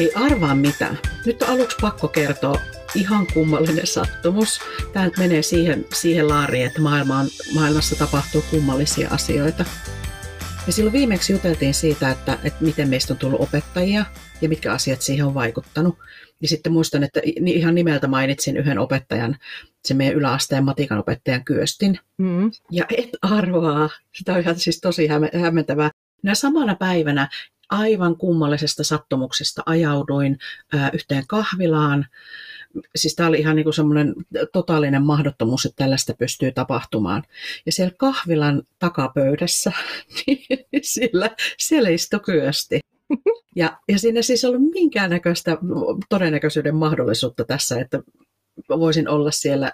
Hei, arvaa mitä. Nyt on aluksi pakko kertoa ihan kummallinen sattumus. Tämä nyt menee siihen, siihen laariin, että maailma on, maailmassa tapahtuu kummallisia asioita. Ja silloin viimeksi juteltiin siitä, että, että miten meistä on tullut opettajia ja mitkä asiat siihen on vaikuttanut. Ja sitten muistan, että ihan nimeltä mainitsin yhden opettajan, se meidän yläasteen matikan opettajan Kyöstin. Mm. Ja et arvaa, sitä on ihan siis tosi hämmentävää. Minä samana päivänä aivan kummallisesta sattumuksesta ajauduin ää, yhteen kahvilaan. Siis tämä oli ihan niin semmoinen totaalinen mahdottomuus, että tällaista pystyy tapahtumaan. Ja siellä kahvilan takapöydässä, niin siellä, siellä istui kyösti. Ja, ja siinä siis ollut minkäännäköistä todennäköisyyden mahdollisuutta tässä, että voisin olla siellä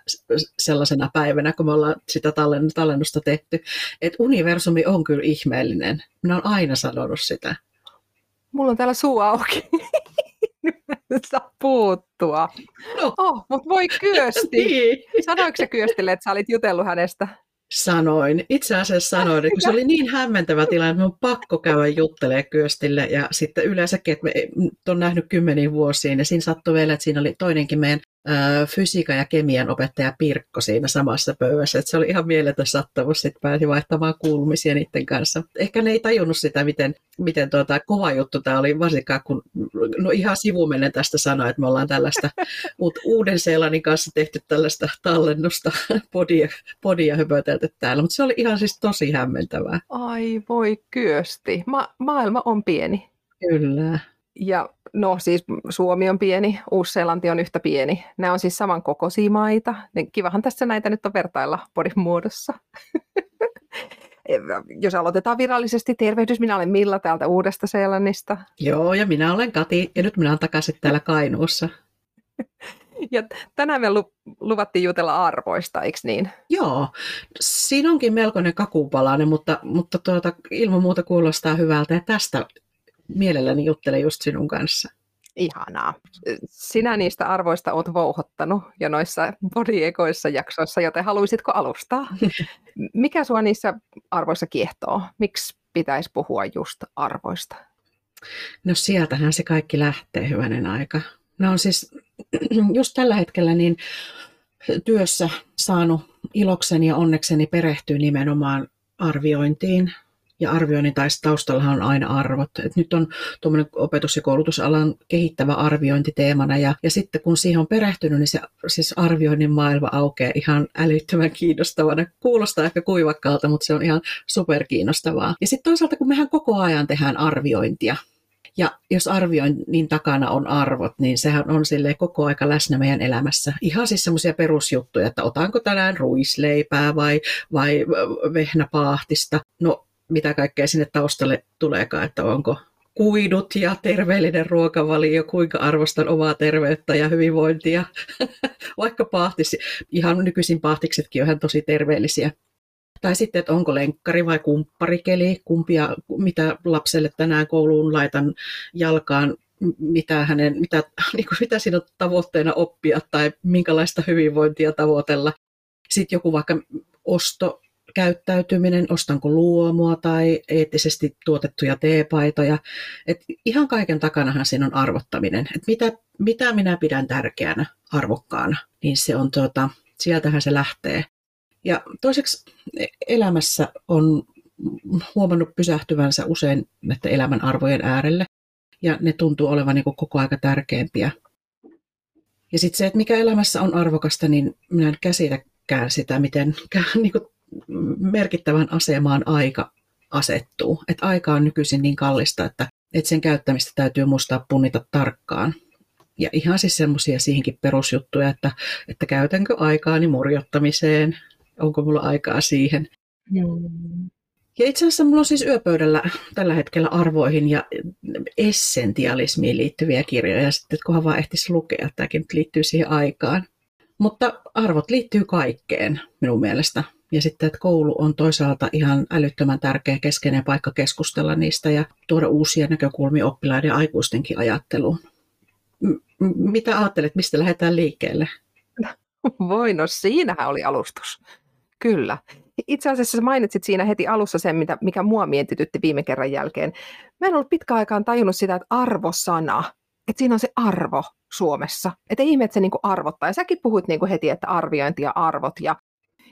sellaisena päivänä, kun me ollaan sitä tallennusta tehty. Että universumi on kyllä ihmeellinen. Minä olen aina sanonut sitä. Mulla on täällä suu auki. Nyt saa puuttua. No. Oh, mutta voi Kyösti. niin. Sanoiko se Kyöstille, että sä olit jutellut hänestä? Sanoin. Itse asiassa sanoin, että kun se oli niin hämmentävä tilanne, että on pakko käydä juttelemaan Kyöstille. Ja sitten yleensäkin, että me on nähnyt kymmeniä vuosiin, ja siinä sattui vielä, että siinä oli toinenkin meidän fysiikan ja kemian opettaja Pirkko siinä samassa pöydässä. Että se oli ihan mieletön sattumus, että pääsi vaihtamaan kuulumisia niiden kanssa. Ehkä ne ei tajunnut sitä, miten, miten tuota, kova juttu tämä oli, varsinkaan kun no ihan sivumennen tästä sanoa, että me ollaan tällaista uuden Seelannin kanssa tehty tällaista tallennusta, podia, podia höpötelty täällä. Mutta se oli ihan siis tosi hämmentävää. Ai voi kyösti. Ma- maailma on pieni. Kyllä. Ja no siis Suomi on pieni, Uusi-Seelanti on yhtä pieni. Nämä on siis samankokoisia maita. Kivahan tässä näitä nyt on vertailla podin muodossa. Jos aloitetaan virallisesti, tervehdys, minä olen Milla täältä Uudesta Seelannista. Joo, ja minä olen Kati, ja nyt minä olen takaisin täällä Kainuussa. Ja tänään me luvattiin jutella arvoista, eikö niin? Joo, siinä onkin melkoinen kakupalainen, mutta, mutta tuota, ilman muuta kuulostaa hyvältä. Ja tästä mielelläni juttelen just sinun kanssa. Ihanaa. Sinä niistä arvoista olet vouhottanut jo noissa bodiekoissa jaksoissa, joten haluaisitko alustaa? Mikä sinua niissä arvoissa kiehtoo? Miksi pitäisi puhua just arvoista? No sieltähän se kaikki lähtee, hyvänen aika. No on siis just tällä hetkellä niin työssä saanut ilokseni ja onnekseni perehtyä nimenomaan arviointiin, ja arvioinnin taustalla on aina arvot. Et nyt on tuommoinen opetus- ja koulutusalan kehittävä arviointi teemana ja, ja sitten kun siihen on perehtynyt, niin se siis arvioinnin maailma aukeaa ihan älyttömän kiinnostavana. Kuulostaa ehkä kuivakkaalta, mutta se on ihan superkiinnostavaa. Ja sitten toisaalta, kun mehän koko ajan tehdään arviointia, ja jos arvioinnin takana on arvot, niin sehän on sille koko aika läsnä meidän elämässä. Ihan siis semmoisia perusjuttuja, että otanko tänään ruisleipää vai, vai vehnäpaahtista. No mitä kaikkea sinne taustalle tuleekaan, että onko kuidut ja terveellinen ruokavalio, kuinka arvostan omaa terveyttä ja hyvinvointia. Vaikka pahtis, ihan nykyisin pahtiksetkin on ihan tosi terveellisiä. Tai sitten, että onko lenkkari vai kumpparikeli, kumpia, mitä lapselle tänään kouluun laitan jalkaan, mitä, hänen, mitä, niin kuin, mitä siinä on tavoitteena oppia tai minkälaista hyvinvointia tavoitella. Sitten joku vaikka osto, käyttäytyminen, ostanko luomua tai eettisesti tuotettuja teepaitoja. Et ihan kaiken takanahan siinä on arvottaminen. Et mitä, mitä minä pidän tärkeänä, arvokkaana, niin se on tuota, sieltähän se lähtee. Ja toiseksi elämässä on huomannut pysähtyvänsä usein näiden elämän arvojen äärelle, ja ne tuntuu olevan niin koko aika tärkeämpiä. Ja sitten se, että mikä elämässä on arvokasta, niin minä en käsitäkään sitä, miten niin kuin merkittävän asemaan aika asettuu. Että aika on nykyisin niin kallista, että, että sen käyttämistä täytyy muistaa punnita tarkkaan. Ja ihan siis semmoisia siihenkin perusjuttuja, että, että käytänkö aikaani murjottamiseen, onko mulla aikaa siihen. Mm. Ja itse asiassa mulla on siis yöpöydällä tällä hetkellä arvoihin ja essentialismiin liittyviä kirjoja, sitten kunhan vaan ehtisi lukea, tämäkin liittyy siihen aikaan. Mutta arvot liittyy kaikkeen minun mielestä. Ja sitten, että koulu on toisaalta ihan älyttömän tärkeä keskeinen paikka keskustella niistä ja tuoda uusia näkökulmia oppilaiden ja aikuistenkin ajatteluun. M- mitä ajattelet, mistä lähdetään liikkeelle? Voi, no siinähän oli alustus. Kyllä. Itse asiassa mainitsit siinä heti alussa sen, mitä, mikä mua mietitytti viime kerran jälkeen. Mä en ollut pitkään aikaan tajunnut sitä, että arvosana että siinä on se arvo Suomessa. Että ihme, että se niinku arvottaa. Ja säkin puhuit niinku heti, että arviointi ja arvot. Ja,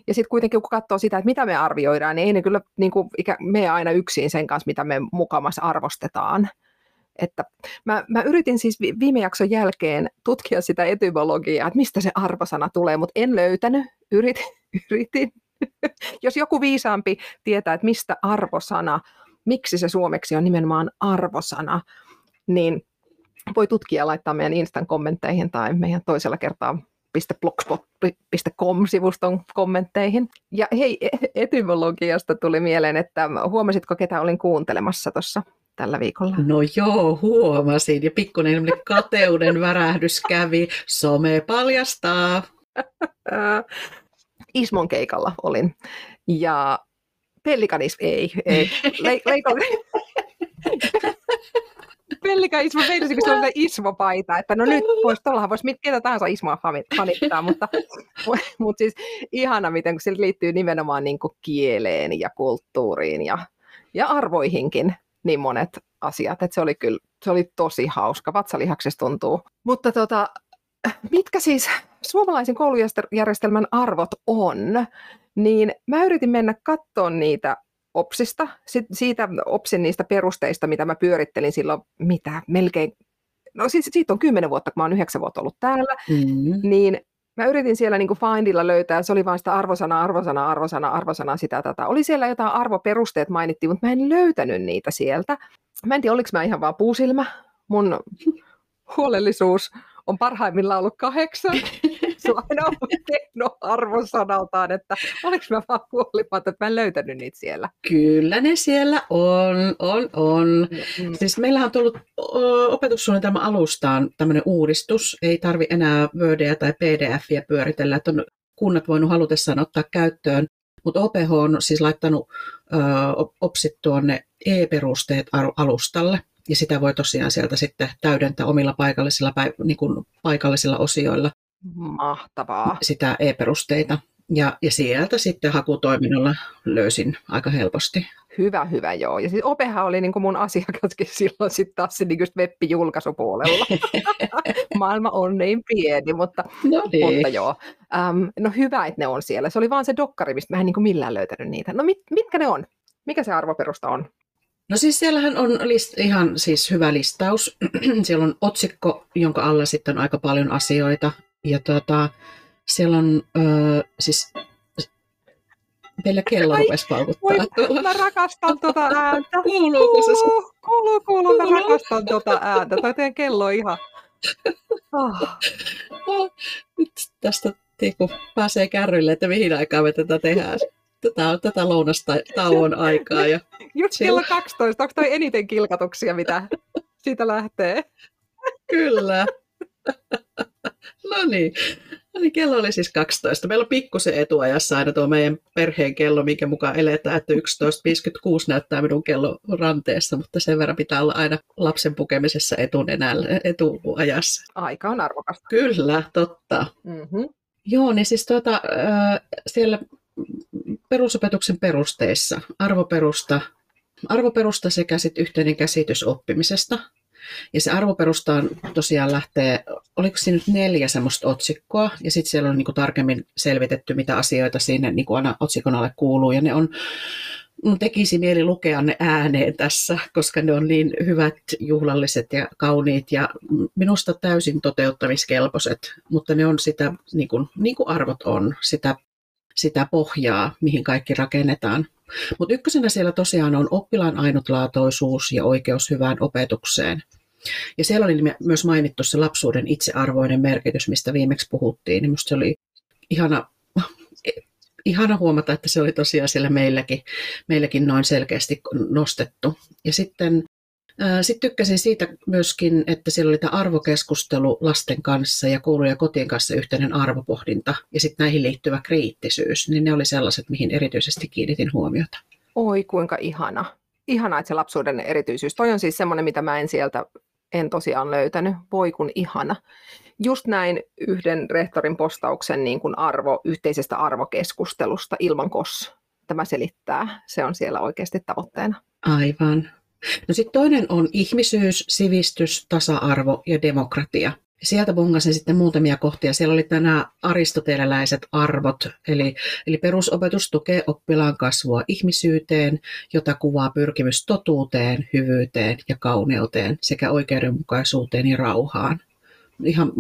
ja sitten kuitenkin kun katsoo sitä, että mitä me arvioidaan, niin ei ne kyllä niinku, ikä, mene aina yksin sen kanssa, mitä me mukamassa arvostetaan. Että mä, mä yritin siis viime jakson jälkeen tutkia sitä etymologiaa, että mistä se arvosana tulee, mutta en löytänyt. Yritin, yritin. Jos joku viisaampi tietää, että mistä arvosana, miksi se suomeksi on nimenomaan arvosana, niin voi tutkia laittaa meidän Instan kommentteihin tai meidän toisella kertaa blogspot.com-sivuston kommentteihin. Ja hei, e-, etymologiasta tuli mieleen, että huomasitko, ketä olin kuuntelemassa tuossa tällä viikolla? No joo, huomasin. Ja pikkuinen kateuden värähdys kävi. Some paljastaa. Ismon keikalla olin. Ja Pellikanis, ei, ei. Le- leikon... Pellika Ismo meilasi, kun se on Ismo-paita, että no nyt voisi, tuollahan voisi ketä tahansa Ismoa fanittaa, mutta, mutta siis ihana, miten kun sillä liittyy nimenomaan niin kuin kieleen ja kulttuuriin ja, ja arvoihinkin niin monet asiat, että se oli kyllä, se oli tosi hauska, vatsalihaksessa tuntuu. Mutta tota, mitkä siis suomalaisen koulujärjestelmän arvot on, niin mä yritin mennä kattoon niitä OPSista, siitä OPSin niistä perusteista, mitä mä pyörittelin silloin, mitä melkein, no siis siitä on kymmenen vuotta, kun mä oon yhdeksän vuotta ollut täällä, mm-hmm. niin mä yritin siellä niin Findilla löytää, se oli vain sitä arvosana, arvosana, arvosana, arvosana, sitä tätä. Oli siellä jotain arvoperusteet mainittiin, mutta mä en löytänyt niitä sieltä. Mä en tiedä, oliko mä ihan vaan puusilmä. Mun huolellisuus on parhaimmillaan ollut kahdeksan. Se on aina ollut teknoarvosanaltaan, että oliko mä vaan huolimatta, että mä en löytänyt niitä siellä. Kyllä ne siellä on, on, on. Mm. Siis meillähän on tullut opetussuunnitelma alustaan tämmöinen uudistus. Ei tarvi enää Wordia tai PDFiä pyöritellä, että on kunnat voinut halutessaan ottaa käyttöön mutta OPH on siis laittanut ö, OPSit tuonne e-perusteet alustalle, ja sitä voi tosiaan sieltä sitten täydentää omilla paikallisilla, niin kuin paikallisilla osioilla. Mahtavaa. Sitä e-perusteita. Ja, ja sieltä sitten hakutoiminnalla löysin aika helposti. Hyvä, hyvä, joo. Ja siis Opehan oli niin kuin mun asiakaskin silloin sitten taas niin web-julkaisupuolella. Maailma on niin pieni, mutta, no niin. mutta joo. Um, no hyvä, että ne on siellä. Se oli vaan se dokkari, mistä mä en niin kuin millään löytänyt niitä. No mit, mitkä ne on? Mikä se arvoperusta on? No siis siellähän on list, ihan siis hyvä listaus. siellä on otsikko, jonka alla sitten on aika paljon asioita. Ja tota, siellä on öö, siis Meillä kello rupesi paukuttaa tuolla. Mä rakastan tuota ääntä. Kuuluuko se? Kuuluu, kuuluu, kuuluu. Mä rakastan tuota ääntä. Toi teidän kello ihan... Oh. Oh, nyt tästä tiiku, pääsee kärrylle, että mihin aikaan me tätä tehdään. Tätä on tätä lounasta tauon aikaa. Ja Just kello 12. Onko toi eniten kilkatuksia, mitä siitä lähtee? Kyllä. no niin. No niin, kello oli siis 12. Meillä on pikkusen etuajassa aina tuo meidän perheen kello, minkä mukaan eletään, että 11.56 näyttää minun kello ranteessa, mutta sen verran pitää olla aina lapsen pukemisessa etunenällä, etuajassa. Aika on arvokasta. Kyllä, totta. Mm-hmm. Joo, niin siis tuota, siellä perusopetuksen perusteissa arvoperusta, arvoperusta sekä sitten yhteinen käsitys oppimisesta – ja se arvoperustaan tosiaan lähtee, oliko siinä nyt neljä semmoista otsikkoa, ja sitten siellä on niin kuin tarkemmin selvitetty, mitä asioita sinne niin kuin aina otsikon alle kuuluu, ja ne on, mun tekisi mieli lukea ne ääneen tässä, koska ne on niin hyvät, juhlalliset ja kauniit ja minusta täysin toteuttamiskelpoiset, mutta ne on sitä, niin kuin, niin kuin arvot on, sitä, sitä pohjaa, mihin kaikki rakennetaan. Mutta ykkösenä siellä tosiaan on oppilaan ainutlaatuisuus ja oikeus hyvään opetukseen. Ja siellä oli myös mainittu se lapsuuden itsearvoinen merkitys, mistä viimeksi puhuttiin. Niin musta se oli ihana, ihana huomata, että se oli tosiaan siellä meilläkin, meilläkin noin selkeästi nostettu. Ja sitten sitten tykkäsin siitä myöskin, että siellä oli tämä arvokeskustelu lasten kanssa ja koulu- ja kotien kanssa yhteinen arvopohdinta ja sitten näihin liittyvä kriittisyys, niin ne oli sellaiset, mihin erityisesti kiinnitin huomiota. Oi kuinka ihana. Ihana, että se lapsuuden erityisyys. Toi on siis semmoinen, mitä mä en sieltä en tosiaan löytänyt. Voi kun ihana. Just näin yhden rehtorin postauksen niin kuin arvo, yhteisestä arvokeskustelusta ilman kos. Tämä selittää. Se on siellä oikeasti tavoitteena. Aivan. No sitten toinen on ihmisyys, sivistys, tasa-arvo ja demokratia. Sieltä bungasin sitten muutamia kohtia. Siellä oli nämä aristoteleläiset arvot, eli, eli perusopetus tukee oppilaan kasvua ihmisyyteen, jota kuvaa pyrkimys totuuteen, hyvyyteen ja kauneuteen sekä oikeudenmukaisuuteen ja rauhaan. Ihan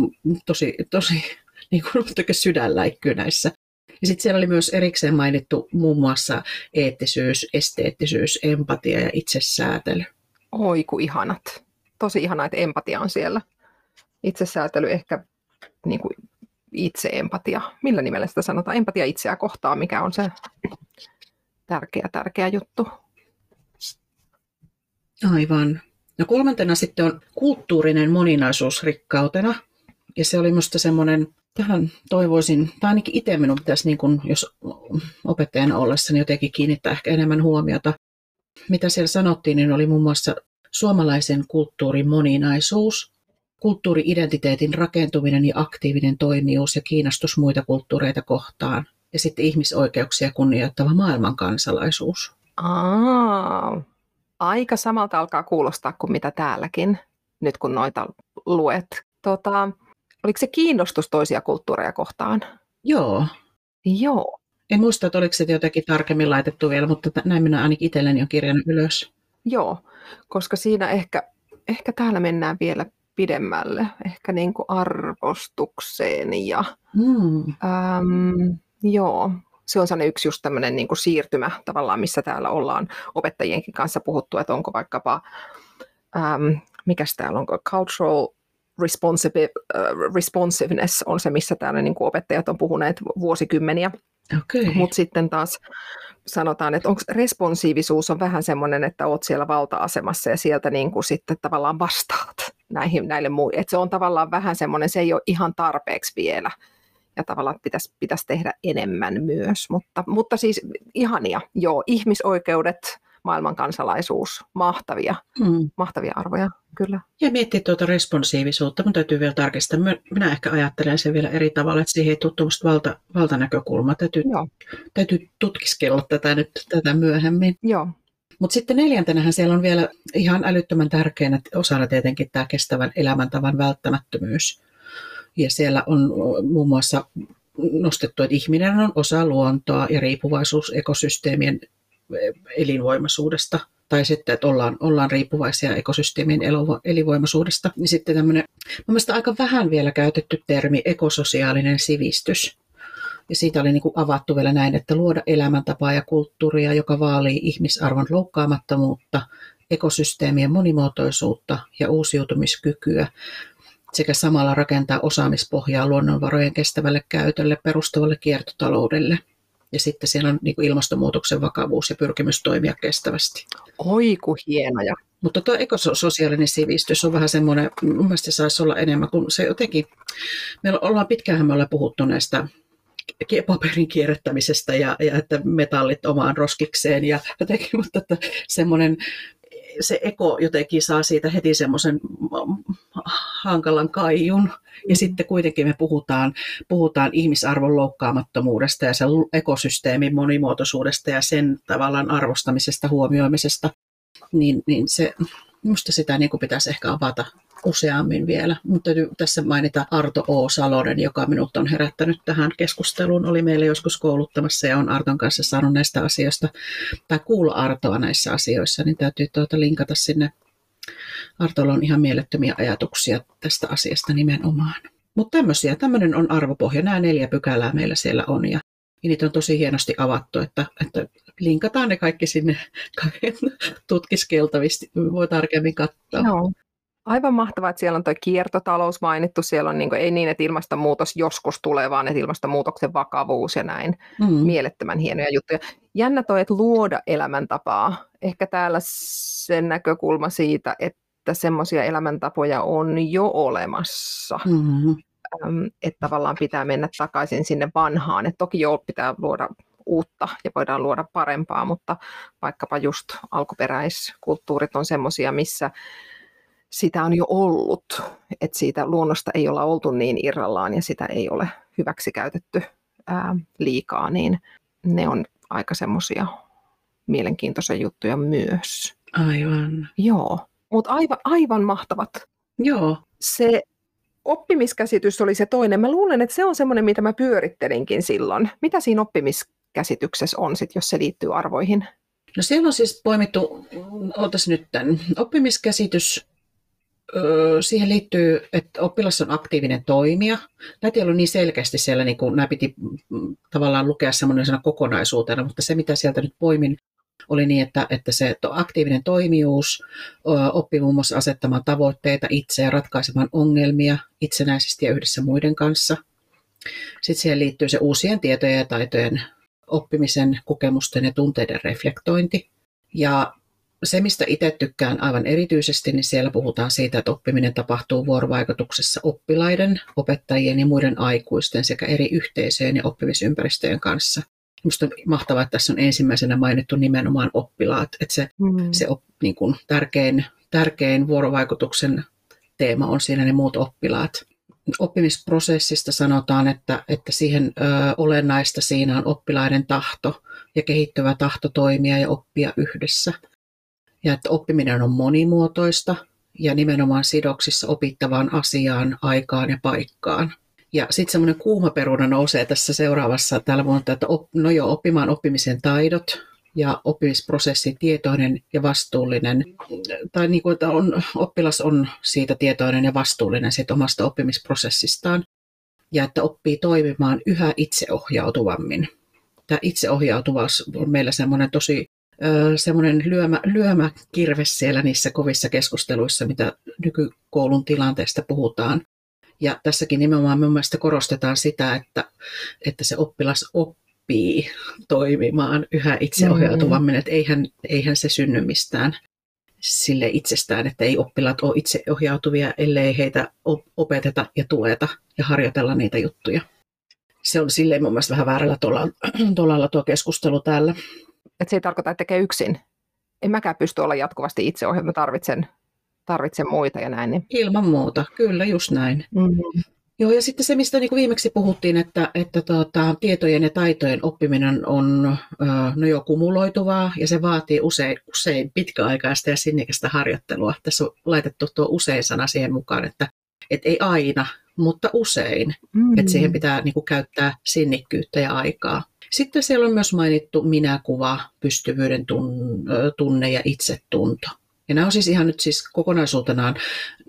tosi, tosi niin kuin sydänläikkyy näissä. Ja sitten siellä oli myös erikseen mainittu muun muassa eettisyys, esteettisyys, empatia ja itsesäätely. Oi ku ihanat. Tosi ihanaa, että empatia on siellä. Itsesäätely ehkä niin kuin itse empatia. Millä nimellä sitä sanotaan? Empatia itseä kohtaan, mikä on se tärkeä, tärkeä juttu. Aivan. No kolmantena sitten on kulttuurinen moninaisuus rikkautena. Ja se oli minusta semmoinen tähän toivoisin, tai ainakin itse minun pitäisi, niin kun, jos opettajana ollessani jotenkin kiinnittää ehkä enemmän huomiota. Mitä siellä sanottiin, niin oli muun muassa suomalaisen kulttuurin moninaisuus, kulttuuriidentiteetin rakentuminen ja aktiivinen toimijuus ja kiinnostus muita kulttuureita kohtaan, ja sitten ihmisoikeuksia kunnioittava maailmankansalaisuus. Aa, aika samalta alkaa kuulostaa kuin mitä täälläkin, nyt kun noita luet. Tota, Oliko se kiinnostus toisia kulttuureja kohtaan? Joo. Joo. En muista, että oliko se jotenkin tarkemmin laitettu vielä, mutta näin minä ainakin itselleni on kirjannut ylös. Joo, koska siinä ehkä, ehkä täällä mennään vielä pidemmälle, ehkä niin kuin arvostukseen ja mm. äm, joo, se on sellainen yksi just tämmöinen niin kuin siirtymä tavallaan, missä täällä ollaan opettajienkin kanssa puhuttu, että onko vaikkapa, äm, mikä täällä on, cultural responsive, uh, responsiveness on se, missä täällä niin kuin opettajat on puhuneet vuosikymmeniä. Okay. Mutta sitten taas sanotaan, että onko responsiivisuus on vähän semmoinen, että oot siellä valta-asemassa ja sieltä niin kuin sitten tavallaan vastaat näihin, näille muille. Että se on tavallaan vähän semmoinen, se ei ole ihan tarpeeksi vielä ja tavallaan pitäisi, pitäisi tehdä enemmän myös. Mutta, mutta siis ihania, joo, ihmisoikeudet, maailman kansalaisuus, mahtavia, mm. mahtavia arvoja, kyllä. Ja miettiä tuota responsiivisuutta, mun täytyy vielä tarkistaa. Minä ehkä ajattelen sen vielä eri tavalla, että siihen ei tule valta, valtanäkökulmaa. Täytyy, Joo. täytyy tutkiskella tätä nyt tätä myöhemmin. Joo. Mutta sitten neljäntenähän siellä on vielä ihan älyttömän tärkeänä osana tietenkin tämä kestävän elämäntavan välttämättömyys. Ja siellä on muun muassa nostettu, että ihminen on osa luontoa ja riippuvaisuus ekosysteemien elinvoimaisuudesta tai sitten, että ollaan, ollaan riippuvaisia ekosysteemien elinvoimaisuudesta, niin sitten tämmöinen mielestäni aika vähän vielä käytetty termi ekososiaalinen sivistys. Ja siitä oli niin kuin avattu vielä näin, että luoda elämäntapaa ja kulttuuria, joka vaalii ihmisarvon loukkaamattomuutta, ekosysteemien monimuotoisuutta ja uusiutumiskykyä, sekä samalla rakentaa osaamispohjaa luonnonvarojen kestävälle käytölle perustuvalle kiertotaloudelle – ja sitten siellä on niin kuin ilmastonmuutoksen vakavuus ja pyrkimys toimia kestävästi. Oi ku hienoja. Mutta tuo ekososiaalinen sivistys on vähän semmoinen, mun mielestä se saisi olla enemmän kuin se jotenkin, meillä ollaan pitkään me ollaan puhuttu näistä paperin kierrättämisestä ja, ja että metallit omaan roskikseen ja jotenkin, mutta että semmoinen se eko jotenkin saa siitä heti semmoisen hankalan kaijun. Ja sitten kuitenkin me puhutaan, puhutaan ihmisarvon loukkaamattomuudesta ja sen ekosysteemin monimuotoisuudesta ja sen tavallaan arvostamisesta, huomioimisesta. Niin, niin se, Minusta sitä niin kuin pitäisi ehkä avata useammin vielä. Mutta täytyy tässä mainita Arto O. Salonen, joka minut on herättänyt tähän keskusteluun. Oli meillä joskus kouluttamassa ja on Arton kanssa saanut näistä asioista, tai kuulla Artoa näissä asioissa, niin täytyy tuota linkata sinne. Artolla on ihan mielettömiä ajatuksia tästä asiasta nimenomaan. Mutta tämmöisiä, tämmöinen on arvopohja. Nämä neljä pykälää meillä siellä on ja niitä on tosi hienosti avattu, että, että linkataan ne kaikki sinne tutkiskeltavasti, voi tarkemmin katsoa. Joo. Aivan mahtavaa, että siellä on tuo kiertotalous mainittu. Siellä on niin kuin, ei niin, että ilmastonmuutos joskus tulee, vaan että ilmastonmuutoksen vakavuus ja näin. Mm. Mielettömän hienoja juttuja. Jännä toi, että luoda elämäntapaa. Ehkä täällä sen näkökulma siitä, että semmoisia elämäntapoja on jo olemassa. Mm-hmm. Että tavallaan pitää mennä takaisin sinne vanhaan. Et toki jo pitää luoda uutta ja voidaan luoda parempaa, mutta vaikkapa just alkuperäiskulttuurit on semmoisia, missä sitä on jo ollut, että siitä luonnosta ei olla oltu niin irrallaan ja sitä ei ole hyväksi käytetty ää, liikaa, niin ne on aika semmoisia mielenkiintoisia juttuja myös. Aivan. Joo, mutta aivan, aivan mahtavat. Joo. Se oppimiskäsitys oli se toinen. Mä luulen, että se on semmoinen, mitä mä pyörittelinkin silloin. Mitä siinä oppimiskäsityksessä on sit, jos se liittyy arvoihin? No siellä on siis poimittu, otas nyt tämän, oppimiskäsitys, siihen liittyy, että oppilas on aktiivinen toimija. Näitä ei ollut niin selkeästi siellä, niin kuin nämä piti mm, tavallaan lukea semmoisena kokonaisuutena, mutta se mitä sieltä nyt poimin, oli niin, että, että se aktiivinen toimijuus oppi muun muassa asettamaan tavoitteita itse ja ratkaisemaan ongelmia itsenäisesti ja yhdessä muiden kanssa. Sitten siihen liittyy se uusien tietojen ja taitojen oppimisen, kokemusten ja tunteiden reflektointi. Ja se, mistä itse tykkään aivan erityisesti, niin siellä puhutaan siitä, että oppiminen tapahtuu vuorovaikutuksessa oppilaiden, opettajien ja muiden aikuisten sekä eri yhteisöjen ja oppimisympäristöjen kanssa. Minusta on mahtavaa, että tässä on ensimmäisenä mainittu nimenomaan oppilaat, että se, mm. se op, niin kuin tärkein, tärkein vuorovaikutuksen teema on siinä ne muut oppilaat. Oppimisprosessista sanotaan, että, että siihen ö, olennaista siinä on oppilaiden tahto ja kehittyvä tahto toimia ja oppia yhdessä. Ja että oppiminen on monimuotoista ja nimenomaan sidoksissa opittavaan asiaan, aikaan ja paikkaan. Ja sitten semmoinen kuuma peruna nousee tässä seuraavassa. Täällä on, että op, no jo oppimaan oppimisen taidot ja oppimisprosessin tietoinen ja vastuullinen. Tai niin kuin, että on, oppilas on siitä tietoinen ja vastuullinen siitä omasta oppimisprosessistaan. Ja että oppii toimimaan yhä itseohjautuvammin. Tämä itseohjautuvuus on meillä semmoinen tosi semmoinen lyömä, lyömäkirve siellä niissä kovissa keskusteluissa, mitä nykykoulun tilanteesta puhutaan. Ja tässäkin nimenomaan mun mielestä korostetaan sitä, että, että se oppilas oppii toimimaan yhä itseohjautuvammin, mm. että eihän, eihän se synny mistään sille itsestään, että ei oppilaat ole itseohjautuvia, ellei heitä opeteta ja tueta ja harjoitella niitä juttuja. Se on silleen mun mielestä vähän väärällä tolalla tuo keskustelu täällä. Et se ei tarkoita, että tekee yksin. En mäkään pysty olla jatkuvasti itseohjautuva, mä tarvitsen tarvitse muita ja näin. Niin. Ilman muuta, kyllä just näin. Mm-hmm. Joo, ja sitten se, mistä niin kuin viimeksi puhuttiin, että, että tuota, tietojen ja taitojen oppiminen on no jo kumuloituvaa ja se vaatii usein, usein pitkäaikaista ja sinnikästä harjoittelua. Tässä on laitettu tuo usein sana siihen mukaan, että, että ei aina, mutta usein. Mm-hmm. Että siihen pitää niin kuin, käyttää sinnikkyyttä ja aikaa. Sitten siellä on myös mainittu minäkuva, pystyvyyden tunne ja itsetunto. Ja nämä on siis ihan nyt siis kokonaisuutenaan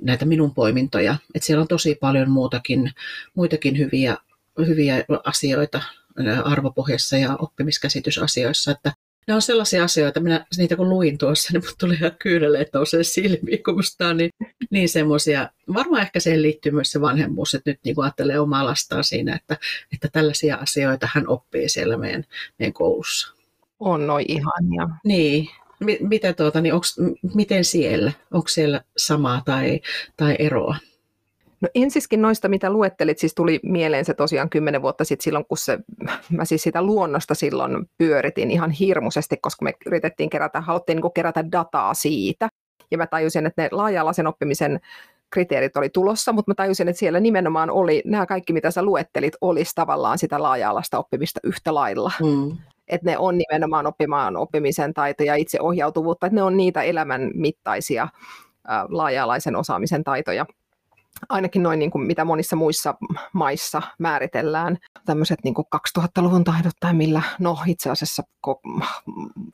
näitä minun poimintoja. Että siellä on tosi paljon muutakin, muitakin hyviä, hyviä asioita arvopohjassa ja oppimiskäsitysasioissa. Että nämä on sellaisia asioita, minä niitä kun luin tuossa, niin minun tuli ihan kyynelle, että nousee silmiin, kun musta on niin, niin semmoisia. Varmaan ehkä siihen liittyy myös se vanhemmuus, että nyt niin ajattelee omaa lastaan siinä, että, että tällaisia asioita hän oppii siellä meidän, meidän koulussa. On noin ihania. Niin, mitä tuota, niin onks, miten siellä? Onko siellä samaa tai, tai eroa? No ensiskin noista, mitä luettelit, siis tuli mieleen se tosiaan kymmenen vuotta sitten silloin, kun se, mä siis sitä luonnosta silloin pyöritin ihan hirmuisesti, koska me yritettiin kerätä, haluttiin niin kerätä dataa siitä. Ja mä tajusin, että ne laaja-alaisen oppimisen kriteerit oli tulossa, mutta mä tajusin, että siellä nimenomaan oli, nämä kaikki mitä sä luettelit, olisi tavallaan sitä laaja-alaista oppimista yhtä lailla. Mm että ne on nimenomaan oppimaan oppimisen taitoja, itseohjautuvuutta, että ne on niitä elämän mittaisia laaja-alaisen osaamisen taitoja. Ainakin noin niin kuin mitä monissa muissa maissa määritellään. Tämmöiset niin kuin 2000-luvun taidot tai millä, no itse asiassa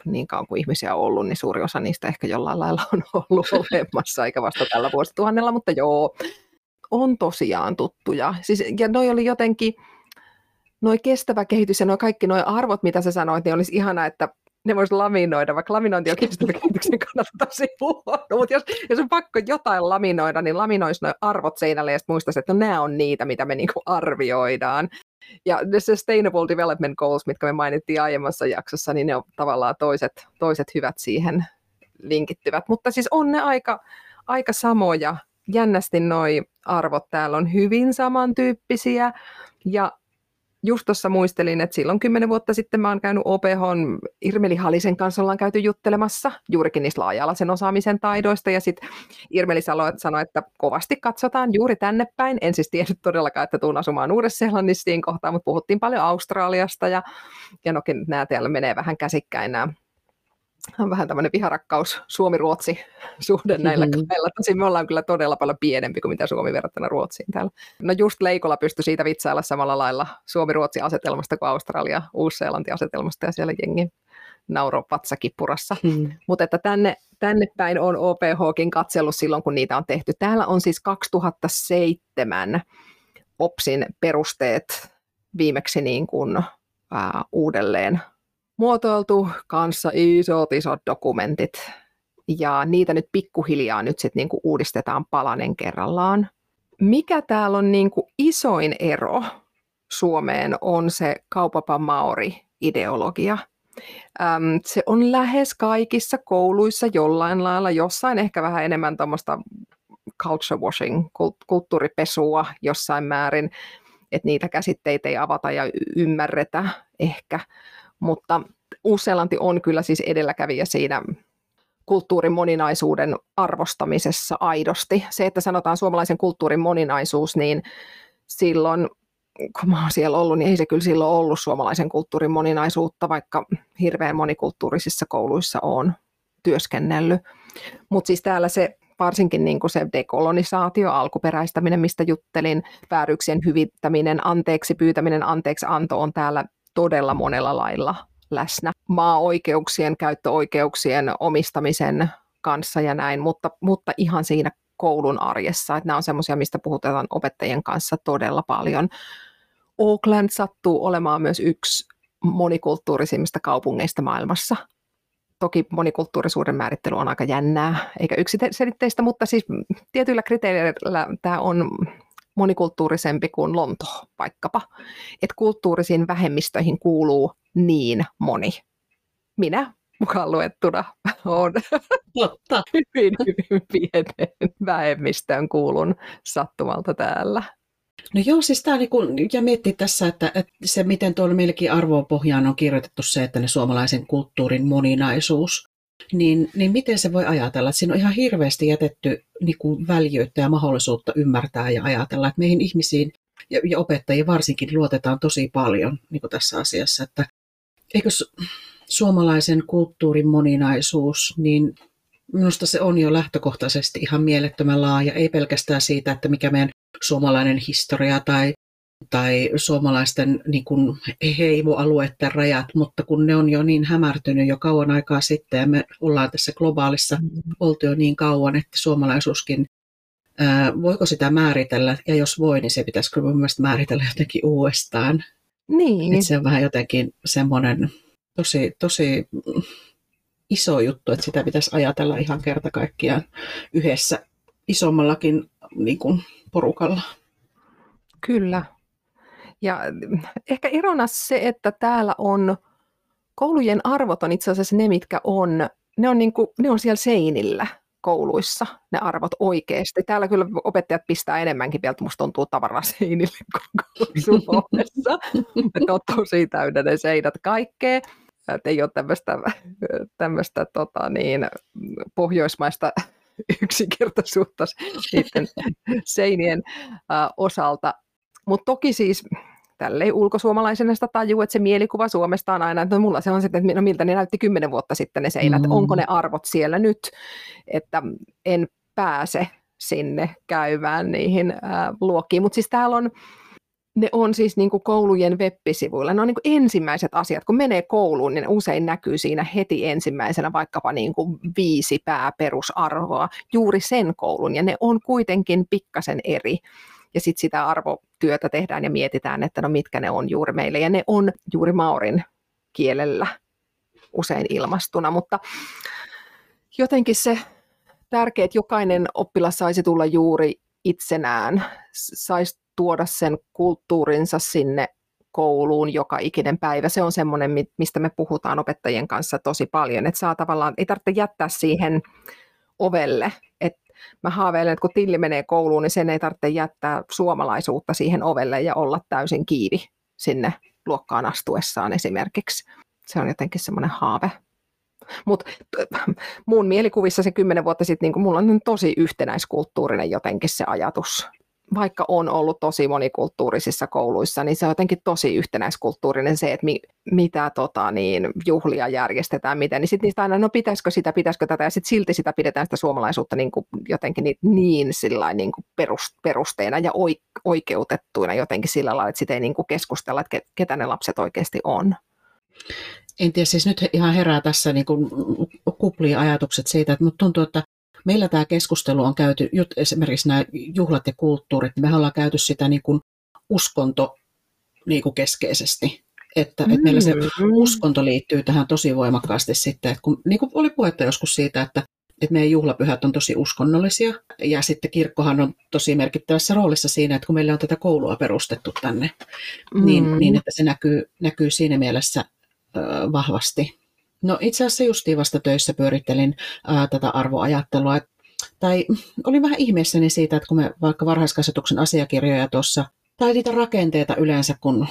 niin kauan kuin ihmisiä on ollut, niin suuri osa niistä ehkä jollain lailla on ollut olemassa, eikä vasta tällä vuosituhannella, mutta joo, on tosiaan tuttuja. Siis, ja noi oli jotenkin, noi kestävä kehitys ja noi kaikki nuo arvot, mitä sä sanoit, niin olisi ihana, että ne voisi laminoida, vaikka laminointi on kestävä kehityksen kannalta tosi huono, mutta jos, jos on pakko jotain laminoida, niin laminoisi nuo arvot seinälle ja sitten muistaisi, että no nämä on niitä, mitä me niinku arvioidaan. Ja the Sustainable Development Goals, mitkä me mainittiin aiemmassa jaksossa, niin ne on tavallaan toiset, toiset hyvät siihen linkittyvät. Mutta siis on ne aika, aika samoja. Jännästi noi arvot täällä on hyvin samantyyppisiä. Ja just tuossa muistelin, että silloin kymmenen vuotta sitten mä oon käynyt OPH Irmeli Halisen kanssa ollaan käyty juttelemassa juurikin niistä laaja-alaisen osaamisen taidoista ja sitten Irmeli sanoi, että kovasti katsotaan juuri tänne päin. En siis tiennyt todellakaan, että tuun asumaan Uudessa-Seelannissa kohtaa, mutta puhuttiin paljon Australiasta ja, ja nokin nämä täällä menee vähän käsikkäin nämä on vähän tämmöinen viharakkaus Suomi-Ruotsi suhde näillä mm-hmm. kahdella. Tosin me ollaan kyllä todella paljon pienempi kuin mitä Suomi verrattuna Ruotsiin täällä. No just Leikola pystyi siitä vitsailla samalla lailla Suomi-Ruotsi-asetelmasta kuin Australia, Uusi-Seelanti-asetelmasta ja siellä jengi nauro vatsakippurassa. Hmm. Mutta että tänne, tänne päin on OPHkin katsellut silloin, kun niitä on tehty. Täällä on siis 2007 OPSin perusteet viimeksi niin kuin, ää, uudelleen muotoiltu kanssa isot isot dokumentit. Ja niitä nyt pikkuhiljaa nyt sit niinku uudistetaan palanen kerrallaan. Mikä täällä on niinku isoin ero Suomeen on se kaupapa Maori-ideologia. Öm, se on lähes kaikissa kouluissa jollain lailla, jossain ehkä vähän enemmän tuommoista culture washing, kulttuuripesua jossain määrin, että niitä käsitteitä ei avata ja ymmärretä ehkä mutta Uusi-Seelanti on kyllä siis edelläkävijä siinä kulttuurin moninaisuuden arvostamisessa aidosti. Se, että sanotaan suomalaisen kulttuurin moninaisuus, niin silloin kun mä oon siellä ollut, niin ei se kyllä silloin ollut suomalaisen kulttuurin moninaisuutta, vaikka hirveän monikulttuurisissa kouluissa on työskennellyt. Mutta siis täällä se varsinkin niin kuin se dekolonisaatio, alkuperäistäminen, mistä juttelin, vääryyksien hyvittäminen, anteeksi pyytäminen, anteeksi anto on täällä todella monella lailla läsnä maa-oikeuksien, käyttöoikeuksien omistamisen kanssa ja näin, mutta, mutta ihan siinä koulun arjessa. Että nämä on semmoisia, mistä puhutaan opettajien kanssa todella paljon. Auckland sattuu olemaan myös yksi monikulttuurisimmista kaupungeista maailmassa. Toki monikulttuurisuuden määrittely on aika jännää, eikä yksiselitteistä, mutta siis tietyillä kriteereillä tämä on monikulttuurisempi kuin Lonto vaikkapa. Että kulttuurisiin vähemmistöihin kuuluu niin moni. Minä mukaan luettuna on Totta. hyvin, hyvin pienen vähemmistöön kuulun sattumalta täällä. No joo, siis tämä niinku, ja miettii tässä, että, että se miten tuolla meillekin arvopohjaan on kirjoitettu se, että ne suomalaisen kulttuurin moninaisuus niin, niin miten se voi ajatella, siinä on ihan hirveästi jätetty niin kuin väljyyttä ja mahdollisuutta ymmärtää ja ajatella, että meihin ihmisiin ja, ja opettajiin varsinkin luotetaan tosi paljon niin kuin tässä asiassa, että eikö suomalaisen kulttuurin moninaisuus, niin minusta se on jo lähtökohtaisesti ihan mielettömän laaja, ei pelkästään siitä, että mikä meidän suomalainen historia tai tai suomalaisten niin kuin heimoalueiden rajat, mutta kun ne on jo niin hämärtynyt jo kauan aikaa sitten ja me ollaan tässä globaalissa mm. oltu jo niin kauan, että suomalaisuuskin, ää, voiko sitä määritellä, ja jos voi, niin se pitäisi kyllä mielestäni määritellä jotenkin uudestaan. Niin. Että se on vähän jotenkin semmoinen tosi, tosi iso juttu, että sitä pitäisi ajatella ihan kerta kaikkiaan yhdessä isommallakin niin kuin porukalla. Kyllä, ja ehkä erona se, että täällä on koulujen arvot on itse asiassa ne, mitkä on, ne on, niin kuin, ne on siellä seinillä kouluissa, ne arvot oikeasti. Täällä kyllä opettajat pistää enemmänkin vielä, musta tuntuu tavaraa seinille kuin Suomessa. että on tosi täynnä ne seinät kaikkea. Että ei ole tämmöistä, tämmöistä tota niin, pohjoismaista yksinkertaisuutta seinien osalta. Mutta toki siis tälleen ulkosuomalaisena sitä tajuu, että se mielikuva Suomesta on aina, että no mulla se on sitten, että no miltä ne näytti kymmenen vuotta sitten ne seinät, mm. onko ne arvot siellä nyt, että en pääse sinne käymään niihin ää, luokkiin. Mutta siis täällä on, ne on siis niin kuin koulujen web-sivuilla. Ne on niin kuin ensimmäiset asiat. Kun menee kouluun, niin usein näkyy siinä heti ensimmäisenä vaikkapa niin kuin viisi pääperusarvoa juuri sen koulun. Ja ne on kuitenkin pikkasen eri ja sitten sitä arvotyötä tehdään ja mietitään, että no mitkä ne on juuri meille. Ja ne on juuri Maurin kielellä usein ilmastuna, mutta jotenkin se tärkeää, että jokainen oppilas saisi tulla juuri itsenään, saisi tuoda sen kulttuurinsa sinne kouluun joka ikinen päivä. Se on semmoinen, mistä me puhutaan opettajien kanssa tosi paljon, että saa tavallaan, ei tarvitse jättää siihen ovelle, mä haaveilen, että kun Tilli menee kouluun, niin sen ei tarvitse jättää suomalaisuutta siihen ovelle ja olla täysin kiivi sinne luokkaan astuessaan esimerkiksi. Se on jotenkin semmoinen haave. Mutta mun mielikuvissa se kymmenen vuotta sitten, niin mulla on tosi yhtenäiskulttuurinen jotenkin se ajatus vaikka on ollut tosi monikulttuurisissa kouluissa, niin se on jotenkin tosi yhtenäiskulttuurinen se, että mi, mitä tota, niin, juhlia järjestetään, miten, niin sitten niistä aina, no pitäisikö sitä, pitäisikö tätä, ja sitten silti sitä pidetään sitä suomalaisuutta niin kuin, jotenkin niin, niin, sillain, niin kuin perus, perusteena ja oikeutettuina jotenkin sillä lailla, että sitä ei niin kuin keskustella, että ketä ne lapset oikeasti on. En tiedä, siis nyt ihan herää tässä niin kuplia ajatukset siitä, että tuntuu, että meillä tämä keskustelu on käyty, esimerkiksi nämä juhlat ja kulttuurit, niin me ollaan käyty sitä niin kuin uskonto niin kuin keskeisesti. Että, mm. että meillä se mm. uskonto liittyy tähän tosi voimakkaasti sitten, että kun niin kuin oli puhetta joskus siitä, että, että meidän juhlapyhät on tosi uskonnollisia ja sitten kirkkohan on tosi merkittävässä roolissa siinä, että kun meillä on tätä koulua perustettu tänne, niin, mm. niin, niin että se näkyy, näkyy siinä mielessä ö, vahvasti. No itse asiassa justiin vasta töissä pyörittelin ää, tätä arvoajattelua. Tai olin vähän ihmeessäni siitä, että kun me vaikka varhaiskasvatuksen asiakirjoja tuossa, tai niitä rakenteita yleensä, kun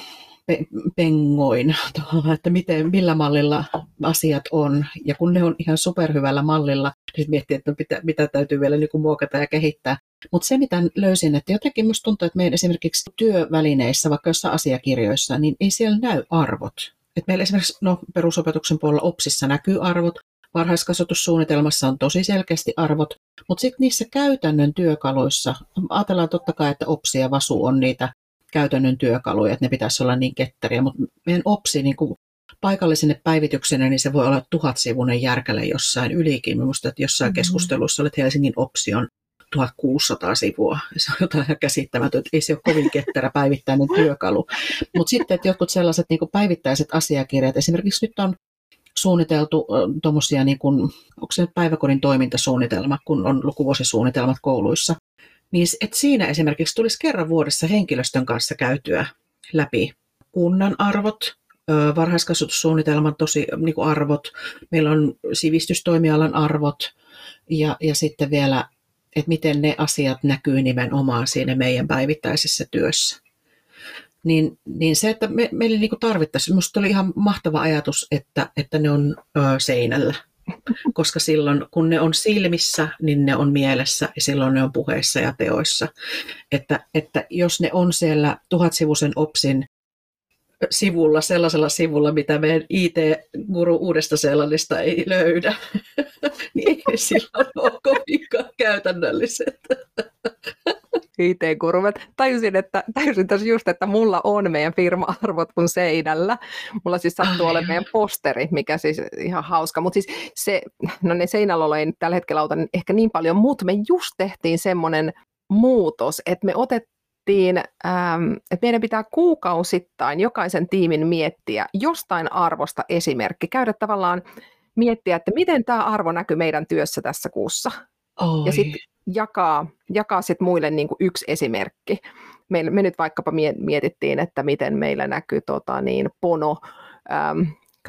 pe- pengoin, että miten, millä mallilla asiat on. Ja kun ne on ihan superhyvällä mallilla, niin miettii, että mitä, mitä täytyy vielä niin kuin muokata ja kehittää. Mutta se, mitä löysin, että jotenkin minusta tuntuu, että meidän esimerkiksi työvälineissä, vaikka jossain asiakirjoissa, niin ei siellä näy arvot. Et meillä esimerkiksi no, perusopetuksen puolella OPSissa näkyy arvot, varhaiskasvatussuunnitelmassa on tosi selkeästi arvot, mutta sitten niissä käytännön työkaluissa, ajatellaan totta kai, että OPSI ja VASU on niitä käytännön työkaluja, että ne pitäisi olla niin ketteriä, mutta meidän OPSI niin kuin paikallisine päivityksenä, niin se voi olla tuhatsivunen järkäle jossain ylikin. Minusta, että jossain mm-hmm. keskustelussa että Helsingin OPSI on 1600 sivua. Se on jotain ihan käsittämätöntä. Ei se ole kovin ketterä päivittäinen työkalu. Mutta sitten, että jotkut sellaiset niin päivittäiset asiakirjat, esimerkiksi nyt on suunniteltu tuommoisia, niin kuin, onko se päiväkodin toimintasuunnitelma, kun on lukuvuosisuunnitelmat kouluissa, niin että siinä esimerkiksi tulisi kerran vuodessa henkilöstön kanssa käytyä läpi kunnan arvot, varhaiskasvatussuunnitelman tosi niin kuin arvot, meillä on sivistystoimialan arvot ja, ja sitten vielä että miten ne asiat näkyy nimenomaan siinä meidän päivittäisessä työssä. Niin, niin se, että me, meille niin tarvittaisiin, minusta oli ihan mahtava ajatus, että, että ne on ö, seinällä. Koska silloin, kun ne on silmissä, niin ne on mielessä ja silloin ne on puheissa ja teoissa. Että, että jos ne on siellä tuhatsivuisen OPSin sivulla, sellaisella sivulla, mitä meidän IT-guru uudesta Seelannista ei löydä, niin ei silloin ole kovinkaan käytännölliset. IT-kurvet. Tajusin, että, tajusin tässä just, että mulla on meidän firma-arvot mun seinällä. Mulla siis sattuu olemaan meidän posteri, mikä siis ihan hauska. Mutta siis se, no ne seinällä ei nyt tällä hetkellä auta ehkä niin paljon, mutta me just tehtiin semmoinen muutos, että me otettiin mietittiin, ähm, että meidän pitää kuukausittain jokaisen tiimin miettiä jostain arvosta esimerkki, käydä tavallaan miettiä, että miten tämä arvo näkyy meidän työssä tässä kuussa. Oi. Ja sitten jakaa, jakaa sit muille niin kuin yksi esimerkki. Me, me nyt vaikkapa mietittiin, että miten meillä näkyy tota, niin, pono, ähm,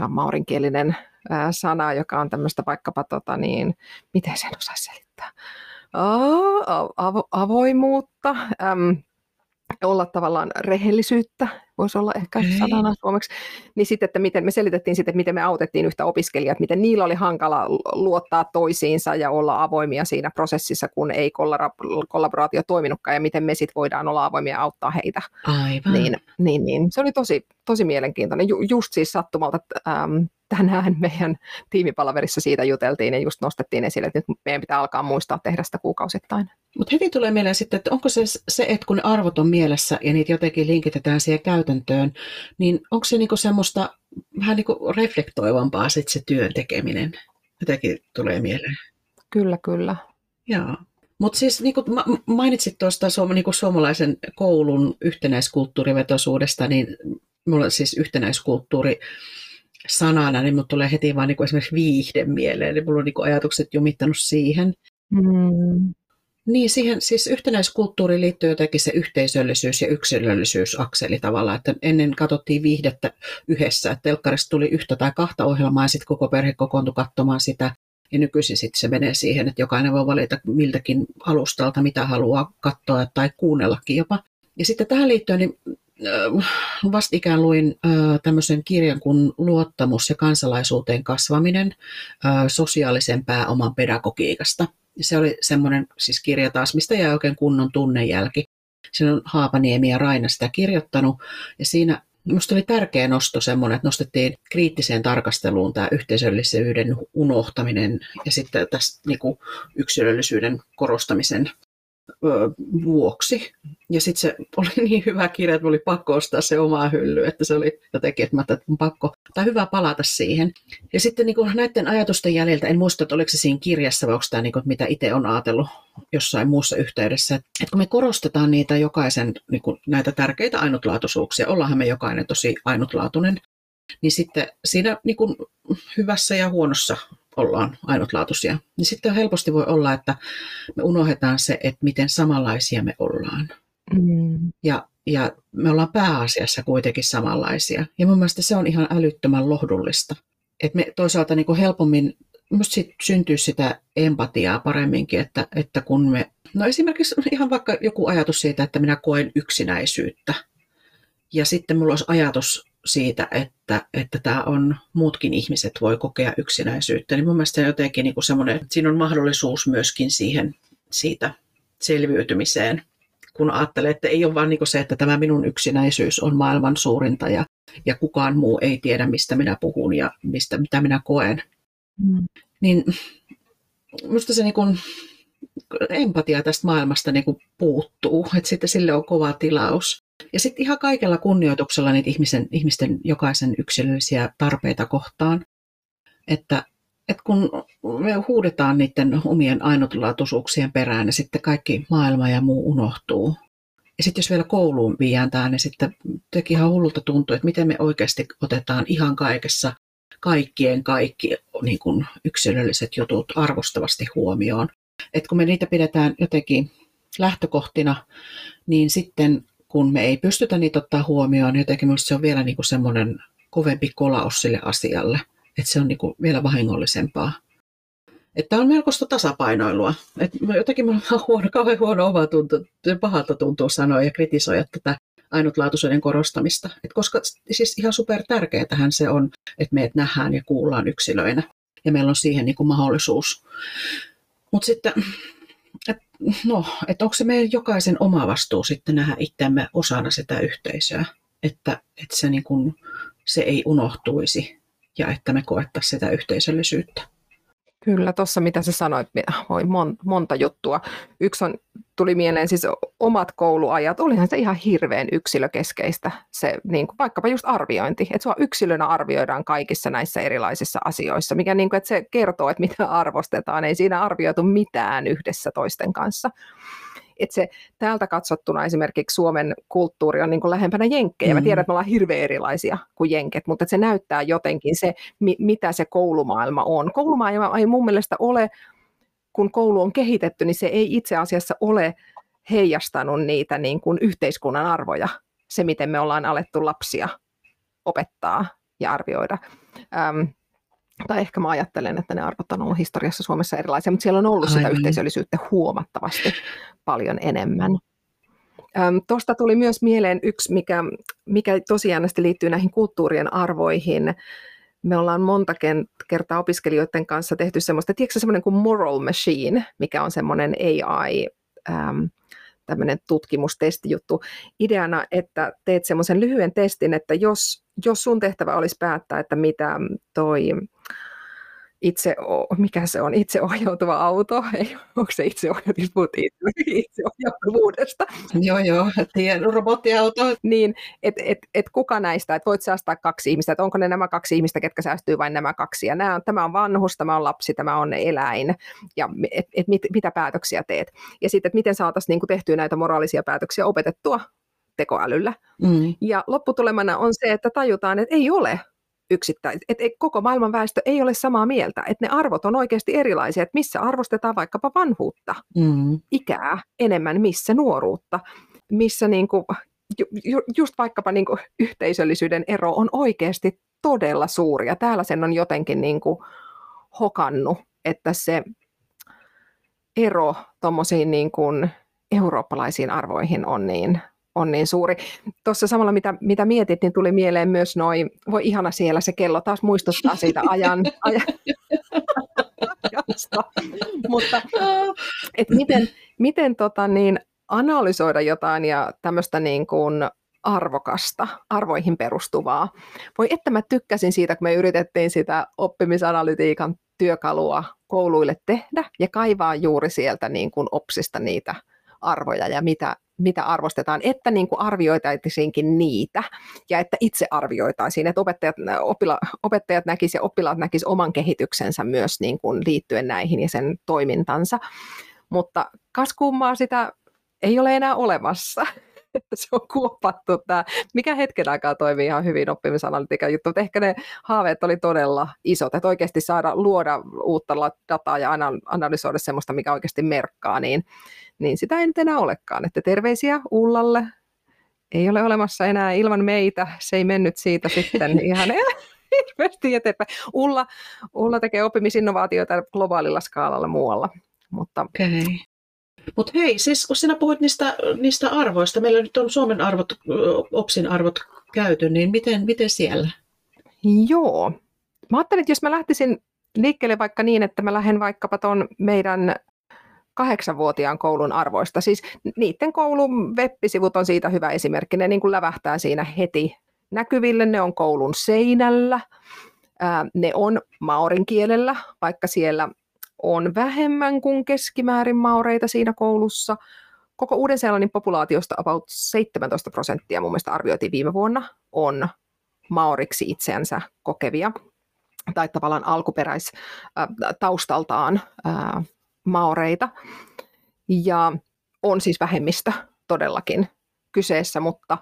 maurinkielinen äh, sana, joka on tämmöistä vaikkapa, tota, niin, miten sen osaisi selittää, avo, avoimuutta, ähm, olla tavallaan rehellisyyttä, voisi olla ehkä Ei. sanana suomeksi, niin sitten, että miten me selitettiin sitten, että miten me autettiin yhtä opiskelijaa, että miten niillä oli hankala luottaa toisiinsa ja olla avoimia siinä prosessissa, kun ei kollaboraatio toiminutkaan, ja miten me sitten voidaan olla avoimia ja auttaa heitä. Aivan. Niin, niin, niin. Se oli tosi, tosi mielenkiintoinen. Ju, just siis sattumalta, että ähm, tänään meidän tiimipalaverissa siitä juteltiin ja just nostettiin esille, että nyt meidän pitää alkaa muistaa tehdä sitä kuukausittain. Mutta heti tulee mieleen sitten, että onko se se, että kun ne arvot on mielessä ja niitä jotenkin linkitetään siihen käytäntöön, niin onko se niinku semmoista vähän niinku reflektoivampaa sitten se työn tekeminen? Jotenkin tulee mieleen. Kyllä, kyllä. Joo. Mutta siis niin kuin mainitsit tuosta niin suomalaisen koulun yhtenäiskulttuurivetoisuudesta, niin mulla siis yhtenäiskulttuuri sanana, niin mulla tulee heti vaan niin esimerkiksi viihde mieleen, niin mulla on niin kuin ajatukset jumittanut siihen. Mm. Niin, siihen siis yhtenäiskulttuuriin liittyy jotenkin se yhteisöllisyys ja yksilöllisyysakseli tavallaan, että ennen katsottiin viihdettä yhdessä, että telkkarista tuli yhtä tai kahta ohjelmaa ja sitten koko perhe kokoontui katsomaan sitä, ja nykyisin sitten se menee siihen, että jokainen voi valita miltäkin alustalta, mitä haluaa katsoa tai kuunnellakin jopa. Ja sitten tähän liittyen, niin vastikään luin tämmöisen kirjan kuin Luottamus ja kansalaisuuteen kasvaminen sosiaalisen pääoman pedagogiikasta. Se oli semmoinen siis kirja taas, mistä jäi oikein kunnon tunnejälki. Siinä on Haapaniemi ja Raina sitä kirjoittanut. Ja siinä Minusta oli tärkeä nosto semmoinen, että nostettiin kriittiseen tarkasteluun tämä yhteisöllisyyden unohtaminen ja sitten tässä niin kuin yksilöllisyyden korostamisen vuoksi. Ja sitten se oli niin hyvä kirja, että oli pakko ostaa se omaa hylly, että se oli jotenkin, että mä että on pakko, tai hyvä palata siihen. Ja sitten niin näiden ajatusten jäljiltä, en muista, että oliko se siinä kirjassa vai onko tämä, niin kuin, mitä itse on ajatellut jossain muussa yhteydessä, että kun me korostetaan niitä jokaisen, niin kuin näitä tärkeitä ainutlaatuisuuksia, ollaanhan me jokainen tosi ainutlaatuinen, niin sitten siinä niin kuin hyvässä ja huonossa ollaan ainutlaatuisia, niin sitten helposti voi olla, että me unohdetaan se, että miten samanlaisia me ollaan. Mm. Ja, ja me ollaan pääasiassa kuitenkin samanlaisia. Ja mun mielestä se on ihan älyttömän lohdullista. Että me toisaalta niin kuin helpommin Minusta sit syntyy sitä empatiaa paremminkin, että, että kun me, no esimerkiksi ihan vaikka joku ajatus siitä, että minä koen yksinäisyyttä, ja sitten mulla olisi ajatus siitä, että, että tämä on, muutkin ihmiset voi kokea yksinäisyyttä, niin mun mielestä jotenkin niin semmoinen, että siinä on mahdollisuus myöskin siihen siitä selviytymiseen, kun ajattelee, että ei ole vain niin se, että tämä minun yksinäisyys on maailman suurinta ja, ja kukaan muu ei tiedä, mistä minä puhun ja mistä, mitä minä koen. Mm. Niin minusta se niin kuin, empatia tästä maailmasta niin kuin puuttuu, että sitten sille on kova tilaus. Ja sitten ihan kaikella kunnioituksella niitä ihmisen, ihmisten jokaisen yksilöllisiä tarpeita kohtaan, että, että kun me huudetaan niiden omien ainutlaatuisuuksien perään, niin sitten kaikki maailma ja muu unohtuu. Ja sitten jos vielä kouluun viiään niin sitten teki ihan hullulta tuntuu, että miten me oikeasti otetaan ihan kaikessa kaikkien kaikki niin kuin yksilölliset jutut arvostavasti huomioon. Et kun me niitä pidetään jotenkin lähtökohtina, niin sitten kun me ei pystytä niitä ottaa huomioon, niin jotenkin minusta se on vielä niin kuin semmoinen kovempi kolaus sille asialle, että se on niin kuin vielä vahingollisempaa. Että on melkoista tasapainoilua. Että jotenkin minulla on huono, kauhean huono oma tuntu, pahalta tuntuu sanoa ja kritisoida tätä ainutlaatuisuuden korostamista. Et koska siis ihan super tärkeätähän se on, että meidät nähdään ja kuullaan yksilöinä ja meillä on siihen niin kuin mahdollisuus. Mutta sitten, et, no, että onko se meidän jokaisen oma vastuu sitten nähdä itseämme osana sitä yhteisöä, että, että se, niin kuin, se ei unohtuisi ja että me koettaisiin sitä yhteisöllisyyttä. Kyllä, tuossa mitä sä sanoit, voi monta juttua. Yksi on, tuli mieleen siis omat kouluajat, olihan se ihan hirveän yksilökeskeistä, se niin kuin vaikkapa just arviointi, että sua yksilönä arvioidaan kaikissa näissä erilaisissa asioissa, mikä niin kuin, että se kertoo, että mitä arvostetaan, ei siinä arvioitu mitään yhdessä toisten kanssa että se täältä katsottuna esimerkiksi Suomen kulttuuri on niin kuin lähempänä jenkkejä. Mm. Mä tiedän, että me ollaan hirveän erilaisia kuin jenket, mutta se näyttää jotenkin se, mi- mitä se koulumaailma on. Koulumaailma ei mun mielestä ole, kun koulu on kehitetty, niin se ei itse asiassa ole heijastanut niitä niin kuin yhteiskunnan arvoja, se miten me ollaan alettu lapsia opettaa ja arvioida. Ähm, tai ehkä mä ajattelen, että ne arvot on ollut historiassa Suomessa erilaisia, mutta siellä on ollut Aivan. sitä yhteisöllisyyttä huomattavasti paljon enemmän. Tuosta tuli myös mieleen yksi, mikä, mikä tosiaan liittyy näihin kulttuurien arvoihin. Me ollaan monta kertaa opiskelijoiden kanssa tehty semmoista, tiedätkö semmoinen kuin Moral Machine, mikä on semmoinen AI, tämmöinen tutkimustestijuttu. Ideana, että teet semmoisen lyhyen testin, että jos, jos sun tehtävä olisi päättää, että mitä toi itse, mikä se on, itseohjautuva auto, ei, onko se itseohjautuvuus, itseohjautuvuudesta. Joo, joo, tiedän, robottiauto. Niin, että et, et kuka näistä, että voit säästää kaksi ihmistä, että onko ne nämä kaksi ihmistä, ketkä säästyy vain nämä kaksi, ja nämä, tämä on vanhus, tämä on lapsi, tämä on eläin, ja et, et mit, mitä päätöksiä teet. Ja sitten, että miten saataisiin niin tehtyä näitä moraalisia päätöksiä opetettua tekoälyllä. Mm. Ja lopputulemana on se, että tajutaan, että ei ole yksittäisiä, että koko maailman väestö ei ole samaa mieltä, että ne arvot on oikeasti erilaisia, että missä arvostetaan vaikkapa vanhuutta, mm. ikää enemmän, missä nuoruutta, missä niin kuin, ju, just vaikkapa niin kuin yhteisöllisyyden ero on oikeasti todella suuri, ja täällä sen on jotenkin niin kuin hokannut, että se ero tuommoisiin niin kuin eurooppalaisiin arvoihin on niin on niin suuri. Tuossa samalla, mitä, mitä mietit, niin tuli mieleen myös noin, voi ihana siellä se kello taas muistuttaa siitä ajan, ajan. Mutta et miten, miten tota niin, analysoida jotain ja tämmöistä niin kuin arvokasta, arvoihin perustuvaa. Voi että mä tykkäsin siitä, kun me yritettiin sitä oppimisanalytiikan työkalua kouluille tehdä ja kaivaa juuri sieltä niin kuin opsista niitä arvoja ja mitä, mitä arvostetaan, että niin kuin arvioitaisiinkin niitä ja että itse arvioitaisiin, että opettajat, opila, opettajat näkisivät ja oppilaat näkisivät oman kehityksensä myös niin kuin liittyen näihin ja sen toimintansa. Mutta kas kummaa sitä ei ole enää olemassa. Se on kuopattu tämä, mikä hetken aikaa toimii ihan hyvin oppimisanalytiikan juttu, mutta ehkä ne haaveet oli todella isot, että oikeasti saada luoda uutta dataa ja analysoida sellaista, mikä oikeasti merkkaa, niin, niin sitä ei nyt enää olekaan. Että terveisiä Ullalle, ei ole olemassa enää ilman meitä, se ei mennyt siitä sitten ihan hirveästi eteenpäin. Ulla, Ulla tekee oppimisinnovaatioita globaalilla skaalalla muualla. Mutta okay. Mutta hei, siis kun sinä puhuit niistä, niistä arvoista, meillä nyt on Suomen arvot, OPSin arvot käyty, niin miten, miten siellä? Joo. Mä ajattelin, että jos mä lähtisin liikkeelle vaikka niin, että mä lähden vaikkapa tuon meidän kahdeksanvuotiaan koulun arvoista. Siis niiden koulun web-sivut on siitä hyvä esimerkki. Ne niin kuin lävähtää siinä heti näkyville. Ne on koulun seinällä. Ne on maorin kielellä, vaikka siellä on vähemmän kuin keskimäärin maureita siinä koulussa. Koko Uuden-Seelannin populaatiosta about 17 prosenttia mun mielestä arvioitiin viime vuonna on maoriksi itseänsä kokevia tai tavallaan alkuperäistaustaltaan maoreita. Ja on siis vähemmistö todellakin kyseessä, mutta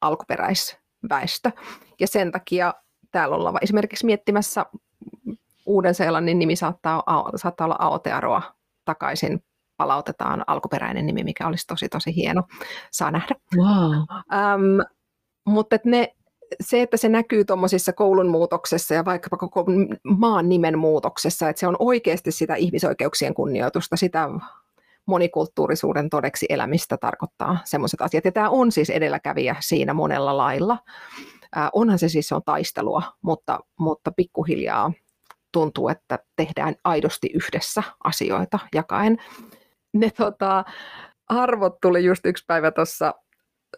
alkuperäisväestö. Ja sen takia täällä ollaan esimerkiksi miettimässä Uuden-Seelannin nimi saattaa, saattaa olla Aotearoa takaisin palautetaan alkuperäinen nimi, mikä olisi tosi tosi hieno. Saa nähdä. Wow. Ähm, mutta et ne, se, että se näkyy tuommoisissa koulun muutoksessa ja vaikkapa koko maan nimen muutoksessa, että se on oikeasti sitä ihmisoikeuksien kunnioitusta, sitä monikulttuurisuuden todeksi elämistä tarkoittaa semmoiset asiat. Ja tämä on siis edelläkävijä siinä monella lailla. Äh, onhan se siis se on taistelua, mutta, mutta pikkuhiljaa tuntuu, että tehdään aidosti yhdessä asioita jakaen. Ne tota, arvot tuli just yksi päivä tuossa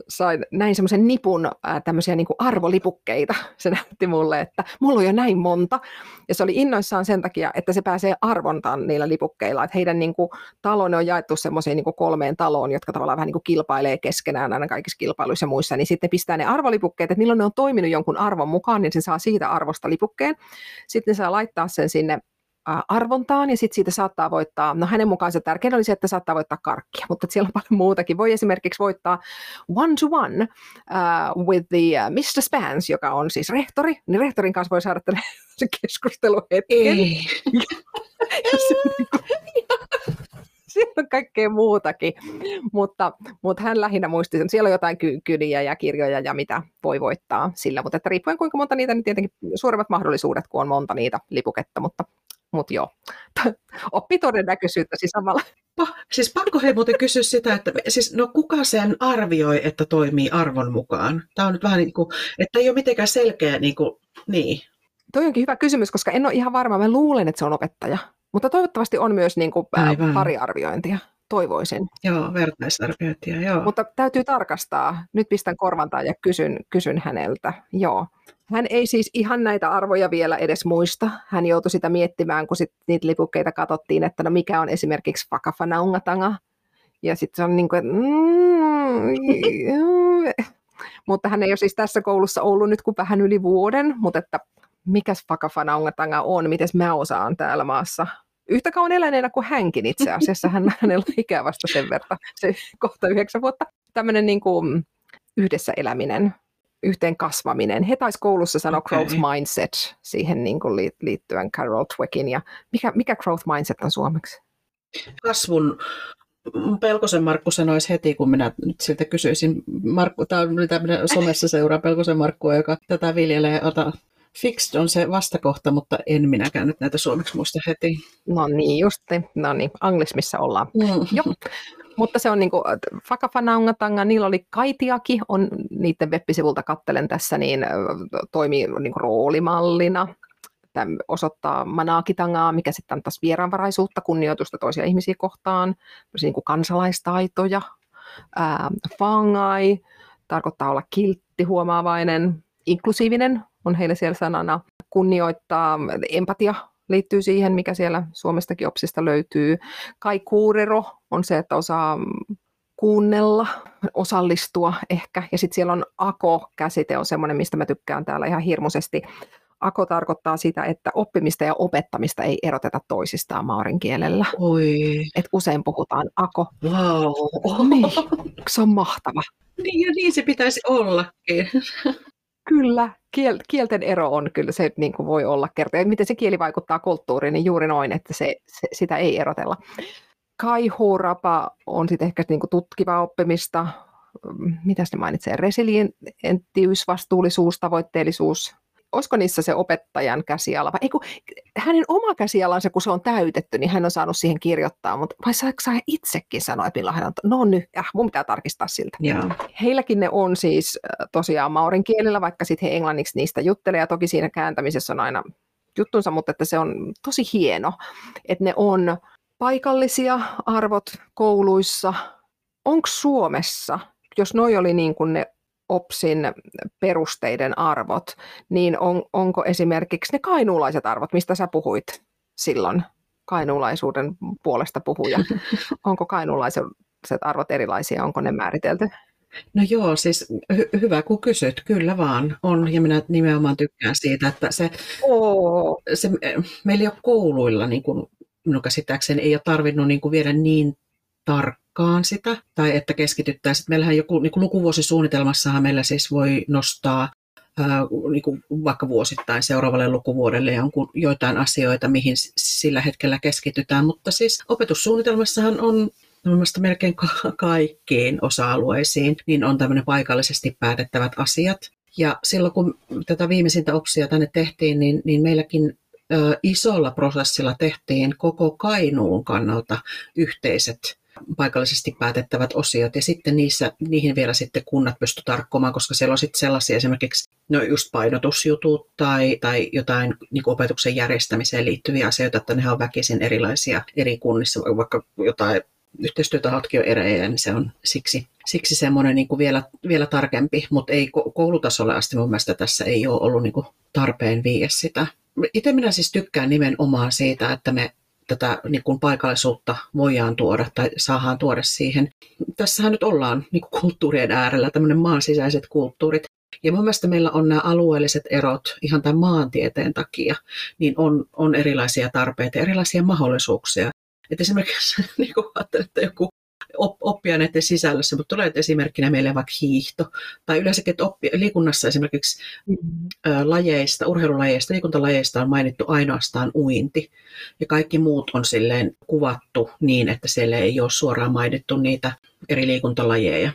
sain näin semmoisen nipun ää, tämmöisiä niin kuin arvolipukkeita. Se näytti mulle, että mulla on jo näin monta. Ja se oli innoissaan sen takia, että se pääsee arvontaan niillä lipukkeilla. Että heidän niin kuin, talon on jaettu semmoiseen niin kuin kolmeen taloon, jotka tavallaan vähän niin kuin kilpailee keskenään aina kaikissa kilpailuissa ja muissa. Niin sitten pistää ne arvolipukkeet, että milloin ne on toiminut jonkun arvon mukaan, niin se saa siitä arvosta lipukkeen. Sitten ne saa laittaa sen sinne arvontaan ja sitten siitä saattaa voittaa, no hänen mukaansa tärkeintä oli se, että saattaa voittaa karkkia, mutta siellä on paljon muutakin. Voi esimerkiksi voittaa one to one uh, with the uh, Mr. Spans, joka on siis rehtori, niin rehtorin kanssa voi saada tällaisen keskusteluhetken. Ei. siellä on kaikkea muutakin, mutta, mutta hän lähinnä muisti, että siellä on jotain ky- kyliä ja kirjoja ja mitä voi voittaa sillä, mutta että riippuen kuinka monta niitä, niin tietenkin suuremmat mahdollisuudet, kun on monta niitä lipuketta, mutta mutta joo, oppi todennäköisyyttä siis samalla. Pa, siis pakko hei muuten kysyä sitä, että siis, no kuka sen arvioi, että toimii arvon mukaan? Tämä on nyt vähän niin kuin, että ei ole mitenkään selkeä niin kuin, niin. Toi onkin hyvä kysymys, koska en ole ihan varma. Mä luulen, että se on opettaja. Mutta toivottavasti on myös niin kuin, ää, pari arviointia. Toivoisin. Joo, vertaisarviointia, joo. Mutta täytyy tarkastaa. Nyt pistän korvantaan ja kysyn, kysyn häneltä. Joo. Hän ei siis ihan näitä arvoja vielä edes muista. Hän joutui sitä miettimään, kun sit niitä lipukkeita katsottiin, että no mikä on esimerkiksi fakafanaungatanga. Ja sitten se on niin kuin, että mm, mutta hän ei ole siis tässä koulussa ollut nyt kuin vähän yli vuoden, mutta että mikäs fakafanaungatanga on, miten mä osaan täällä maassa yhtä kauan eläneenä kuin hänkin itse asiassa. Hän, hänellä on ikää vasta sen verran, se kohta yhdeksän vuotta. Tämmöinen niin kuin yhdessä eläminen yhteen kasvaminen. He taisi koulussa sanoa okay. growth mindset siihen niin kuin liittyen Carol Tweckin. Ja mikä, mikä growth mindset on suomeksi? Kasvun Pelkosen Markku sanoisi heti, kun minä nyt siltä kysyisin. Markku, tämä on tämmöinen somessa seuraa Pelkosen Markkua, joka tätä viljelee. Ota, fixed on se vastakohta, mutta en minäkään nyt näitä suomeksi muista heti. No niin, just. No niin, anglismissa ollaan. Mm. Joo. Mutta se on niin kuin, Fakafanaungatanga, niillä oli Kaitiaki, on niiden web-sivulta kattelen tässä, niin toimii niin kuin roolimallina. Tämä osoittaa manaakitangaa, mikä sitten on taas vieraanvaraisuutta, kunnioitusta toisia ihmisiä kohtaan, niin kuin kansalaistaitoja, Ää, fangai tarkoittaa olla kiltti, huomaavainen, inklusiivinen on heille siellä sanana. Kunnioittaa, empatia liittyy siihen, mikä siellä Suomestakin opsista löytyy. Kai kuurero on se, että osaa kuunnella, osallistua ehkä. Ja sitten siellä on ako-käsite, on semmoinen, mistä mä tykkään täällä ihan hirmuisesti. Ako tarkoittaa sitä, että oppimista ja opettamista ei eroteta toisistaan maorin kielellä. Oi. Et usein puhutaan ako. Wow. Niin, se on mahtava. Niin ja niin se pitäisi ollakin. Kyllä, kiel, kielten ero on kyllä se, niin kuin voi olla kerta. Ja miten se kieli vaikuttaa kulttuuriin, niin juuri noin, että se, se, sitä ei erotella. Kaihuurapa on sitten ehkä niin kuin tutkivaa oppimista. Mitä se mainitsee? Resilienttiys, vastuullisuus, tavoitteellisuus, olisiko niissä se opettajan käsiala, vai eiku, hänen oma käsialansa, kun se on täytetty, niin hän on saanut siihen kirjoittaa, mutta vai saako saa itsekin sanoa, että milloin hän on, no nyt, äh, mun pitää tarkistaa siltä. Joo. Heilläkin ne on siis äh, tosiaan maurin kielellä, vaikka sitten he englanniksi niistä juttelee, ja toki siinä kääntämisessä on aina juttunsa, mutta että se on tosi hieno, että ne on paikallisia arvot kouluissa. Onko Suomessa, jos noi oli niin kuin ne OPSin perusteiden arvot, niin on, onko esimerkiksi ne kainuulaiset arvot, mistä sä puhuit silloin, kainuulaisuuden puolesta puhuja, onko kainuulaiset arvot erilaisia, onko ne määritelty? No joo, siis hy- hyvä kun kysyt, kyllä vaan on, ja minä nimenomaan tykkään siitä, että se, oh. se meillä ei ole kouluilla, niin kuin minun käsittääkseni ei ole tarvinnut niin kuin viedä niin tarkkaan sitä, tai että keskityttäisiin. Meillähän joku niin lukuvuosisuunnitelmassahan meillä siis voi nostaa ää, niin kuin vaikka vuosittain seuraavalle lukuvuodelle jonkun, joitain asioita, mihin sillä hetkellä keskitytään, mutta siis opetussuunnitelmassahan on mielestäni melkein kaikkiin osa-alueisiin, niin on tämmöinen paikallisesti päätettävät asiat. Ja silloin kun tätä viimeisintä opsia tänne tehtiin, niin, niin meilläkin isolla prosessilla tehtiin koko Kainuun kannalta yhteiset paikallisesti päätettävät osiot ja sitten niissä, niihin vielä sitten kunnat pysty tarkkomaan, koska siellä on sitten sellaisia esimerkiksi no just painotusjutut tai, tai jotain niin opetuksen järjestämiseen liittyviä asioita, että ne on väkisin erilaisia eri kunnissa, vaikka jotain yhteistyötahotkin on erejä, niin se on siksi, siksi semmoinen niin kuin vielä, vielä tarkempi, mutta ei koulutasolle asti mun mielestä tässä ei ole ollut niin kuin tarpeen viiä sitä. Itse minä siis tykkään nimenomaan siitä, että me tätä niin kuin paikallisuutta voidaan tuoda tai saadaan tuoda siihen. Tässähän nyt ollaan niin kuin kulttuurien äärellä, tämmöinen maan sisäiset kulttuurit. Ja mun mielestä meillä on nämä alueelliset erot ihan tämän maantieteen takia, niin on, on erilaisia tarpeita, erilaisia mahdollisuuksia. Et esimerkiksi niin kuin että joku oppia näiden sisällössä, mutta tulee esimerkkinä meille vaikka hiihto, tai yleensäkin, että oppi, liikunnassa esimerkiksi mm-hmm. lajeista, urheilulajeista, liikuntalajeista on mainittu ainoastaan uinti, ja kaikki muut on silleen kuvattu niin, että siellä ei ole suoraan mainittu niitä eri liikuntalajeja.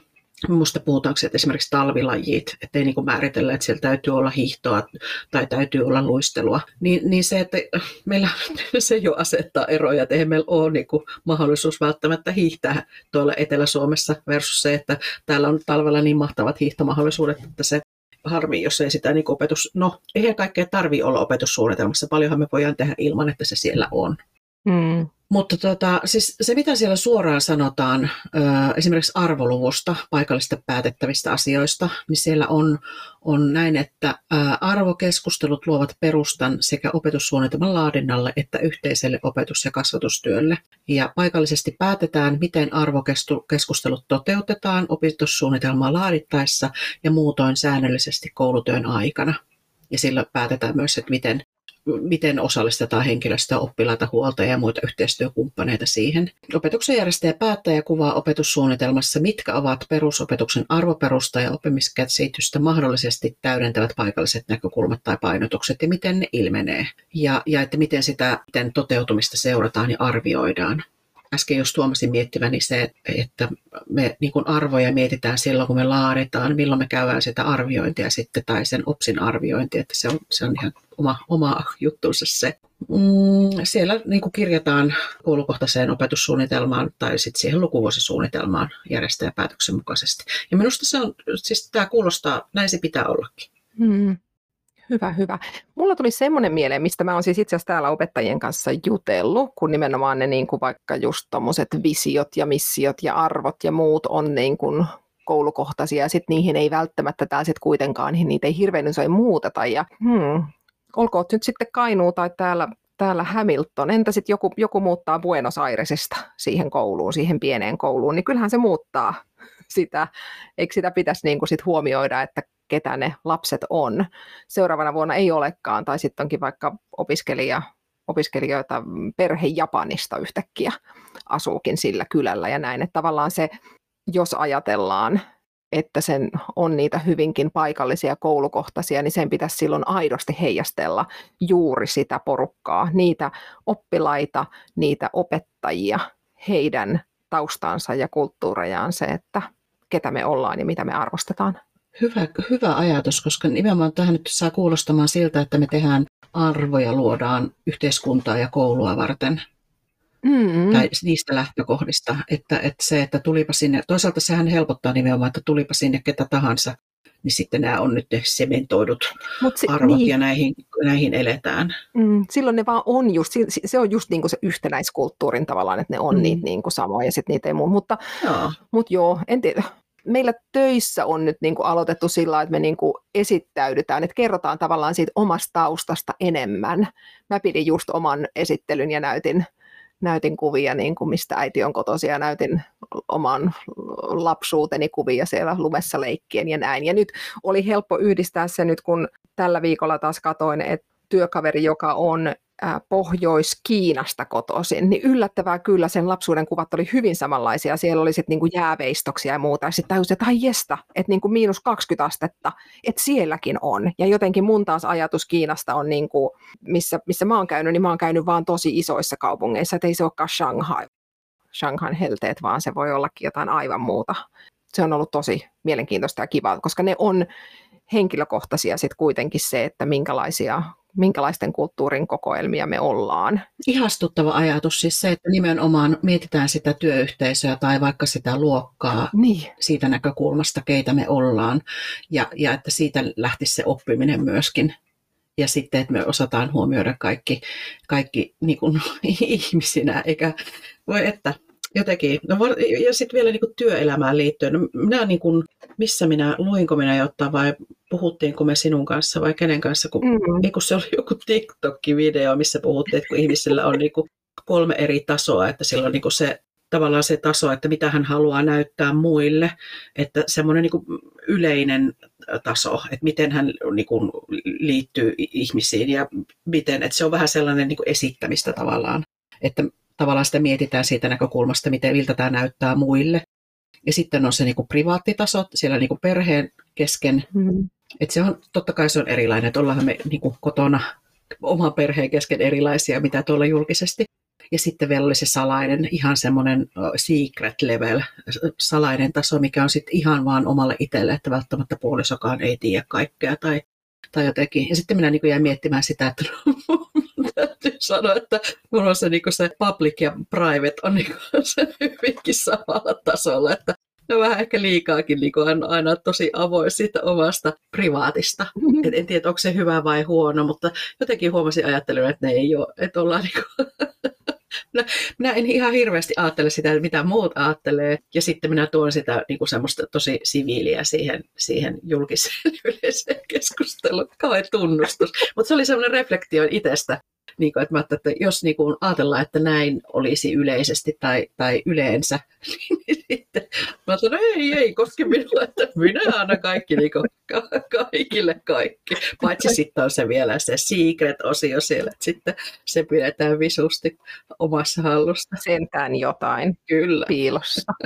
Minusta puhutaanko että esimerkiksi talvilajit, ettei niin määritellä, että siellä täytyy olla hiihtoa tai täytyy olla luistelua, niin, niin se, että meillä se jo asettaa eroja, että eihän meillä ole niin kuin mahdollisuus välttämättä hiihtää tuolla Etelä-Suomessa versus se, että täällä on talvella niin mahtavat hiihtomahdollisuudet, että se harmi, jos ei sitä niin opetus... No, eihän kaikkea tarvi olla opetussuunnitelmassa. Paljonhan me voidaan tehdä ilman, että se siellä on. Mm. Mutta tota, siis se, mitä siellä suoraan sanotaan esimerkiksi arvoluvusta, paikallista päätettävistä asioista, niin siellä on, on näin, että arvokeskustelut luovat perustan sekä opetussuunnitelman laadinnalle että yhteiselle opetus- ja kasvatustyölle. Ja paikallisesti päätetään, miten arvokeskustelut toteutetaan opetussuunnitelmaa laadittaessa ja muutoin säännöllisesti koulutyön aikana. Ja sillä päätetään myös, että miten miten osallistetaan henkilöstöä, oppilaita, huoltajia ja muita yhteistyökumppaneita siihen. Opetuksen järjestäjä päättäjä kuvaa opetussuunnitelmassa, mitkä ovat perusopetuksen arvoperusta ja oppimiskäsitystä mahdollisesti täydentävät paikalliset näkökulmat tai painotukset ja miten ne ilmenee. Ja, ja että miten sitä miten toteutumista seurataan ja arvioidaan äsken just tuomasin miettiväni se, että me niin kuin arvoja mietitään silloin, kun me laaditaan, milloin me käydään sitä arviointia sitten, tai sen OPSin arviointi, että se on, se on ihan oma, oma juttunsa se. Mm, siellä niin kuin kirjataan koulukohtaiseen opetussuunnitelmaan tai sitten siihen lukuvuosisuunnitelmaan järjestäjäpäätöksen mukaisesti. Ja minusta se on, siis tämä kuulostaa, näin se pitää ollakin. Hmm. Hyvä, hyvä. Mulla tuli semmoinen mieleen, mistä mä oon siis itse asiassa täällä opettajien kanssa jutellut, kun nimenomaan ne niin kuin vaikka just tommoset visiot ja missiot ja arvot ja muut on niin kuin koulukohtaisia ja sitten niihin ei välttämättä täällä sit kuitenkaan, niin niitä ei hirveän usein muuteta. Ja hmm, olkoon nyt sitten Kainuu tai täällä, täällä Hamilton, entä sitten joku, joku muuttaa Buenos Airesista siihen kouluun, siihen pieneen kouluun, niin kyllähän se muuttaa sitä, eikö sitä pitäisi niin kuin sit huomioida, että ketä ne lapset on. Seuraavana vuonna ei olekaan, tai sitten onkin vaikka opiskelija, opiskelijoita perhe Japanista yhtäkkiä asuukin sillä kylällä ja näin, että tavallaan se, jos ajatellaan, että sen on niitä hyvinkin paikallisia koulukohtaisia, niin sen pitäisi silloin aidosti heijastella juuri sitä porukkaa, niitä oppilaita, niitä opettajia, heidän taustansa ja kulttuurejaan se, että ketä me ollaan ja mitä me arvostetaan. Hyvä, hyvä ajatus, koska nimenomaan tähän nyt saa kuulostamaan siltä, että me tehdään arvoja, luodaan yhteiskuntaa ja koulua varten. Mm-hmm. Tai niistä lähtökohdista, että, että se, että tulipa sinne, toisaalta sehän helpottaa nimenomaan, että tulipa sinne ketä tahansa, niin sitten nämä on nyt ne sementoidut Mut se, arvot niin. ja näihin, näihin eletään. Mm, silloin ne vaan on just, se on just niin kuin se yhtenäiskulttuurin tavallaan, että ne on mm. niitä niin kuin samoja ja sitten niitä ei muu. Mutta joo, mut joo en tiedä meillä töissä on nyt niin kuin aloitettu sillä että me niin kuin esittäydytään, että kerrotaan tavallaan siitä omasta taustasta enemmän. Mä pidin just oman esittelyn ja näytin, näytin kuvia, niin kuin mistä äiti on kotoisin ja näytin oman lapsuuteni kuvia siellä lumessa leikkien ja näin. Ja nyt oli helppo yhdistää se nyt, kun tällä viikolla taas katoin, että työkaveri, joka on Pohjois-Kiinasta kotoisin, niin yllättävää kyllä sen lapsuuden kuvat oli hyvin samanlaisia. Siellä oli sitten niinku jääveistoksia ja muuta. Ja sitten tajusin, että ai jesta, että niinku miinus 20 astetta, että sielläkin on. Ja jotenkin mun taas ajatus Kiinasta on, niinku, missä, missä mä oon käynyt, niin mä oon käynyt vaan tosi isoissa kaupungeissa, että ei se olekaan Shanghai, Shanghain helteet, vaan se voi ollakin jotain aivan muuta. Se on ollut tosi mielenkiintoista ja kivaa, koska ne on henkilökohtaisia sitten kuitenkin se, että minkälaisia minkälaisten kulttuurin kokoelmia me ollaan. Ihastuttava ajatus siis se, että nimenomaan mietitään sitä työyhteisöä tai vaikka sitä luokkaa niin. siitä näkökulmasta, keitä me ollaan, ja, ja että siitä lähtisi se oppiminen myöskin. Ja sitten, että me osataan huomioida kaikki, kaikki niin kuin, ihmisinä, eikä voi että jotenkin. No, ja sitten vielä niin kuin työelämään liittyen. No, minä niin kuin, missä minä, luinko minä jotain vai puhuttiinko me sinun kanssa vai kenen kanssa, kun, mm. kun se oli joku TikTok-video, missä puhuttiin, että kun ihmisillä on niin kuin kolme eri tasoa, että sillä on niin kuin se tavallaan se taso, että mitä hän haluaa näyttää muille, että semmoinen niin yleinen taso, että miten hän niin kuin liittyy ihmisiin ja miten, että se on vähän sellainen niin kuin esittämistä tavallaan, että tavallaan sitä mietitään siitä näkökulmasta, miten miltä tämä näyttää muille. Ja sitten on se niin kuin privaattitaso siellä niin kuin perheen kesken. Mm. Että se on, totta kai se on erilainen, että ollaan me niin kuin kotona oman perheen kesken erilaisia, mitä tuolla julkisesti. Ja sitten vielä oli se salainen, ihan semmoinen secret level, salainen taso, mikä on sitten ihan vaan omalle itselle, että välttämättä puolisokaan ei tiedä kaikkea tai, tai jotenkin. Ja sitten minä niin jäin miettimään sitä, että täytyy sanoa, että mulla on se, niin se public ja private on niin se hyvinkin samalla tasolla, että ne on vähän ehkä liikaakin niin kuin aina tosi avoin siitä omasta privaatista. Mm-hmm. Et en tiedä, onko se hyvä vai huono, mutta jotenkin huomasin ajattelun, että ne ei ole, että ollaan niin kuin minä, minä en ihan hirveästi ajattele sitä, mitä muut ajattelee, ja sitten minä tuon sitä niin kuin semmoista tosi siviiliä siihen, siihen julkiseen yleiseen keskusteluun. Kauhean tunnustus. Mutta se oli semmoinen reflektio itsestä, niin kuin, että, mä että jos niin kuin ajatellaan, että näin olisi yleisesti tai, tai yleensä, niin sitten mä sanoin, ei, ei koske minua, että minä annan kaikki niin kuin, ka- kaikille kaikki. Paitsi sitten on se vielä se secret-osio siellä, että sitten se pidetään visusti omassa hallussa. Sentään jotain Kyllä. piilossa.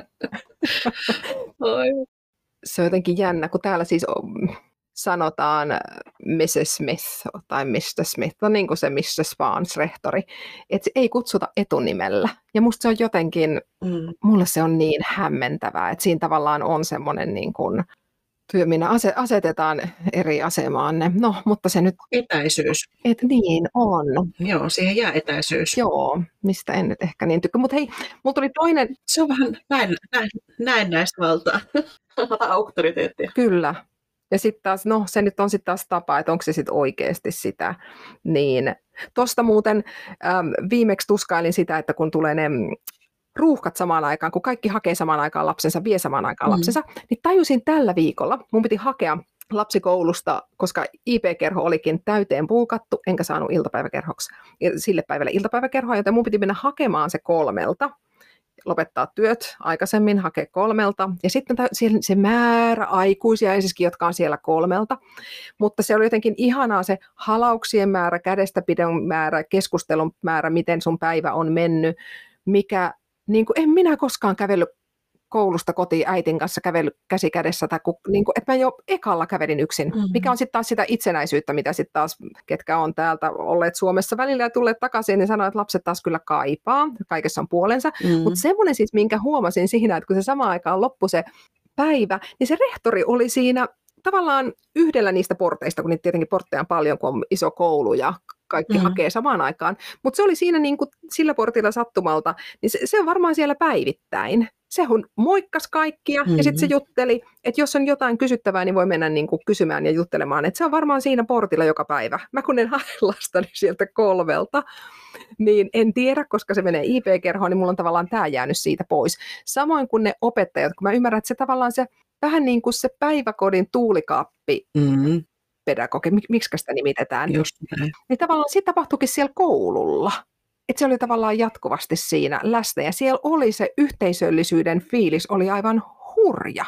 Se on jotenkin jännä, kun täällä siis on, sanotaan äh, Mrs. Smith tai Mr. Smith, on niin kuin se Mr. Spans rehtori, että ei kutsuta etunimellä. Ja musta se on jotenkin, mm. mulle se on niin hämmentävää, että siinä tavallaan on semmoinen niin kuin, minä asetetaan eri asemaan ne. No, mutta se nyt... Etäisyys. Et niin, on. Joo, siihen jää etäisyys. Joo, mistä en nyt ehkä niin tykkää. Mutta hei, mulla tuli toinen... Se on vähän näin, näin, näin näistä valtaa. Auktoriteettia. Kyllä, Ja sitten taas, no se nyt on sitten taas tapa, että onko se sitten oikeasti sitä. Niin tuosta muuten äm, viimeksi tuskailin sitä, että kun tulee ne ruuhkat samaan aikaan, kun kaikki hakee samaan aikaan lapsensa, vie samaan aikaan mm. lapsensa, niin tajusin tällä viikolla, mun piti hakea lapsikoulusta, koska IP-kerho olikin täyteen puukattu, enkä saanut iltapäiväkerhoksi sille päivälle iltapäiväkerhoa, joten mun piti mennä hakemaan se kolmelta lopettaa työt aikaisemmin, hakea kolmelta. Ja sitten se määrä aikuisia esiskin, jotka on siellä kolmelta. Mutta se oli jotenkin ihanaa se halauksien määrä, kädestäpidon määrä, keskustelun määrä, miten sun päivä on mennyt, mikä niin kuin en minä koskaan kävellyt koulusta kotiin äitin kanssa kävely käsi kädessä, tai kun, niin kuin, että mä jo ekalla kävelin yksin, mm-hmm. mikä on sitten taas sitä itsenäisyyttä, mitä sitten taas, ketkä on täältä olleet Suomessa välillä ja tulleet takaisin, niin sanoin, että lapset taas kyllä kaipaa, kaikessa on puolensa, mm-hmm. mutta semmoinen siis, minkä huomasin siinä, että kun se samaan aikaan loppui se päivä, niin se rehtori oli siinä tavallaan yhdellä niistä porteista, kun niitä tietenkin portteja on paljon, kun on iso koulu ja kaikki mm-hmm. hakee samaan aikaan. Mutta se oli siinä niin kuin sillä portilla sattumalta, niin se, se on varmaan siellä päivittäin. Se on moikkas kaikkia mm-hmm. ja sitten se jutteli, että jos on jotain kysyttävää, niin voi mennä niin kuin kysymään ja juttelemaan. Et se on varmaan siinä portilla joka päivä. Mä kun en hae lastani sieltä kolmelta, niin en tiedä, koska se menee IP-kerhoon, niin mulla on tavallaan tämä jäänyt siitä pois. Samoin kuin ne opettajat, kun mä ymmärrän, että se tavallaan se vähän niin kuin se päiväkodin tuulikaappi mm-hmm pedagogi, miksi sitä nimitetään, Just näin. niin tavallaan se tapahtuikin siellä koululla. Että se oli tavallaan jatkuvasti siinä läsnä ja siellä oli se yhteisöllisyyden fiilis oli aivan hurja.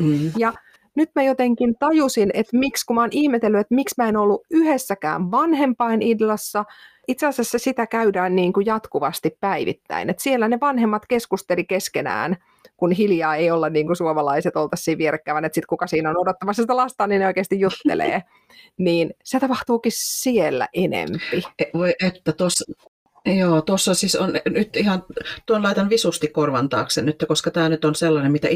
Mm. Ja nyt mä jotenkin tajusin, että miksi, kun mä oon ihmetellyt, että miksi mä en ollut yhdessäkään vanhempain idlassa, itse asiassa sitä käydään niin kuin jatkuvasti päivittäin. Että siellä ne vanhemmat keskusteli keskenään, kun hiljaa ei olla niin kuin suomalaiset oltaisiin vierekkävän, että sitten kuka siinä on odottamassa sitä lasta, niin ne oikeasti juttelee. niin se tapahtuukin siellä enempi. E, voi että tuossa Joo, tuossa siis on nyt ihan, tuon laitan visusti korvan taakse nyt, koska tämä nyt on sellainen, mitä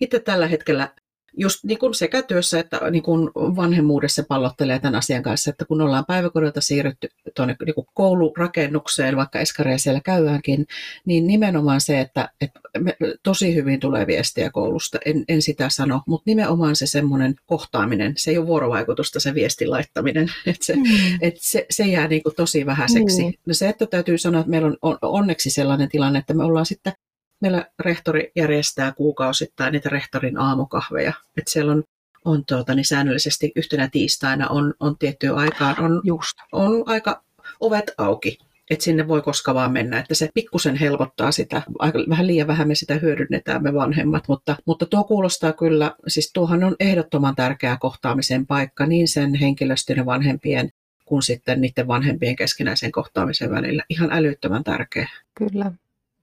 itse tällä hetkellä just niin kuin sekä työssä että niin kuin vanhemmuudessa pallottelee tämän asian kanssa, että kun ollaan päiväkodilta siirrytty tuonne niin kuin koulurakennukseen, vaikka eskareja siellä käydäänkin, niin nimenomaan se, että, että me, tosi hyvin tulee viestiä koulusta, en, en sitä sano, mutta nimenomaan se semmoinen kohtaaminen, se ei ole vuorovaikutusta se viestin laittaminen, että se, mm. että se, se jää niin kuin tosi vähäiseksi. Mm. No se, että täytyy sanoa, että meillä on, on onneksi sellainen tilanne, että me ollaan sitten meillä rehtori järjestää kuukausittain niitä rehtorin aamukahveja. että siellä on, on tuota, niin säännöllisesti yhtenä tiistaina on, on tiettyä aikaan on, Just. on aika ovet auki että sinne voi koska vaan mennä, että se pikkusen helpottaa sitä, aika vähän liian vähän me sitä hyödynnetään me vanhemmat, mutta, mutta tuo kuulostaa kyllä, siis tuohan on ehdottoman tärkeä kohtaamisen paikka niin sen henkilöstön ja vanhempien kuin sitten niiden vanhempien keskinäisen kohtaamisen välillä. Ihan älyttömän tärkeä. Kyllä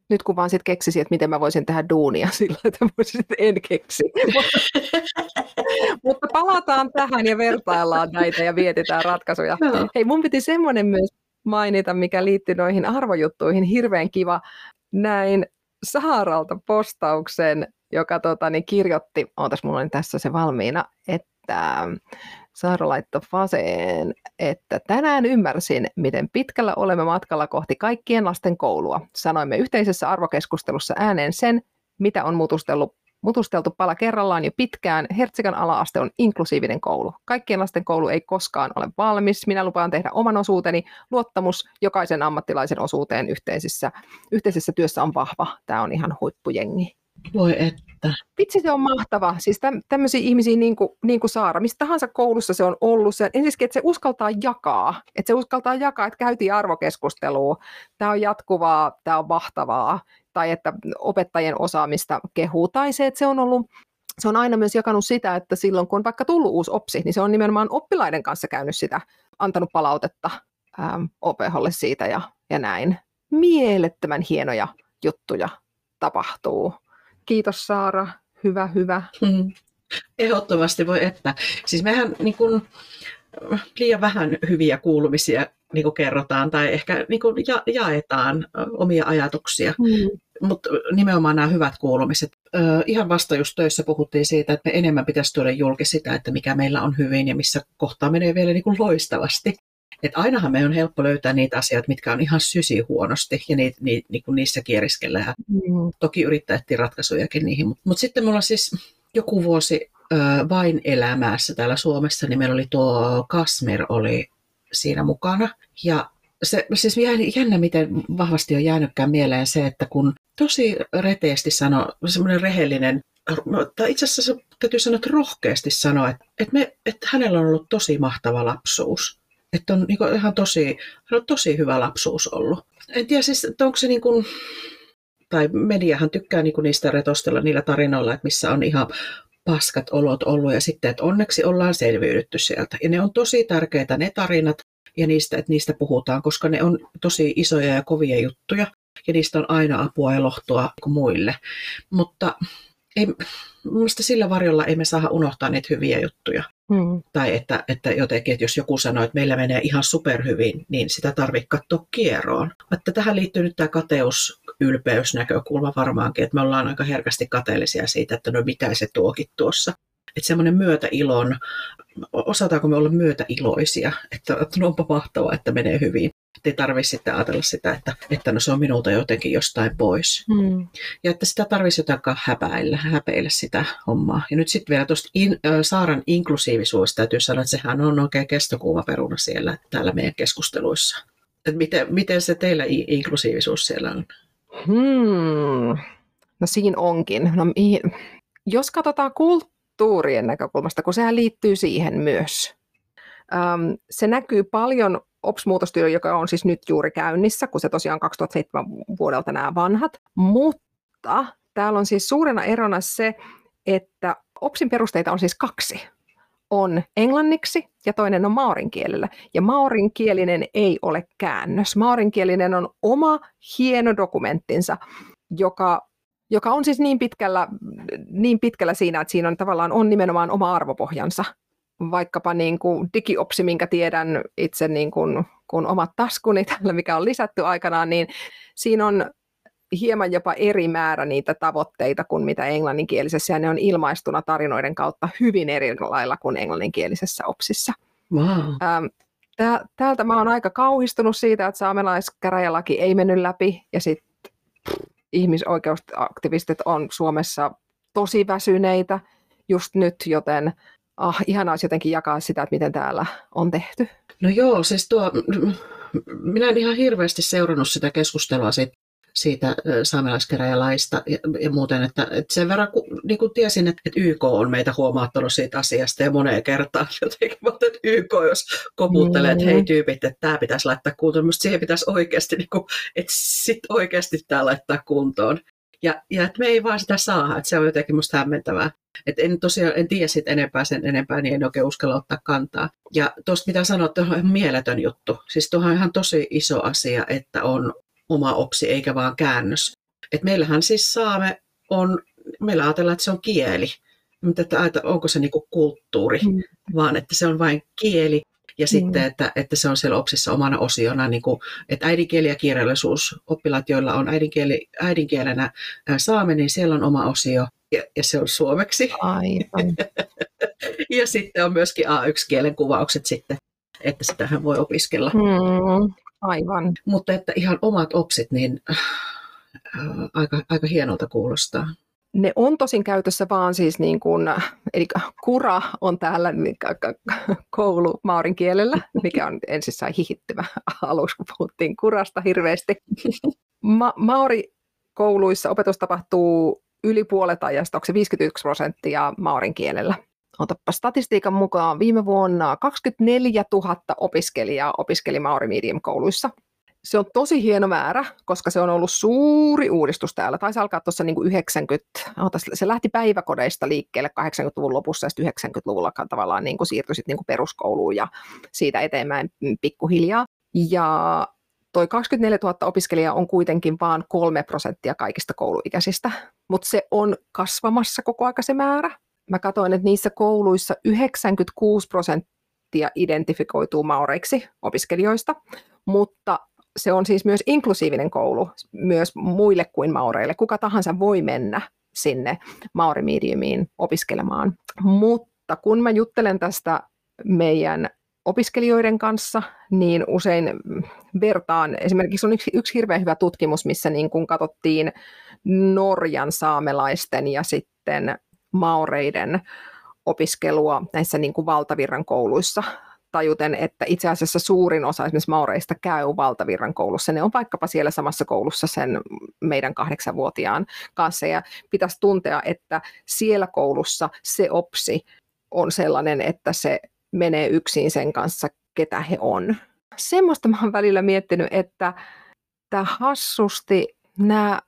nyt kun vaan sitten keksisin, että miten mä voisin tehdä duunia sillä, että voisin en keksi. Mutta palataan tähän ja vertaillaan näitä ja mietitään ratkaisuja. No. Hei, mun piti semmoinen myös mainita, mikä liittyy noihin arvojuttuihin. Hirveän kiva. Näin Saaralta postauksen, joka tota, niin kirjoitti, ootas mulla on tässä se valmiina, että Saara laittoi Faseen, että tänään ymmärsin, miten pitkällä olemme matkalla kohti kaikkien lasten koulua. Sanoimme yhteisessä arvokeskustelussa ääneen sen, mitä on mutustellut mutusteltu pala kerrallaan jo pitkään. Hertsikan ala-aste on inklusiivinen koulu. Kaikkien lasten koulu ei koskaan ole valmis. Minä lupaan tehdä oman osuuteni. Luottamus jokaisen ammattilaisen osuuteen yhteisessä, yhteisessä työssä on vahva. Tämä on ihan huippujengi. Voi että. Vitsi se on mahtava. Siis täm, tämmöisiä ihmisiä niin kuin, niin kuin Saara, mistä tahansa koulussa se on ollut. Se, ensinnäkin, että se uskaltaa jakaa. Että se uskaltaa jakaa, että käytiin arvokeskustelua. Tämä on jatkuvaa, tämä on mahtavaa. Tai että opettajien osaamista kehuu. Tai se, että se on ollut se on aina myös jakanut sitä, että silloin kun on vaikka tullut uusi opsi, niin se on nimenomaan oppilaiden kanssa käynyt sitä, antanut palautetta ähm, opeholle siitä ja, ja näin. Mielettömän hienoja juttuja tapahtuu. Kiitos Saara, hyvä, hyvä. Mm. Ehdottomasti voi että. Siis mehän niin kuin, liian vähän hyviä kuulumisia niin kuin kerrotaan tai ehkä niin kuin ja, jaetaan omia ajatuksia. Mm. Mutta nimenomaan nämä hyvät kuulumiset. Ö, ihan vasta just töissä puhuttiin siitä, että me enemmän pitäisi tuoda julki sitä, että mikä meillä on hyvin ja missä kohtaa menee vielä niin kuin loistavasti. Et ainahan me on helppo löytää niitä asioita, mitkä on ihan sysi huonosti ja niitä, ni, ni, niin niissä kieriskellään. Mm. Toki yrittää etsiä ratkaisujakin niihin. Mutta mut sitten mulla siis joku vuosi vain elämässä täällä Suomessa, niin meillä oli tuo Kasmer oli siinä mukana. Ja se siis jännä, miten vahvasti on jäänytkään mieleen se, että kun tosi reteesti sanoi, semmoinen rehellinen, tai itse asiassa täytyy sanoa, että rohkeasti sanoa, että, että, me, että hänellä on ollut tosi mahtava lapsuus. Että on niin ihan tosi, on tosi hyvä lapsuus ollut. En tiedä siis, että onko se niin kuin, tai mediahan tykkää niin kuin niistä retostella niillä tarinoilla, että missä on ihan paskat olot ollut ja sitten, että onneksi ollaan selviydytty sieltä. Ja ne on tosi tärkeitä ne tarinat ja niistä, että niistä puhutaan, koska ne on tosi isoja ja kovia juttuja ja niistä on aina apua ja lohtua muille. Mutta ei, mielestäni sillä varjolla ei me saa unohtaa niitä hyviä juttuja. Hmm. Tai että, että jotenkin, että jos joku sanoo, että meillä menee ihan superhyvin, niin sitä tarvitsee katsoa kieroon. Että tähän liittyy nyt tämä kateus, ylpeysnäkökulma varmaankin, että me ollaan aika herkästi kateellisia siitä, että no mitä se tuokin tuossa. Että semmoinen myötäilon, osataanko me olla myötäiloisia, että, että no onpa mahtavaa, että menee hyvin ei tarvitse sitten ajatella sitä, että, että no se on minulta jotenkin jostain pois. Mm. Ja että sitä tarvitsisi jotenkin häpäillä, häpeillä sitä hommaa. Ja nyt sitten vielä tuosta in, Saaran inklusiivisuudesta täytyy sanoa, että sehän on oikein kestokuuma peruna siellä täällä meidän keskusteluissa. Että miten, miten se teillä inklusiivisuus siellä on? Hmm. No siinä onkin. No, jos katsotaan kulttuurien näkökulmasta, kun sehän liittyy siihen myös. Um, se näkyy paljon OPS-muutostyö, joka on siis nyt juuri käynnissä, kun se tosiaan 2007 vuodelta nämä vanhat. Mutta täällä on siis suurena erona se, että OPSin perusteita on siis kaksi. On englanniksi ja toinen on maorinkielellä. Ja maorinkielinen ei ole käännös. Maorinkielinen on oma hieno dokumenttinsa, joka joka on siis niin pitkällä, niin pitkällä siinä, että siinä on tavallaan on nimenomaan oma arvopohjansa vaikkapa niin kuin digiopsi, minkä tiedän itse niin kuin, kun omat taskuni tällä, mikä on lisätty aikanaan, niin siinä on hieman jopa eri määrä niitä tavoitteita kuin mitä englanninkielisessä, ja ne on ilmaistuna tarinoiden kautta hyvin eri lailla kuin englanninkielisessä opsissa. Wow. Ähm, täältä mä oon aika kauhistunut siitä, että saamelaiskäräjälaki ei mennyt läpi, ja sitten ihmisoikeusaktivistit on Suomessa tosi väsyneitä just nyt, joten ah, ihanaa olisi jotenkin jakaa sitä, että miten täällä on tehty. No joo, siis tuo, minä en ihan hirveästi seurannut sitä keskustelua siitä, siitä saamelaiskäräjälaista ja, ja muuten, että, että sen verran kun, niin kuin tiesin, että, että YK on meitä huomaattanut siitä asiasta ja moneen kertaan jotenkin, mutta että YK jos koputtelee, mm. että hei tyypit, että tämä pitäisi laittaa kuntoon, minusta siihen pitäisi oikeasti, niin kuin, että sit oikeasti tämä laittaa kuntoon. Ja, ja että me ei vaan sitä saa, että se on jotenkin musta hämmentävää. Et en tosiaan en tiedä sit enempää sen enempää, niin en oikein uskalla ottaa kantaa. Ja tuosta mitä sanoit, on ihan mieletön juttu. Siis tuohan on ihan tosi iso asia, että on oma opsi eikä vaan käännös. Et meillähän siis saame on, meillä ajatellaan, että se on kieli. Mutta että onko se niinku kulttuuri, mm. vaan että se on vain kieli. Ja mm. sitten, että, että se on siellä OPSissa omana osiona, niin kuin, että äidinkieli ja kirjallisuus, oppilaat, joilla on äidinkieli, äidinkielenä saame, niin siellä on oma osio ja, ja se on suomeksi. Aivan. ja sitten on myöskin A1-kielen kuvaukset sitten, että sitähän voi opiskella. Mm, aivan. Mutta että ihan omat opsit, niin äh, aika, aika hienolta kuulostaa. Ne on tosin käytössä vaan siis niin kuin, eli kura on täällä niin koulu maurin kielellä, mikä on ensissään hihittyvä alus, kun puhuttiin kurasta hirveästi. Ma- Maori kouluissa opetus tapahtuu yli puolet ajasta, onko se 51 prosenttia maorin kielellä. Otapa statistiikan mukaan viime vuonna 24 000 opiskelijaa opiskeli Maori Medium kouluissa. Se on tosi hieno määrä, koska se on ollut suuri uudistus täällä. Taisi alkaa tuossa niin 90, se lähti päiväkodeista liikkeelle 80-luvun lopussa ja sitten 90-luvulla tavallaan niin kuin siirtyi sitten niin kuin peruskouluun ja siitä eteenpäin pikkuhiljaa. Ja toi 24 000 opiskelijaa on kuitenkin vain 3 prosenttia kaikista kouluikäisistä, mutta se on kasvamassa koko aika se määrä. Mä katsoin, että niissä kouluissa 96 prosenttia identifikoituu maureiksi opiskelijoista, mutta se on siis myös inklusiivinen koulu myös muille kuin maureille. Kuka tahansa voi mennä sinne maurimediumiin opiskelemaan. Mutta kun mä juttelen tästä meidän opiskelijoiden kanssa, niin usein vertaan, esimerkiksi on yksi, yksi hirveän hyvä tutkimus, missä niin kun katsottiin Norjan saamelaisten ja sitten maureiden opiskelua näissä niin kuin valtavirran kouluissa tajuten, että itse asiassa suurin osa esimerkiksi maureista käy valtavirran koulussa. Ne on vaikkapa siellä samassa koulussa sen meidän kahdeksanvuotiaan kanssa ja pitäisi tuntea, että siellä koulussa se opsi on sellainen, että se menee yksin sen kanssa, ketä he on. Semmoista mä oon välillä miettinyt, että tämä hassusti nämä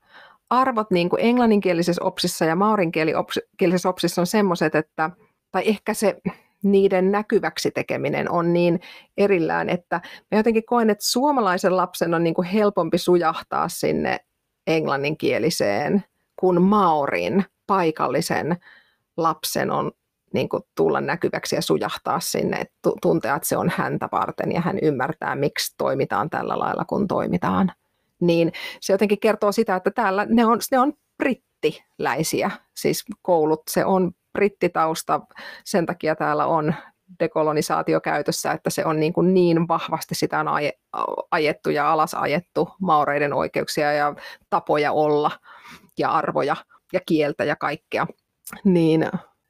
arvot niin kuin englanninkielisessä opsissa ja maurinkielisessä opsissa on semmoiset, että, tai ehkä se niiden näkyväksi tekeminen on niin erillään, että mä jotenkin koen, että suomalaisen lapsen on niin kuin helpompi sujahtaa sinne englanninkieliseen, kun Maurin paikallisen lapsen on niin kuin tulla näkyväksi ja sujahtaa sinne, tuntea, että se on häntä varten ja hän ymmärtää, miksi toimitaan tällä lailla, kun toimitaan. Niin se jotenkin kertoo sitä, että täällä ne on, ne on brittiläisiä, siis koulut, se on brittitausta, sen takia täällä on dekolonisaatio käytössä, että se on niin, kuin niin vahvasti sitä on ajettu ja alasajettu maureiden oikeuksia ja tapoja olla ja arvoja ja kieltä ja kaikkea. Niin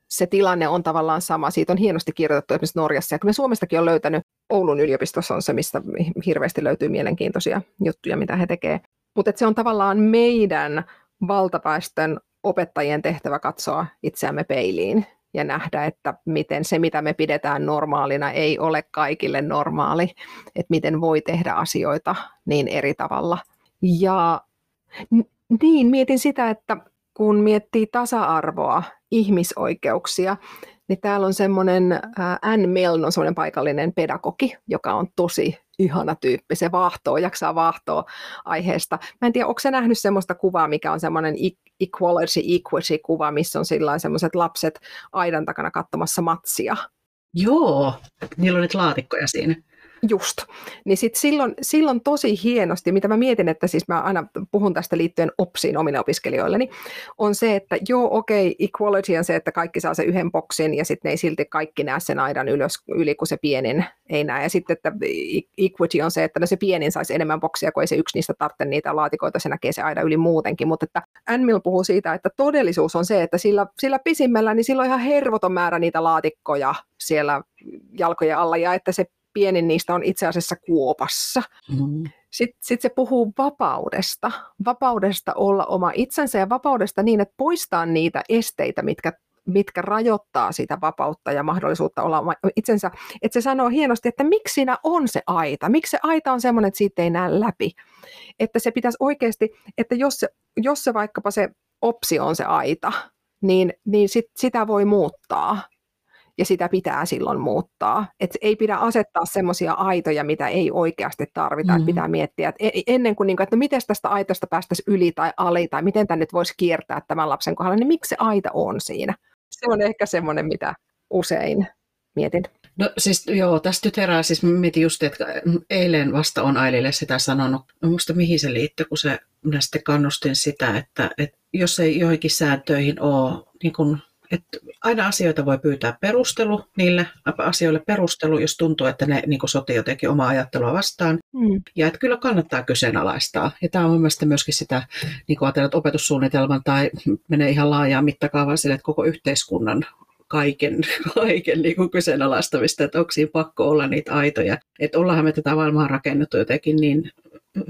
se tilanne on tavallaan sama. Siitä on hienosti kirjoitettu esimerkiksi Norjassa. Ja kyllä Suomestakin on löytänyt, Oulun yliopistossa on se, mistä hirveästi löytyy mielenkiintoisia juttuja, mitä he tekevät. Mutta se on tavallaan meidän valtapäistön opettajien tehtävä katsoa itseämme peiliin ja nähdä, että miten se, mitä me pidetään normaalina, ei ole kaikille normaali, että miten voi tehdä asioita niin eri tavalla. Ja niin, mietin sitä, että kun miettii tasa-arvoa, ihmisoikeuksia, niin täällä on semmoinen, Anne Milne on semmoinen paikallinen pedagogi, joka on tosi ihana tyyppi. Se vahtoo, jaksaa vahtoa aiheesta. Mä en tiedä, onko se nähnyt semmoista kuvaa, mikä on semmoinen equality, equity kuva, missä on semmoiset lapset aidan takana katsomassa matsia. Joo, niillä on nyt laatikkoja siinä. Just. Niin sit silloin, silloin tosi hienosti, mitä mä mietin, että siis mä aina puhun tästä liittyen OPSiin omille opiskelijoilleni, on se, että joo, okei, okay, equality on se, että kaikki saa sen yhden boksin ja sitten ne ei silti kaikki näe sen aidan ylös, yli kuin se pienin ei näe. Ja sitten, että equity on se, että no se pienin saisi enemmän boksia, kun ei se yksi niistä tarvitse niitä laatikoita, se näkee se aida yli muutenkin. Mutta että Anmil puhuu siitä, että todellisuus on se, että sillä, sillä pisimmällä niin sillä on ihan hervoton määrä niitä laatikkoja siellä jalkojen alla ja että se pienin niistä on itse asiassa kuopassa. Mm. Sitten sit se puhuu vapaudesta, vapaudesta olla oma itsensä ja vapaudesta niin, että poistaa niitä esteitä, mitkä mitkä rajoittaa sitä vapautta ja mahdollisuutta olla itsensä. Että se sanoo hienosti, että miksi siinä on se aita, miksi se aita on semmoinen, että siitä ei näe läpi. Että se pitäisi oikeasti, että jos se, jos se vaikkapa se opsi on se aita, niin, niin sit, sitä voi muuttaa ja sitä pitää silloin muuttaa. Et ei pidä asettaa semmoisia aitoja, mitä ei oikeasti tarvita. Mm-hmm. pitää miettiä, että e, ennen kuin, niinku, että no miten tästä aitasta päästäisiin yli tai ali, tai miten tämä nyt voisi kiertää tämän lapsen kohdalla, niin miksi se aita on siinä? Se on ehkä semmoinen, mitä usein mietin. No siis joo, tästä nyt herää, siis mietin just, että eilen vasta on Ailille sitä sanonut, no muista mihin se liittyy, kun se, minä sitten kannustin sitä, että, että jos ei joihinkin sääntöihin ole niin kuin että aina asioita voi pyytää perustelu niille asioille perustelu, jos tuntuu, että ne niin sotii jotenkin omaa ajattelua vastaan. Mm. Ja että kyllä kannattaa kyseenalaistaa. Ja tämä on mielestäni myöskin sitä niin ajatella, että opetussuunnitelman tai menee ihan laajaan mittakaavaan sille, että koko yhteiskunnan kaiken, kaiken niin kuin kyseenalaistamista, että onko siinä pakko olla niitä aitoja. Että ollaanhan me tätä maailmaa rakennettu jotenkin niin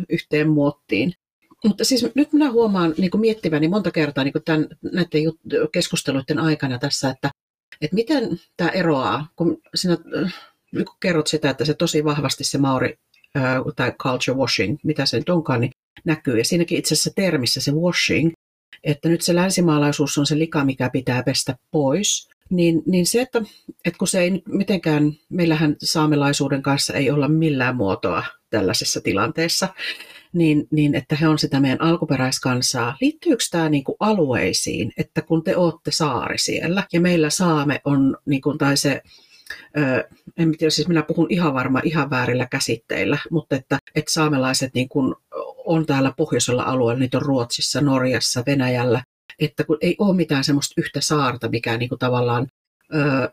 yhteen muottiin, mutta siis nyt minä huomaan niin kuin miettiväni monta kertaa niin kuin tämän, näiden keskusteluiden aikana tässä, että, että miten tämä eroaa, kun sinä niin kun kerrot sitä, että se tosi vahvasti se mauri tai culture washing, mitä se nyt onkaan, niin näkyy. Ja siinäkin itse asiassa termissä se washing, että nyt se länsimaalaisuus on se lika, mikä pitää pestä pois, niin, niin se, että, että kun se ei nyt mitenkään, meillähän saamelaisuuden kanssa ei olla millään muotoa tällaisessa tilanteessa, niin, niin että he on sitä meidän alkuperäiskansaa. Liittyykö tämä niin kuin alueisiin, että kun te olette saari siellä ja meillä saame on, niin kuin, tai se en tiedä, siis minä puhun ihan varma ihan väärillä käsitteillä, mutta että, että saamelaiset niin kuin on täällä pohjoisella alueella, niitä on Ruotsissa, Norjassa, Venäjällä, että kun ei ole mitään semmoista yhtä saarta, mikä niin kuin tavallaan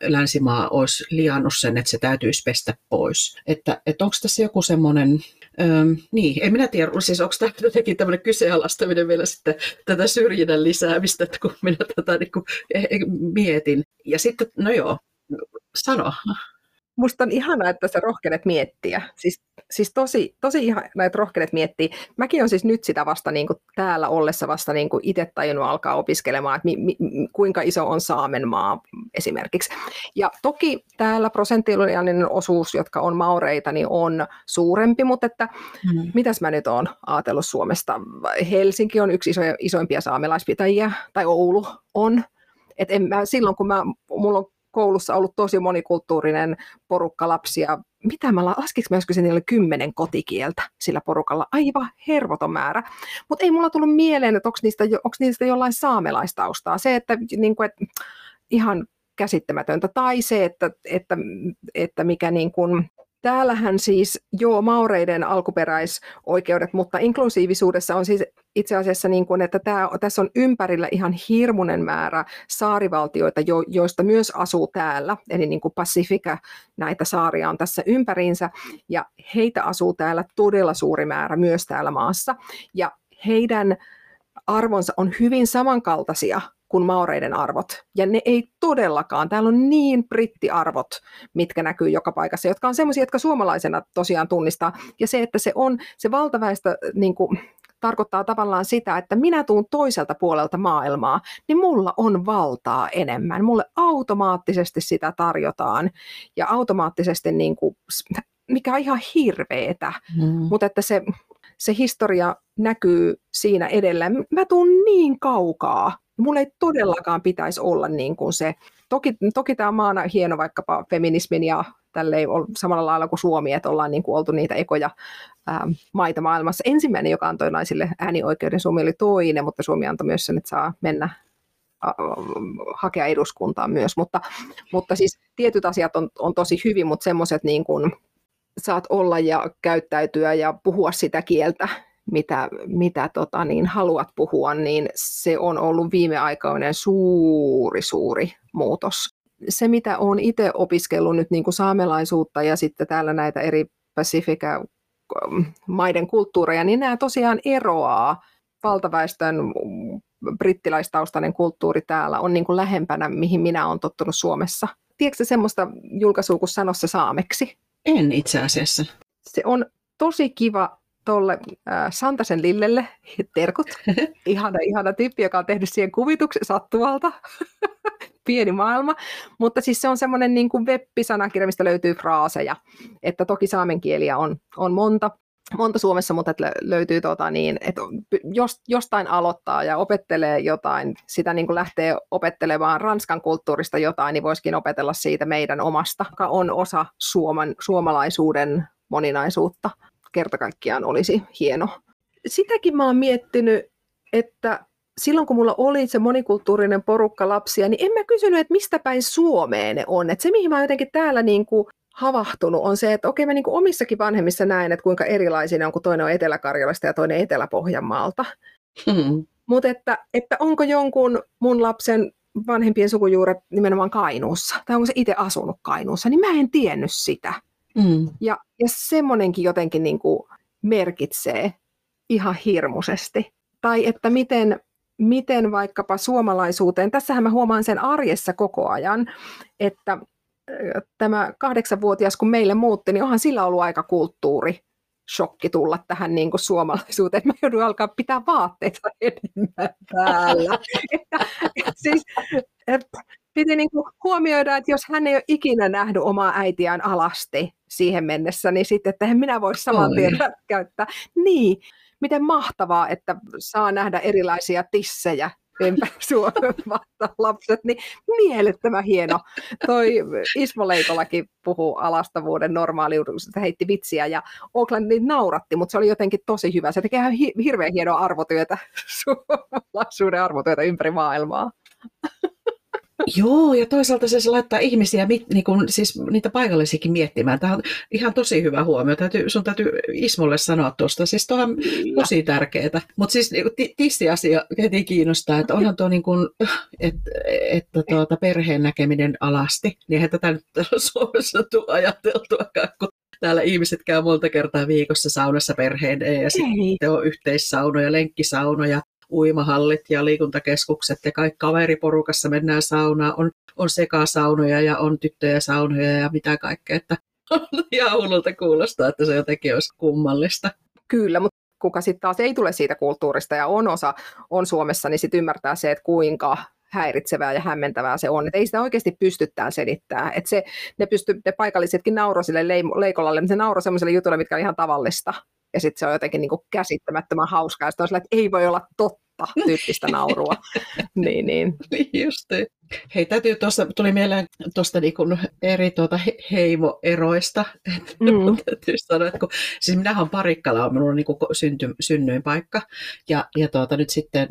länsimaa olisi liannut sen, että se täytyisi pestä pois. Että, että onko tässä joku semmoinen Öm, niin, en minä tiedä, siis onko tämä jotenkin tämmöinen kyseenalaistaminen vielä sitten tätä syrjinnän lisäämistä, että kun minä tätä niin kuin, eh, eh, mietin. Ja sitten, no joo, sano. Musta on ihanaa, että sä rohkenet miettiä. Siis, siis tosi, tosi ihanaa, että rohkenet miettiä. Mäkin on siis nyt sitä vasta niin kuin täällä ollessa vasta niin kuin itse tajunnut alkaa opiskelemaan, että mi, mi, kuinka iso on Saamenmaa esimerkiksi. Ja toki täällä prosenttiollinen osuus, jotka on maureita, niin on suurempi, mutta että hmm. mitäs mä nyt oon ajatellut Suomesta? Helsinki on yksi iso, isoimpia saamelaispitäjiä, tai Oulu on. Et en mä, silloin kun mä, mulla on koulussa ollut tosi monikulttuurinen porukka lapsia. Mitä mä laskiksi mä joskus niillä kymmenen kotikieltä sillä porukalla? Aivan hervoton määrä. Mutta ei mulla tullut mieleen, että onko niistä, niistä jollain saamelaistaustaa. Se, että, niin kuin, että ihan käsittämätöntä. Tai se, että, että, että mikä niin kuin, Täällähän siis joo maureiden alkuperäisoikeudet, mutta inklusiivisuudessa on siis itse asiassa niin kuin, että tämä, tässä on ympärillä ihan hirmuinen määrä saarivaltioita, jo, joista myös asuu täällä, eli niin kuin Pacifica, näitä saaria on tässä ympäriinsä, ja heitä asuu täällä todella suuri määrä myös täällä maassa, ja heidän arvonsa on hyvin samankaltaisia kuin maureiden arvot. Ja ne ei todellakaan, täällä on niin brittiarvot, mitkä näkyy joka paikassa, jotka on sellaisia, jotka suomalaisena tosiaan tunnistaa. Ja se, että se on, se valtaväestö niin kuin, tarkoittaa tavallaan sitä, että minä tuun toiselta puolelta maailmaa, niin mulla on valtaa enemmän. Mulle automaattisesti sitä tarjotaan ja automaattisesti, niin kuin, mikä on ihan hirveetä, mm. mutta että se, se historia näkyy siinä edellä. Mä tuun niin kaukaa Mulla ei todellakaan pitäisi olla niin kuin se, toki, toki tämä maana hieno vaikkapa feminismin ja tälle ei ole samalla lailla kuin Suomi, että ollaan niin kuin oltu niitä ekoja ää, maita maailmassa. Ensimmäinen, joka antoi naisille äänioikeuden, Suomi oli toinen, mutta Suomi antoi myös sen, että saa mennä hakea eduskuntaan myös, mutta, mutta siis tietyt asiat on, on tosi hyvin, mutta semmoiset niin kuin saat olla ja käyttäytyä ja puhua sitä kieltä, mitä, mitä tota, niin haluat puhua, niin se on ollut viimeaikainen suuri, suuri muutos. Se, mitä olen itse opiskellut nyt niin kuin saamelaisuutta ja sitten täällä näitä eri Pacifica ähm, maiden kulttuureja, niin nämä tosiaan eroaa valtaväestön brittiläistaustainen kulttuuri täällä on niin kuin lähempänä, mihin minä olen tottunut Suomessa. Tiedätkö semmoista julkaisua kuin Sanossa saameksi? En itse asiassa. Se on tosi kiva tuolle äh, Santasen Lillelle, terkut, ihana, ihana tyyppi, joka on tehnyt siihen kuvituksen sattuvalta, pieni maailma, mutta siis se on semmoinen niin kuin web-sanakirja, mistä löytyy fraaseja, että toki saamen kieliä on, on monta, monta Suomessa, mutta että löytyy tota niin, että jos, jostain aloittaa ja opettelee jotain, sitä niin kuin lähtee opettelemaan Ranskan kulttuurista jotain, niin voisikin opetella siitä meidän omasta, joka on osa suoman, suomalaisuuden moninaisuutta kerta kaikkiaan olisi hieno. Sitäkin mä oon miettinyt, että silloin kun mulla oli se monikulttuurinen porukka lapsia, niin en mä kysynyt, että mistä päin Suomeen ne on. Että se, mihin mä oon jotenkin täällä niin kuin havahtunut, on se, että okei mä niin kuin omissakin vanhemmissa näen, että kuinka erilaisia ne on, kun toinen on Etelä-Karjalasta ja toinen Etelä-Pohjanmaalta. Hmm. Mutta että, että onko jonkun mun lapsen vanhempien sukujuuret nimenomaan Kainuussa, tai onko se itse asunut Kainuussa, niin mä en tiennyt sitä. Mm. Ja, ja semmoinenkin jotenkin niin kuin merkitsee ihan hirmuisesti. Tai että miten, miten vaikkapa suomalaisuuteen, tässähän mä huomaan sen arjessa koko ajan, että tämä kahdeksanvuotias kun meille muutti, niin onhan sillä ollut aika kulttuuri shokki tulla tähän niin kuin suomalaisuuteen. Mä joudun alkaa pitää vaatteita enemmän päällä. että, siis, piti niin kuin huomioida, että jos hän ei ole ikinä nähnyt omaa äitiään alasti siihen mennessä, niin sitten, että minä voisi saman tien käyttää. Niin, miten mahtavaa, että saa nähdä erilaisia tissejä ympäri Suomen lapset, niin mielettömän hieno. Toi Ismo Leikolakin puhuu alastavuuden normaaliudesta, heitti vitsiä ja Oakland niin nauratti, mutta se oli jotenkin tosi hyvä. Se tekee hirveän hienoa arvotyötä, suomalaisuuden arvotyötä ympäri maailmaa. Joo, ja toisaalta se, se laittaa ihmisiä, niin kuin, siis niitä paikallisiakin miettimään. Tämä on ihan tosi hyvä huomio. Täytyy, sun täytyy Ismolle sanoa tuosta. Siis tuo on tosi tärkeää. Mutta siis niin tissiasia heti kiinnostaa, että onhan tuo niin kuin, että, että tuota, perheen näkeminen alasti. Niin eihän tätä nyt Suomessa tule ajateltua, kun täällä ihmiset käy monta kertaa viikossa saunassa perheen ja sitten on yhteissaunoja, lenkkisaunoja, uimahallit ja liikuntakeskukset ja kaikki kaveriporukassa mennään saunaan. On, on sekasaunoja ja on tyttöjä saunoja ja mitä kaikkea. Että ihan hullulta kuulostaa, että se jotenkin olisi kummallista. Kyllä, mutta kuka sitten taas ei tule siitä kulttuurista ja on osa on Suomessa, niin sitten ymmärtää se, että kuinka häiritsevää ja hämmentävää se on. Et ei sitä oikeasti pystyttää selittää. Et se, ne, pysty, ne paikallisetkin nauroi sille leikolalle, niin se nauroi sellaiselle jutulle, mitkä on ihan tavallista. Ja sitten se on jotenkin niin kuin käsittämättömän hauskaa. Ja sitten on sillä, että ei voi olla totta tyyppistä naurua. niin, niin. niin just. Hei, täytyy tuossa, tuli mieleen tuosta niinku eri tuota heimoeroista. Mm. täytyy sanoa, että kun, siis minähän on Parikkala, on minun niinku synty, synnyin paikka. Ja, ja tuota, nyt sitten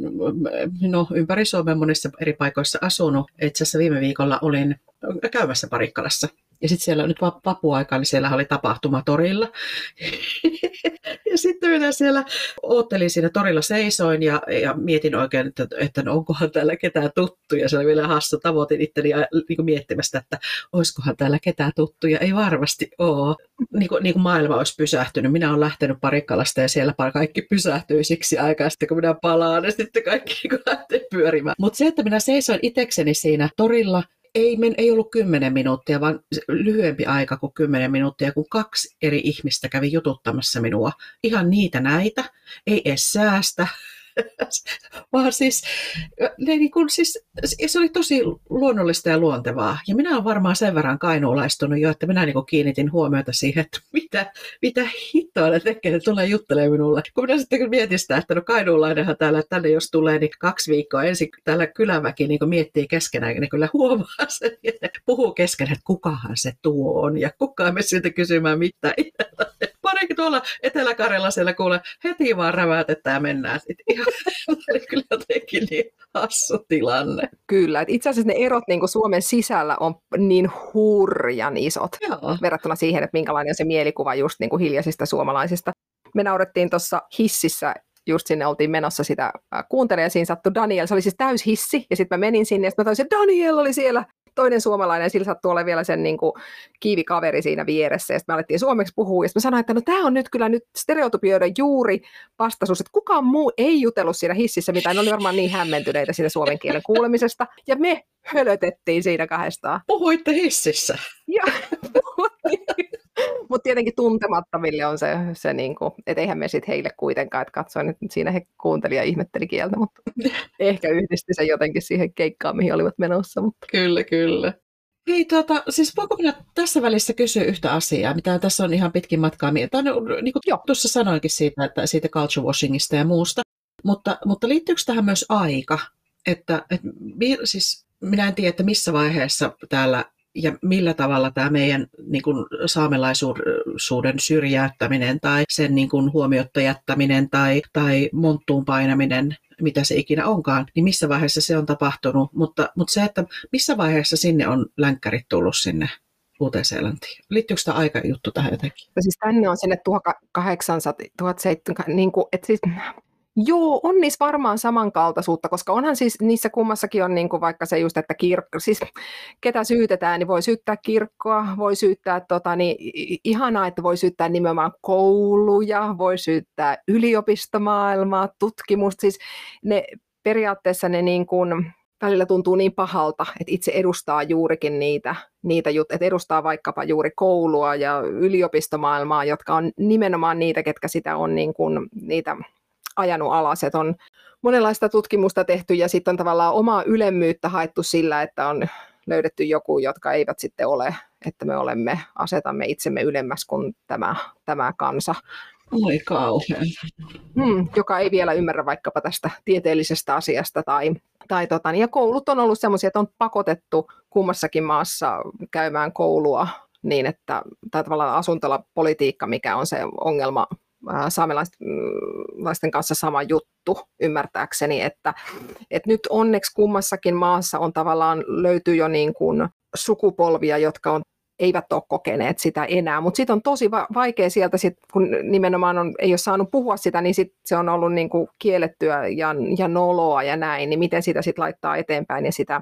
no, ympäri Suomen monissa eri paikoissa asunut. Itse asiassa viime viikolla olin käymässä Parikkalassa ja sitten siellä nyt vapuaika, niin siellä oli tapahtuma torilla. ja sitten minä siellä oottelin siinä torilla seisoin ja, ja mietin oikein, että, että no onkohan täällä ketään tuttuja. Se oli vielä hassu. Tavoitin itteni niin kuin miettimästä, että olisikohan täällä ketään tuttuja. Ei varmasti ole. Niin kuin, niin kuin maailma olisi pysähtynyt. Minä olen lähtenyt parikkalasta ja siellä kaikki pysähtyi siksi aikaa. Sitten kun minä palaan, niin sitten kaikki niin lähtee pyörimään. Mutta se, että minä seisoin itekseni siinä torilla ei, men, ei ollut kymmenen minuuttia, vaan lyhyempi aika kuin kymmenen minuuttia, kun kaksi eri ihmistä kävi jututtamassa minua. Ihan niitä näitä, ei edes säästä, vaan siis, ne niin kuin, siis, se oli tosi luonnollista ja luontevaa. Ja minä olen varmaan sen verran kainuulaistunut jo, että minä niin kiinnitin huomiota siihen, että mitä, mitä hittoa ne tekee, ne tulee juttelemaan minulle. Kun minä sitten mietin sitä, että no kainuulainenhan täällä, tänne jos tulee, niin kaksi viikkoa ensin täällä kyläväki niin miettii keskenään, niin kyllä huomaa sen, ja puhuu keskenään, että kukahan se tuo on, ja kukaan me siltä kysymään mitään. Parikin tuolla Etelä-Karjalla siellä kuule, heti vaan rävätetään ja mennään. Sitten ihan oli kyllä jotenkin niin hassu tilanne. Kyllä, että itse asiassa ne erot niin kuin Suomen sisällä on niin hurjan isot Joo. verrattuna siihen, että minkälainen se mielikuva just niin kuin hiljaisista suomalaisista. Me naurettiin tuossa hississä just sinne oltiin menossa sitä kuuntelemaan, ja siinä sattui Daniel, se oli siis täyshissi, ja sitten mä menin sinne, ja sitten mä toisin, että Daniel oli siellä toinen suomalainen, sillä sattui olla vielä sen niin kuin, kiivikaveri siinä vieressä, ja sitten me alettiin suomeksi puhua, ja mä sanoin, että no tämä on nyt kyllä nyt stereotypioiden juuri vastaisuus, että kukaan muu ei jutellut siinä hississä mitään, ne oli varmaan niin hämmentyneitä siitä suomen kielen kuulemisesta, ja me hölötettiin siinä kahdestaan. Puhuitte hississä? Joo, Mutta tietenkin tuntemattomille on se, se niinku, että eihän me sitten heille kuitenkaan, että katsoin, että siinä he kuunteli ja ihmetteli kieltä, mutta ehkä yhdisti se jotenkin siihen keikkaan, mihin olivat menossa. Mutta. Kyllä, kyllä. Hei, tuota, siis voinko minä tässä välissä kysyä yhtä asiaa, mitä tässä on ihan pitkin matkaa. Tai niin kuin Joo. tuossa sanoinkin siitä, että siitä culture washingista ja muusta, mutta, mutta liittyykö tähän myös aika? Että, että siis minä en tiedä, että missä vaiheessa täällä ja millä tavalla tämä meidän niin kuin, saamelaisuuden syrjäyttäminen tai sen niin kuin, huomiotta jättäminen tai, tai monttuun painaminen, mitä se ikinä onkaan, niin missä vaiheessa se on tapahtunut. Mutta, mutta se, että missä vaiheessa sinne on länkkärit tullut sinne Uuteen-Seelantiin. Liittyykö tämä aikajuttu tähän jotenkin? No siis tänne on sinne 1800, 1700, niin kuin, että siis Joo, on niissä varmaan samankaltaisuutta, koska onhan siis niissä kummassakin on niin kuin vaikka se just, että kirkko, siis ketä syytetään, niin voi syyttää kirkkoa, voi syyttää, tota, niin ihanaa, että voi syyttää nimenomaan kouluja, voi syyttää yliopistomaailmaa, tutkimusta, siis ne periaatteessa ne niin kuin, välillä tuntuu niin pahalta, että itse edustaa juurikin niitä, niitä juttuja, että edustaa vaikkapa juuri koulua ja yliopistomaailmaa, jotka on nimenomaan niitä, ketkä sitä on niin kuin, niitä ajanut alas, että on monenlaista tutkimusta tehty ja sitten on tavallaan omaa ylemmyyttä haettu sillä, että on löydetty joku, jotka eivät sitten ole, että me olemme, asetamme itsemme ylemmäs kuin tämä, tämä kansa. Oi kauhean. Hmm, joka ei vielä ymmärrä vaikkapa tästä tieteellisestä asiasta. Tai, tai tota, niin, ja koulut on ollut sellaisia, että on pakotettu kummassakin maassa käymään koulua niin, että tai tavallaan asuntolapolitiikka, mikä on se ongelma saamelaisten kanssa sama juttu ymmärtääkseni, että, että nyt onneksi kummassakin maassa on tavallaan löytyy jo niin kuin sukupolvia, jotka on eivät ole kokeneet sitä enää, mutta sitten on tosi vaikea sieltä, sit, kun nimenomaan on, ei ole saanut puhua sitä, niin sit se on ollut niin kuin kiellettyä ja, ja noloa ja näin, niin miten sitä sitten laittaa eteenpäin ja sitä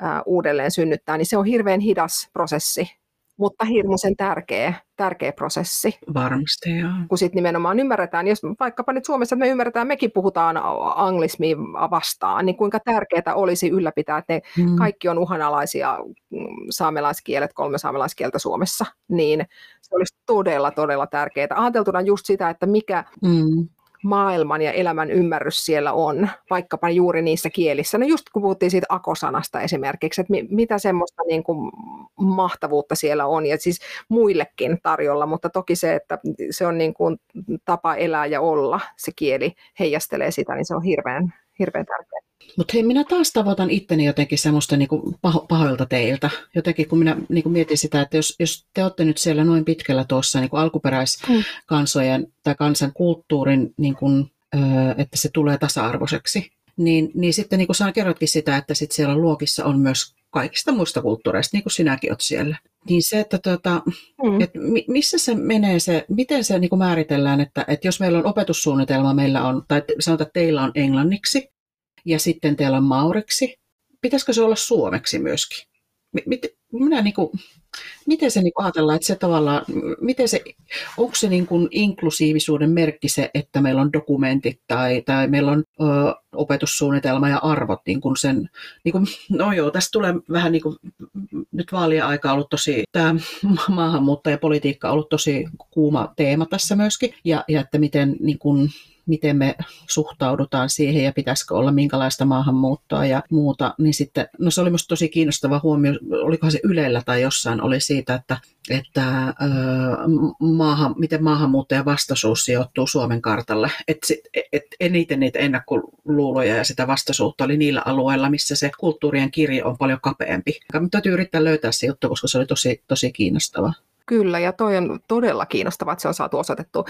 ää, uudelleen synnyttää, niin se on hirveän hidas prosessi mutta hirmuisen tärkeä, tärkeä prosessi. Varmasti, joo. Kun sitten nimenomaan ymmärretään, jos vaikkapa nyt Suomessa me ymmärretään, mekin puhutaan anglismia vastaan, niin kuinka tärkeää olisi ylläpitää, että ne mm. kaikki on uhanalaisia mm, saamelaiskielet, kolme saamelaiskieltä Suomessa, niin se olisi todella, todella tärkeää. Ajateltuna just sitä, että mikä, mm maailman ja elämän ymmärrys siellä on, vaikkapa juuri niissä kielissä. No just kun puhuttiin siitä akosanasta esimerkiksi, että mitä semmoista niin kuin mahtavuutta siellä on, ja siis muillekin tarjolla, mutta toki se, että se on niin kuin tapa elää ja olla, se kieli heijastelee sitä, niin se on hirveän, hirveän tärkeää. Mutta hei, minä taas tavoitan itteni jotenkin semmoista niinku paho, pahoilta teiltä. Jotenkin kun minä niinku mietin sitä, että jos, jos te olette nyt siellä noin pitkällä tuossa niinku alkuperäiskansojen mm. tai kansan kulttuurin, niinku, että se tulee tasa-arvoiseksi, niin, niin sitten niin kuin sä kerrotkin sitä, että sit siellä luokissa on myös kaikista muista kulttuureista, niin kuin sinäkin olet siellä. Niin se, että tota, mm. et missä se menee se, miten se niin kuin määritellään, että, että jos meillä on opetussuunnitelma, meillä on, tai sanotaan, että teillä on englanniksi, ja sitten teillä on mauriksi. Pitäisikö se olla suomeksi myöskin? minä niin kuin, miten se niin ajatellaan, että se tavallaan, miten se, onko se niin kuin inklusiivisuuden merkki se, että meillä on dokumentit tai, tai meillä on ö, opetussuunnitelma ja arvot niin kuin sen, niin kuin, no joo, tästä tulee vähän niin kuin, nyt vaalien aika ollut tosi, tämä maahanmuuttajapolitiikka on ollut tosi kuuma teema tässä myöskin, ja, ja että miten niin kuin, miten me suhtaudutaan siihen ja pitäisikö olla minkälaista maahanmuuttoa ja muuta, niin sitten, no se oli minusta tosi kiinnostava huomio, olikohan se Ylellä tai jossain oli siitä, että, että maahan, miten maahanmuuttajan vastaisuus sijoittuu Suomen kartalle, et, et eniten niitä ennakkoluuloja ja sitä vastaisuutta oli niillä alueilla, missä se kulttuurien kirjo on paljon kapeampi. Mutta täytyy yrittää löytää se juttu, koska se oli tosi, tosi kiinnostava. Kyllä, ja toi on todella kiinnostavaa, että se on saatu osoitettu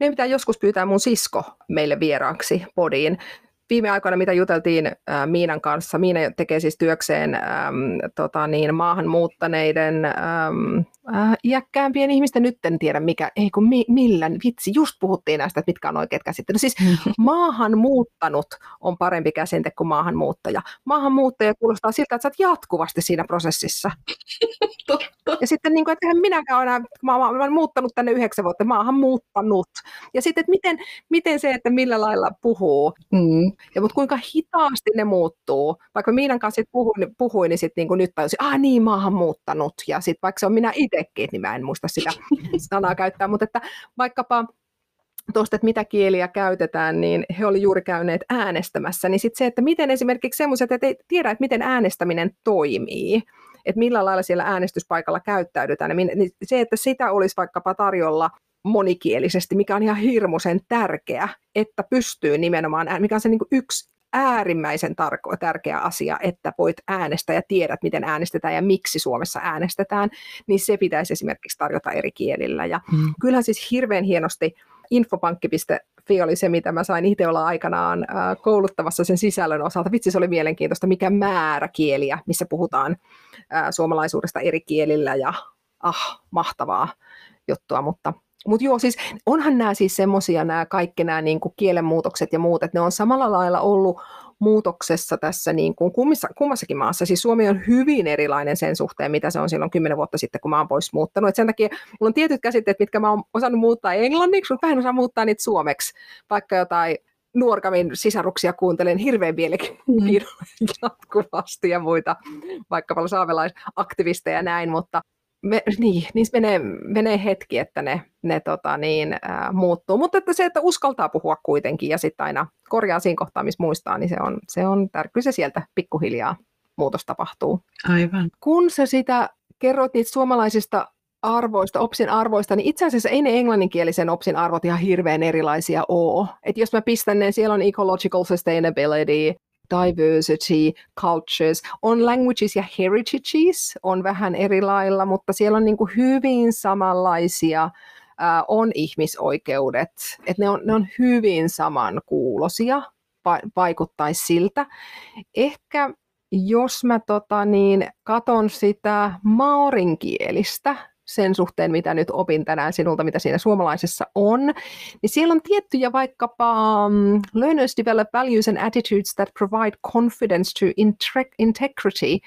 meidän pitää joskus pyytää mun sisko meille vieraaksi podiin. Viime aikoina, mitä juteltiin äh, Miinan kanssa, Miina tekee siis työkseen ähm, tota niin, maahanmuuttaneiden ähm, äh, iäkkäämpien ihmisten, nyt en tiedä mikä, ei kun mi, millä, vitsi, just puhuttiin näistä, että mitkä on oikeat käsittelyt. Siis maahanmuuttanut on parempi käsite kuin maahanmuuttaja. Maahanmuuttaja kuulostaa siltä, että sä oot jatkuvasti siinä prosessissa. ja sitten, niin kuin, että minäkään ole mä, mä, mä olen muuttanut tänne yhdeksän vuotta, maahan muuttanut. Ja sitten, että miten, miten se, että millä lailla puhuu. Mm. Ja mutta kuinka hitaasti ne muuttuu. Vaikka Miinan kanssa sit puhuin, puhuin, niin sitten niin nyt tajusin, ah niin, maahan muuttanut. Ja sitten vaikka se on minä itsekin, niin mä en muista sitä sanaa käyttää. Mutta että vaikkapa tuosta, että mitä kieliä käytetään, niin he olivat juuri käyneet äänestämässä, niin sitten se, että miten esimerkiksi semmoiset, että ei tiedä, että miten äänestäminen toimii, että millä lailla siellä äänestyspaikalla käyttäydytään, niin se, että sitä olisi vaikkapa tarjolla monikielisesti, mikä on ihan hirmuisen tärkeä, että pystyy nimenomaan, mikä on se niin yksi äärimmäisen tarko, tärkeä asia, että voit äänestää ja tiedät, miten äänestetään ja miksi Suomessa äänestetään, niin se pitäisi esimerkiksi tarjota eri kielillä. Ja hmm. kyllähän siis hirveän hienosti infopankki.fi oli se, mitä mä sain itse olla aikanaan kouluttavassa sen sisällön osalta. Vitsi, se oli mielenkiintoista, mikä määrä kieliä, missä puhutaan suomalaisuudesta eri kielillä ja ah, mahtavaa juttua, mutta mutta joo, siis onhan nämä siis semmoisia nämä kaikki nämä niin kuin kielenmuutokset ja muut, että ne on samalla lailla ollut muutoksessa tässä niin kuin kummissa, kummassakin maassa. Siis Suomi on hyvin erilainen sen suhteen, mitä se on silloin kymmenen vuotta sitten, kun mä oon pois muuttanut. Et sen takia mulla on tietyt käsitteet, mitkä mä oon osannut muuttaa englanniksi, mutta vähän osaan muuttaa niitä suomeksi. Vaikka jotain Nuorkamin sisaruksia kuuntelen hirveän mielenkiinnolla mm. jatkuvasti ja muita, vaikka saamelaisaktivisteja ja näin, mutta me, niin, niissä menee, menee hetki, että ne, ne tota, niin, ää, muuttuu. Mutta että se, että uskaltaa puhua kuitenkin ja sitten aina korjaa siinä kohtaa, missä muistaa, niin se on, se on tärkeä. se sieltä pikkuhiljaa muutos tapahtuu. Aivan. Kun sä sitä kerroit niistä suomalaisista arvoista, OPSin arvoista, niin itse asiassa ei ne englanninkielisen OPSin arvot ihan hirveän erilaisia ole. Et jos mä pistän ne, siellä on ecological sustainability, diversity, cultures, on languages ja heritages on vähän eri lailla, mutta siellä on niin kuin hyvin samanlaisia Uh, on ihmisoikeudet, että ne on, ne on hyvin samankuulosia, va- vaikuttaisi siltä. Ehkä jos mä tota, niin, katon sitä maorinkielistä, sen suhteen, mitä nyt opin tänään sinulta, mitä siinä suomalaisessa on, niin siellä on tiettyjä vaikkapa um, learners develop values and attitudes that provide confidence to integrity,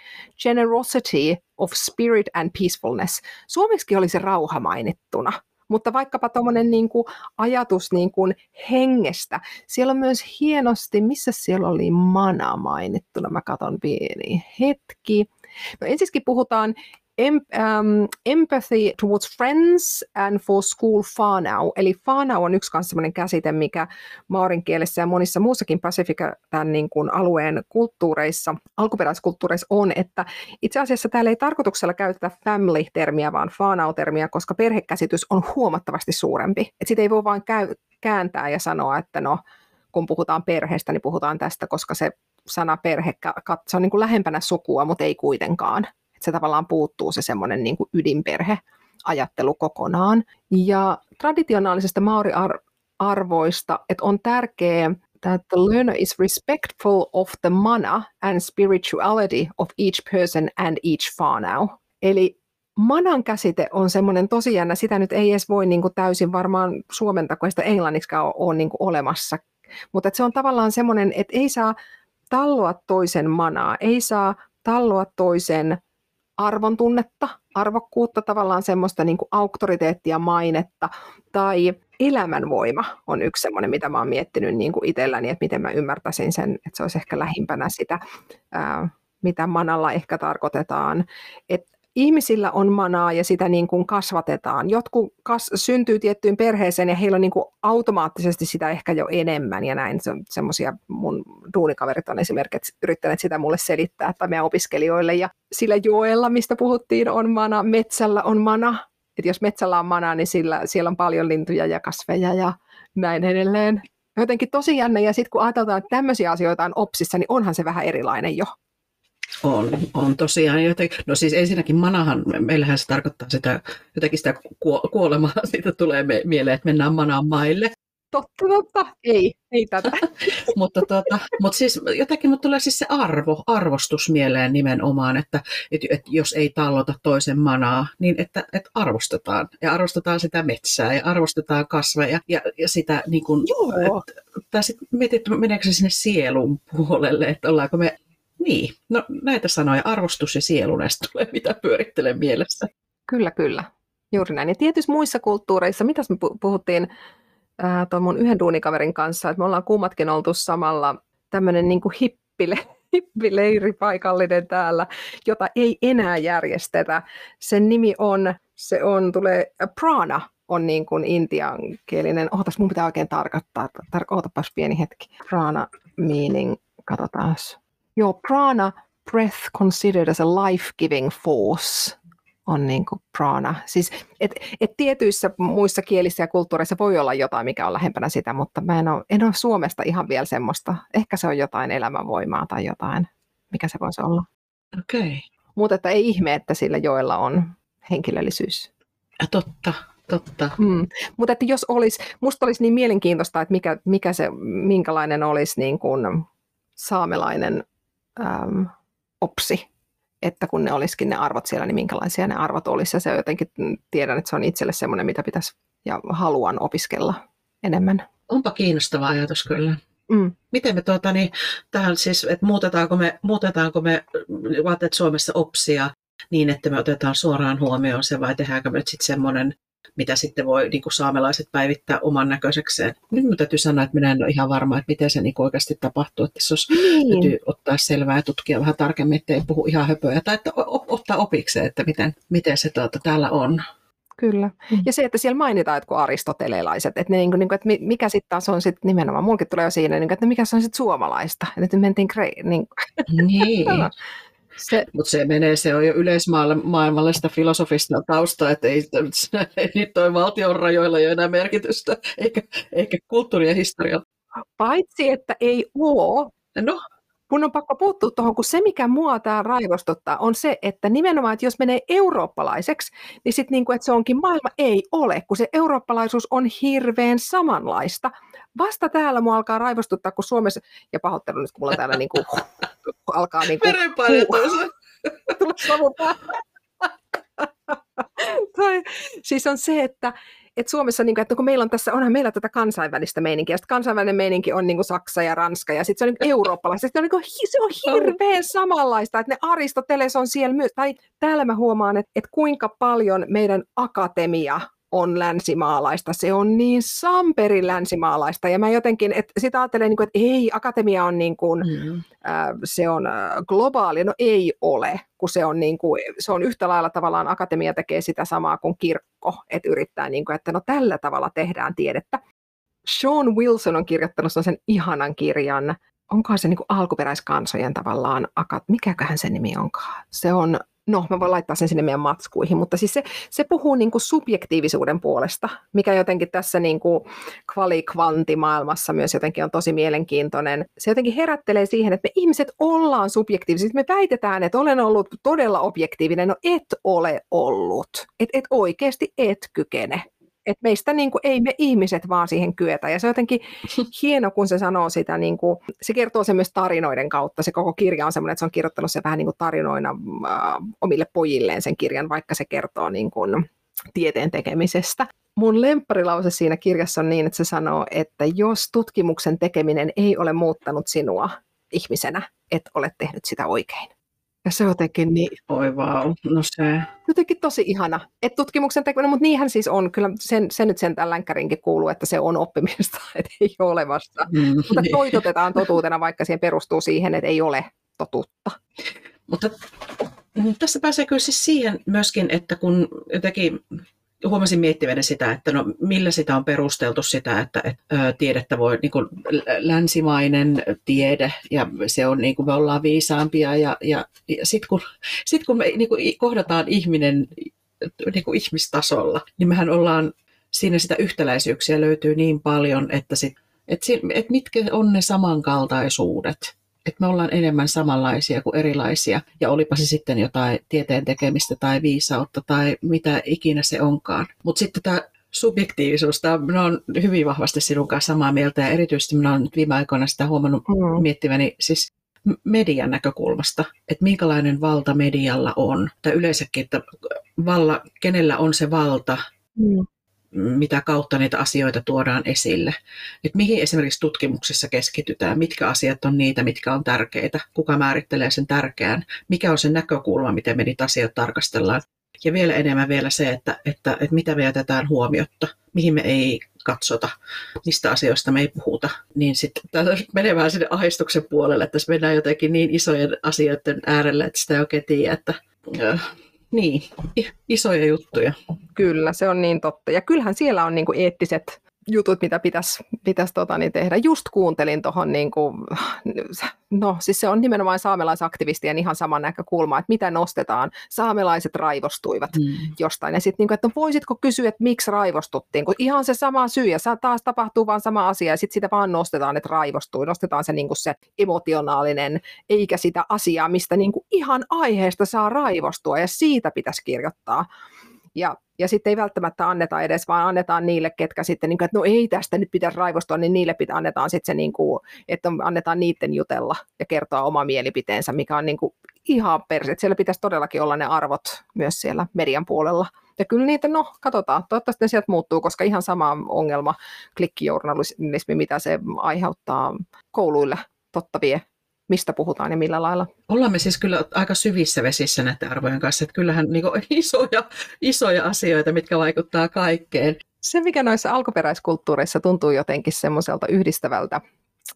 generosity of spirit and peacefulness. Suomeksi oli se rauha mainittuna. Mutta vaikkapa tuommoinen niin kuin ajatus niin kuin hengestä. Siellä on myös hienosti, missä siellä oli mana mainittuna. Mä katson pieni hetki. No ensiskin puhutaan em, um, empathy towards friends and for school whānau. Eli whānau on yksi sellainen käsite, mikä maarin kielessä ja monissa muussakin Pasifika tämän niin kuin alueen kulttuureissa, alkuperäiskulttuureissa on, että itse asiassa täällä ei tarkoituksella käytetä family-termiä, vaan whānau-termiä, koska perhekäsitys on huomattavasti suurempi. Et sitä ei voi vain käy, kääntää ja sanoa, että no, kun puhutaan perheestä, niin puhutaan tästä, koska se sana perhe, se on niin kuin lähempänä sukua, mutta ei kuitenkaan se tavallaan puuttuu se semmoinen niin ydinperhe ajattelu kokonaan. Ja traditionaalisesta maori-arvoista, että on tärkeää, that the learner is respectful of the mana and spirituality of each person and each whānau. Eli manan käsite on semmoinen tosi jännä, sitä nyt ei edes voi niin kuin täysin varmaan suomenta, kun sitä englanniksi ole, ole niin kuin olemassa. Mutta se on tavallaan semmoinen, että ei saa talloa toisen manaa, ei saa talloa toisen arvon tunnetta, arvokkuutta, tavallaan semmoista niin kuin auktoriteettia, mainetta tai elämänvoima on yksi semmoinen, mitä mä oon miettinyt niin kuin itselläni, että miten mä ymmärtäisin sen, että se olisi ehkä lähimpänä sitä, ää, mitä manalla ehkä tarkoitetaan. Että ihmisillä on manaa ja sitä niin kuin kasvatetaan. Jotkut kas, syntyy tiettyyn perheeseen ja heillä on niin kuin automaattisesti sitä ehkä jo enemmän ja näin. Se semmoisia mun duunikaverit on esimerkiksi yrittäneet sitä mulle selittää tai meidän opiskelijoille. Ja sillä joella, mistä puhuttiin, on mana, metsällä on mana. Et jos metsällä on mana, niin sillä, siellä on paljon lintuja ja kasveja ja näin edelleen. Jotenkin tosi jännä, ja sitten kun ajatellaan, että tämmöisiä asioita on opsissa, niin onhan se vähän erilainen jo. On, on tosiaan. Joten, no siis ensinnäkin manahan, meillähän se tarkoittaa sitä, jotenkin sitä kuolemaa, siitä tulee mieleen, että mennään manaan maille. Totta, totta. Ei, ei tätä. mutta, tuota, mutta siis jotenkin mutta tulee siis se arvo, arvostus mieleen nimenomaan, että, että, että jos ei tallota toisen manaa, niin että, että arvostetaan. Ja arvostetaan sitä metsää ja arvostetaan kasveja ja, ja sitä niin kuin, Joo. Että, tai sitten mietit, meneekö se sinne sielun puolelle, että ollaanko me niin, no näitä sanoja, arvostus ja sielu näistä tulee, mitä pyörittelen mielessä. Kyllä, kyllä. Juuri näin. Ja tietysti muissa kulttuureissa, mitä me puhuttiin äh, tuon mun yhden duunikaverin kanssa, että me ollaan kummatkin oltu samalla tämmöinen niin hippile, hippileiri paikallinen täällä, jota ei enää järjestetä. Sen nimi on, se on, tulee, Prana on niin kuin intiankielinen, ootas mun pitää oikein tarkoittaa, tar- ootapas pieni hetki, Prana meaning, katsotaan. Joo, prana, breath considered as a life-giving force, on niin kuin prana. Siis, et, et tietyissä muissa kielissä ja kulttuureissa voi olla jotain, mikä on lähempänä sitä, mutta mä en ole, en ole Suomesta ihan vielä semmoista. Ehkä se on jotain elämänvoimaa tai jotain, mikä se voisi olla. Okei. Okay. Mutta että ei ihme, että sillä joilla on henkilöllisyys. Ja totta, totta. Mm. Mutta että jos olisi, musta olisi niin mielenkiintoista, että mikä, mikä se, minkälainen olisi niin kuin saamelainen äm, opsi, että kun ne olisikin ne arvot siellä, niin minkälaisia ne arvot olisi. Ja se jotenkin mm, tiedän, että se on itselle semmoinen, mitä pitäisi ja haluan opiskella enemmän. Onpa kiinnostava ajatus kyllä. Mm. Miten me tuota, niin, tähän siis, että muutetaanko me, muutetaanko me vaatteet Suomessa opsia niin, että me otetaan suoraan huomioon se vai tehdäänkö me sitten semmoinen mitä sitten voi niin kuin saamelaiset päivittää oman näköisekseen. Nyt minun täytyy sanoa, että minä en ole ihan varma, että miten se niin kuin oikeasti tapahtuu. Että olisi, niin. täytyy ottaa selvää ja tutkia vähän tarkemmin, ettei puhu ihan höpöä. Tai että ottaa opikseen, että miten, miten se tuota, täällä on. Kyllä. Mm. Ja se, että siellä mainitaan jotkut aristotelelaiset, että, ne, niin kuin, niinku, että mikä sitten taas on sitten nimenomaan, mulkin tulee jo siinä, niin että mikä se on sitten suomalaista. Että mentiin kre- niin. niin. Se, Mutta se menee, se on jo yleismaailmalle sitä filosofista taustaa, että ei, ei niitä toi valtion rajoilla jo enää merkitystä, eikä, eikä kulttuuri ja historia. Paitsi, että ei ole. No. Mun on pakko puuttua tuohon, kun se, mikä mua tämä raivostuttaa, on se, että nimenomaan, että jos menee eurooppalaiseksi, niin sitten niin kuin, että se onkin maailma, ei ole, kun se eurooppalaisuus on hirveän samanlaista. Vasta täällä mua alkaa raivostuttaa, kun Suomessa, ja pahoittelen nyt, kun mulla täällä niin kuin, alkaa niin kuin... Verenpaine toi, siis on se, että et Suomessa, niin kuin, että kun meillä on tässä, onhan meillä tätä kansainvälistä meininkiä, ja kansainvälinen meininki on niin kuin Saksa ja Ranska, ja sitten se on niin eurooppalaista, se on, niin kuin, se on hirveän samanlaista, että ne Aristoteles on siellä myös, tai täällä mä huomaan, että, että kuinka paljon meidän akatemia on länsimaalaista. Se on niin samperin länsimaalaista. Ja mä jotenkin, että sitä ajattelen, niin kuin, että ei, akatemia on, niin kuin, mm. äh, se on globaali. No ei ole, kun se on, niin kuin, se on yhtä lailla tavallaan, akatemia tekee sitä samaa kuin kirkko, että yrittää, niin kuin, että no tällä tavalla tehdään tiedettä. Sean Wilson on kirjoittanut sen ihanan kirjan, onkohan se niin kuin alkuperäiskansojen tavallaan, mikäköhän se nimi onkaan? Se on no mä voin laittaa sen sinne meidän matskuihin, mutta siis se, se puhuu niin kuin subjektiivisuuden puolesta, mikä jotenkin tässä niin kuin kvalikvantimaailmassa myös jotenkin on tosi mielenkiintoinen. Se jotenkin herättelee siihen, että me ihmiset ollaan subjektiivisia. Me väitetään, että olen ollut todella objektiivinen. No et ole ollut. Et, et oikeasti et kykene et meistä niin kuin, ei me ihmiset vaan siihen kyetä. Ja se on jotenkin hieno, kun se sanoo sitä, niin kuin, se kertoo sen myös tarinoiden kautta. Se koko kirja on semmoinen, että se on kirjoittanut se vähän niin kuin tarinoina äh, omille pojilleen sen kirjan, vaikka se kertoo niin kuin, tieteen tekemisestä. Mun lempparilause siinä kirjassa on niin, että se sanoo, että jos tutkimuksen tekeminen ei ole muuttanut sinua ihmisenä, et ole tehnyt sitä oikein. Ja se jotenkin niin... Oi vau, no se... Jotenkin tosi ihana. Et tutkimuksen tekeminen, mutta niinhän siis on. Kyllä sen, se nyt sen länkkärinkin kuuluu, että se on oppimista, että ei ole olemassa. Mm, mutta niin. toitotetaan totuutena, vaikka siihen perustuu siihen, että ei ole totuutta. Mutta tässä pääsee kyllä siis siihen myöskin, että kun jotenkin huomasin miettiväni sitä, että no millä sitä on perusteltu sitä, että, että tiedettä voi, niin kuin länsimainen tiede ja se on niin kuin me ollaan viisaampia ja, ja, ja sitten kun, sit kun me niin kuin kohdataan ihminen niin kuin ihmistasolla, niin mehän ollaan, siinä sitä yhtäläisyyksiä löytyy niin paljon, että, sit, että, että mitkä on ne samankaltaisuudet että me ollaan enemmän samanlaisia kuin erilaisia, ja olipa se sitten jotain tieteen tekemistä tai viisautta tai mitä ikinä se onkaan. Mutta sitten tämä subjektiivisuus, tämä minä olen hyvin vahvasti sinun kanssa samaa mieltä, ja erityisesti minä olen nyt viime aikoina sitä huomannut mm. miettiväni siis median näkökulmasta, että minkälainen valta medialla on, tai yleensäkin, että valla, kenellä on se valta, mm mitä kautta niitä asioita tuodaan esille. Et mihin esimerkiksi tutkimuksessa keskitytään, mitkä asiat on niitä, mitkä on tärkeitä, kuka määrittelee sen tärkeän, mikä on se näkökulma, miten me niitä asioita tarkastellaan. Ja vielä enemmän vielä se, että, että, että mitä me jätetään huomiotta, mihin me ei katsota, mistä asioista me ei puhuta. Niin sitten menee vähän sinne ahistuksen puolelle, että tässä mennään jotenkin niin isojen asioiden äärelle, että sitä ei oikein tiedä, että niin, isoja juttuja. Kyllä, se on niin totta. Ja kyllähän siellä on niin kuin eettiset jutut, mitä pitäisi pitäisi tota, niin tehdä. Just kuuntelin tuohon, niin kuin, no siis se on nimenomaan saamelaisaktivistien ihan sama näkökulma, että mitä nostetaan. Saamelaiset raivostuivat mm. jostain. Ja sitten, niin että no, voisitko kysyä, että miksi raivostuttiin, kun ihan se sama syy, ja taas tapahtuu vaan sama asia, ja sitten sitä vaan nostetaan, että raivostui. Nostetaan se, niin kuin se emotionaalinen, eikä sitä asiaa, mistä niin kuin ihan aiheesta saa raivostua, ja siitä pitäisi kirjoittaa. Ja ja sitten ei välttämättä anneta edes, vaan annetaan niille, ketkä sitten, niin kuin, että no ei tästä nyt pitäisi raivostua, niin niille pitää annetaan sitten se, niin kuin, että annetaan niiden jutella ja kertoa oma mielipiteensä, mikä on niin kuin ihan perse. Siellä pitäisi todellakin olla ne arvot myös siellä median puolella. Ja kyllä niitä, no katsotaan, toivottavasti ne sieltä muuttuu, koska ihan sama ongelma, klikkijournalismi, mitä se aiheuttaa kouluille, totta vie mistä puhutaan ja millä lailla. Ollaan me siis kyllä aika syvissä vesissä näiden arvojen kanssa, että kyllähän niin isoja, isoja asioita, mitkä vaikuttaa kaikkeen. Se, mikä noissa alkuperäiskulttuureissa tuntuu jotenkin semmoiselta yhdistävältä,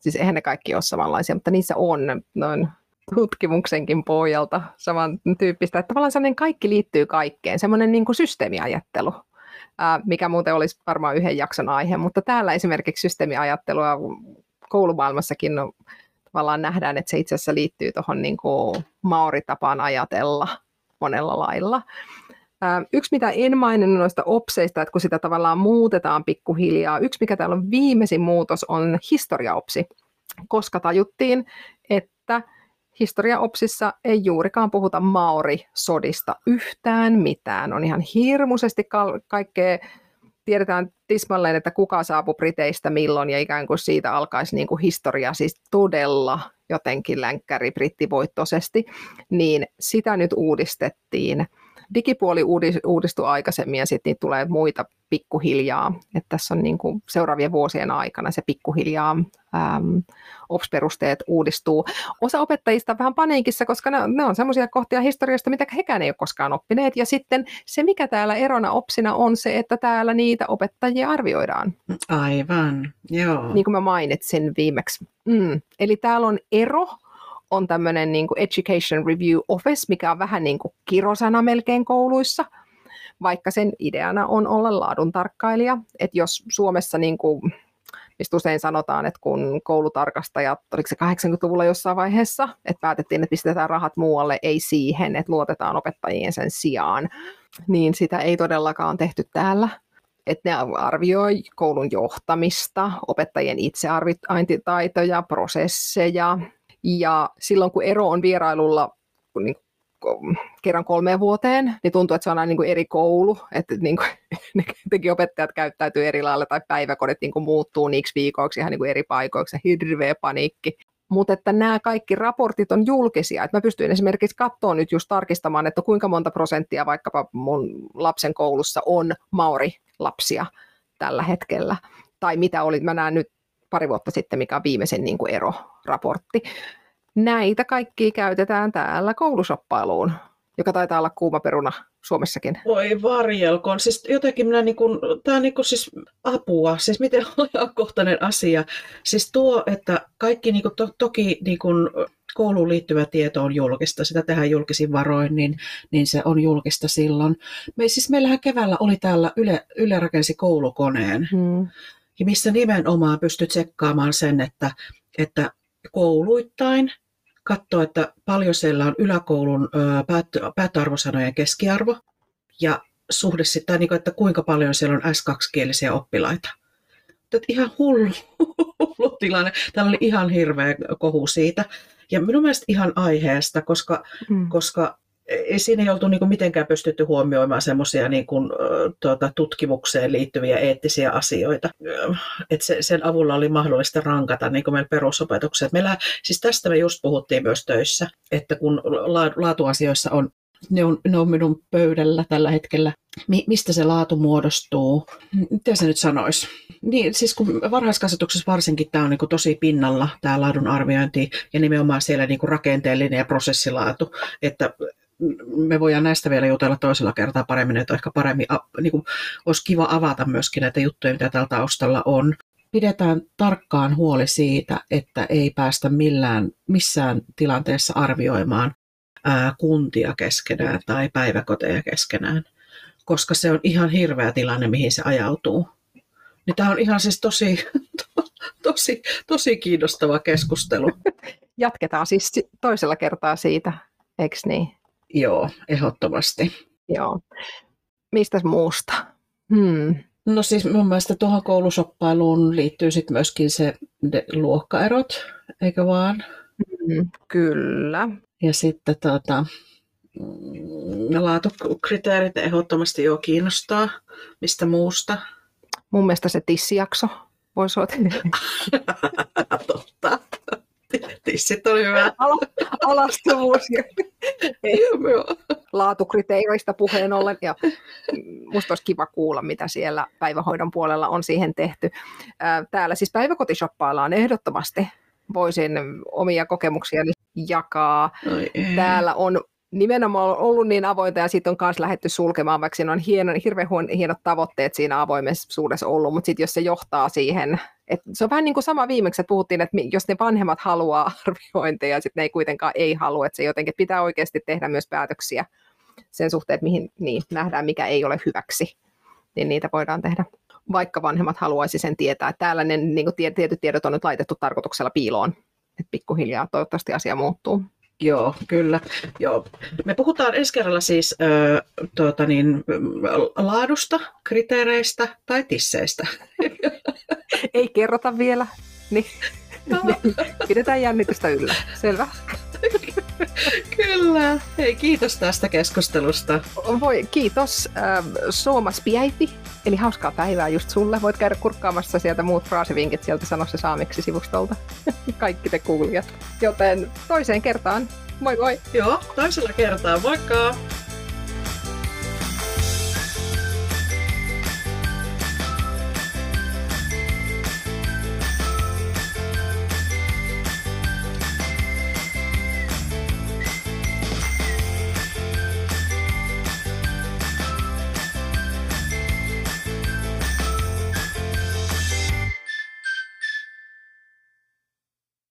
siis eihän ne kaikki ole samanlaisia, mutta niissä on noin tutkimuksenkin pohjalta samantyyppistä, että tavallaan sellainen kaikki liittyy kaikkeen, semmoinen niin kuin systeemiajattelu, mikä muuten olisi varmaan yhden jakson aihe, mutta täällä esimerkiksi systeemiajattelua koulumaailmassakin tavallaan nähdään, että se itse asiassa liittyy tuohon niin mauritapaan ajatella monella lailla. Yksi, mitä en maininnut noista opseista, että kun sitä tavallaan muutetaan pikkuhiljaa, yksi, mikä täällä on viimeisin muutos, on historiaopsi, koska tajuttiin, että historiaopsissa ei juurikaan puhuta Maori-sodista yhtään mitään. On ihan hirmuisesti ka- kaikkea tiedetään tismalleen, että kuka saapui Briteistä milloin ja ikään kuin siitä alkaisi niin kuin historia siis todella jotenkin länkkäri brittivoittoisesti, niin sitä nyt uudistettiin digipuoli uudistuu aikaisemmin ja sitten tulee muita pikkuhiljaa. Että tässä on niin kuin seuraavien vuosien aikana se pikkuhiljaa äm, OPS-perusteet uudistuu. Osa opettajista on vähän paniikissa, koska ne, ne on semmoisia kohtia historiasta, mitä hekään ei ole koskaan oppineet. Ja sitten se, mikä täällä erona OPSina on se, että täällä niitä opettajia arvioidaan. Aivan, joo. Niin kuin mä mainitsin viimeksi. Mm. Eli täällä on ero on tämmöinen niin kuin Education Review Office, mikä on vähän niin kuin kirosana melkein kouluissa, vaikka sen ideana on olla laadun tarkkailija. Että jos Suomessa, niin kuin, mistä usein sanotaan, että kun koulutarkastajat, oliko se 80-luvulla jossain vaiheessa, että päätettiin, että pistetään rahat muualle, ei siihen, että luotetaan opettajien sen sijaan, niin sitä ei todellakaan tehty täällä että ne arvioi koulun johtamista, opettajien itsearviointitaitoja, prosesseja, ja silloin kun ero on vierailulla niin kerran kolmeen vuoteen, niin tuntuu, että se on aina niin kuin eri koulu, että niin kuin, ne opettajat käyttäytyy eri lailla tai päiväkodit niin kuin muuttuu niiksi viikoiksi ihan niin kuin eri paikoiksi, hirveä paniikki. Mutta että nämä kaikki raportit on julkisia. Että mä pystyin esimerkiksi katsoa nyt just tarkistamaan, että kuinka monta prosenttia vaikkapa mun lapsen koulussa on Maori-lapsia tällä hetkellä. Tai mitä oli, mä näen nyt pari vuotta sitten, mikä on viimeisen niin kuin eroraportti. Näitä kaikkia käytetään täällä koulusoppailuun, joka taitaa olla kuuma peruna Suomessakin. Voi varjelkoon. Siis jotenkin minä niin kuin, tämä on niin kuin siis apua, siis miten ajankohtainen asia. Siis tuo, että kaikki niin kuin to, toki niin kuin kouluun liittyvä tieto on julkista, sitä tehdään julkisin varoin, niin, niin se on julkista silloin. Me, siis meillähän keväällä oli täällä Yle, Yle rakensi koulukoneen. Hmm ja missä nimenomaan pystyt tsekkaamaan sen, että, että kouluittain katsoa, että paljon siellä on yläkoulun päättöarvosanojen keskiarvo ja suhde sitten, niin että kuinka paljon siellä on S2-kielisiä oppilaita. Että ihan hullu, hullu tilanne. Täällä oli ihan hirveä kohu siitä. Ja minun mielestä ihan aiheesta, koska, mm. koska siinä ei oltu niin mitenkään pystytty huomioimaan semmoisia niin tuota, tutkimukseen liittyviä eettisiä asioita. Et se, sen avulla oli mahdollista rankata niin meillä perusopetukset. Meillä, siis tästä me just puhuttiin myös töissä, että kun laatuasioissa on ne on, ne on minun pöydällä tällä hetkellä. Mi, mistä se laatu muodostuu? Mitä se nyt sanoisi? Niin, siis kun varhaiskasvatuksessa varsinkin tämä on niin tosi pinnalla, tämä laadun arviointi, ja nimenomaan siellä niin rakenteellinen ja prosessilaatu, että me voidaan näistä vielä jutella toisella kertaa paremmin, että ehkä paremmin niin kuin, olisi kiva avata myöskin näitä juttuja, mitä täällä taustalla on. Pidetään tarkkaan huoli siitä, että ei päästä millään, missään tilanteessa arvioimaan ää, kuntia keskenään tai päiväkoteja keskenään, koska se on ihan hirveä tilanne, mihin se ajautuu. Niin tämä on ihan siis tosi, to, tosi, tosi kiinnostava keskustelu. Jatketaan siis toisella kertaa siitä, eikö niin? Joo, ehdottomasti. Joo. Mistä muusta? Hmm. No siis mun mielestä tuohon koulusoppailuun liittyy sitten myöskin se luokkaerot, eikö vaan? Mm, kyllä. Ja sitten tota, laatukriteerit ehdottomasti jo kiinnostaa. Mistä muusta? Mun mielestä se tissijakso voisi olla. Tissit oli hyvä. Al- alastuvuus ja laatukriteereistä puheen ollen. Ja musta olisi kiva kuulla, mitä siellä päivähoidon puolella on siihen tehty. Täällä siis päiväkotishoppaillaan ehdottomasti. Voisin omia kokemuksia jakaa. Täällä on nimenomaan ollut niin avointa ja sitten on myös lähdetty sulkemaan, vaikka siinä on hieno, hirveän hienot tavoitteet siinä avoimessa ollut, mutta sitten jos se johtaa siihen, että se on vähän niin kuin sama viimeksi, että puhuttiin, että jos ne vanhemmat haluaa arviointeja ja sitten ne ei kuitenkaan ei halua, että se jotenkin pitää oikeasti tehdä myös päätöksiä sen suhteen, että mihin niin, nähdään, mikä ei ole hyväksi, niin niitä voidaan tehdä vaikka vanhemmat haluaisi sen tietää. Täällä ne niin kuin tietyt tiedot on nyt laitettu tarkoituksella piiloon, että pikkuhiljaa toivottavasti asia muuttuu. Joo, kyllä. Joo. Me puhutaan ensi kerralla siis ö, tuota niin, laadusta, kriteereistä tai tisseistä. Ei kerrota vielä. Niin. No. Pidetään jännitystä yllä. Selvä. Kyllä. Hei, kiitos tästä keskustelusta. Voi, kiitos. Äh, Soomas Piäiti. Eli hauskaa päivää just sulle. Voit käydä kurkkaamassa sieltä muut fraasivinkit sieltä Sano se saamiksi sivustolta. Kaikki te kuulijat. Joten toiseen kertaan. Moi moi. Joo, toisella kertaa. Moikka!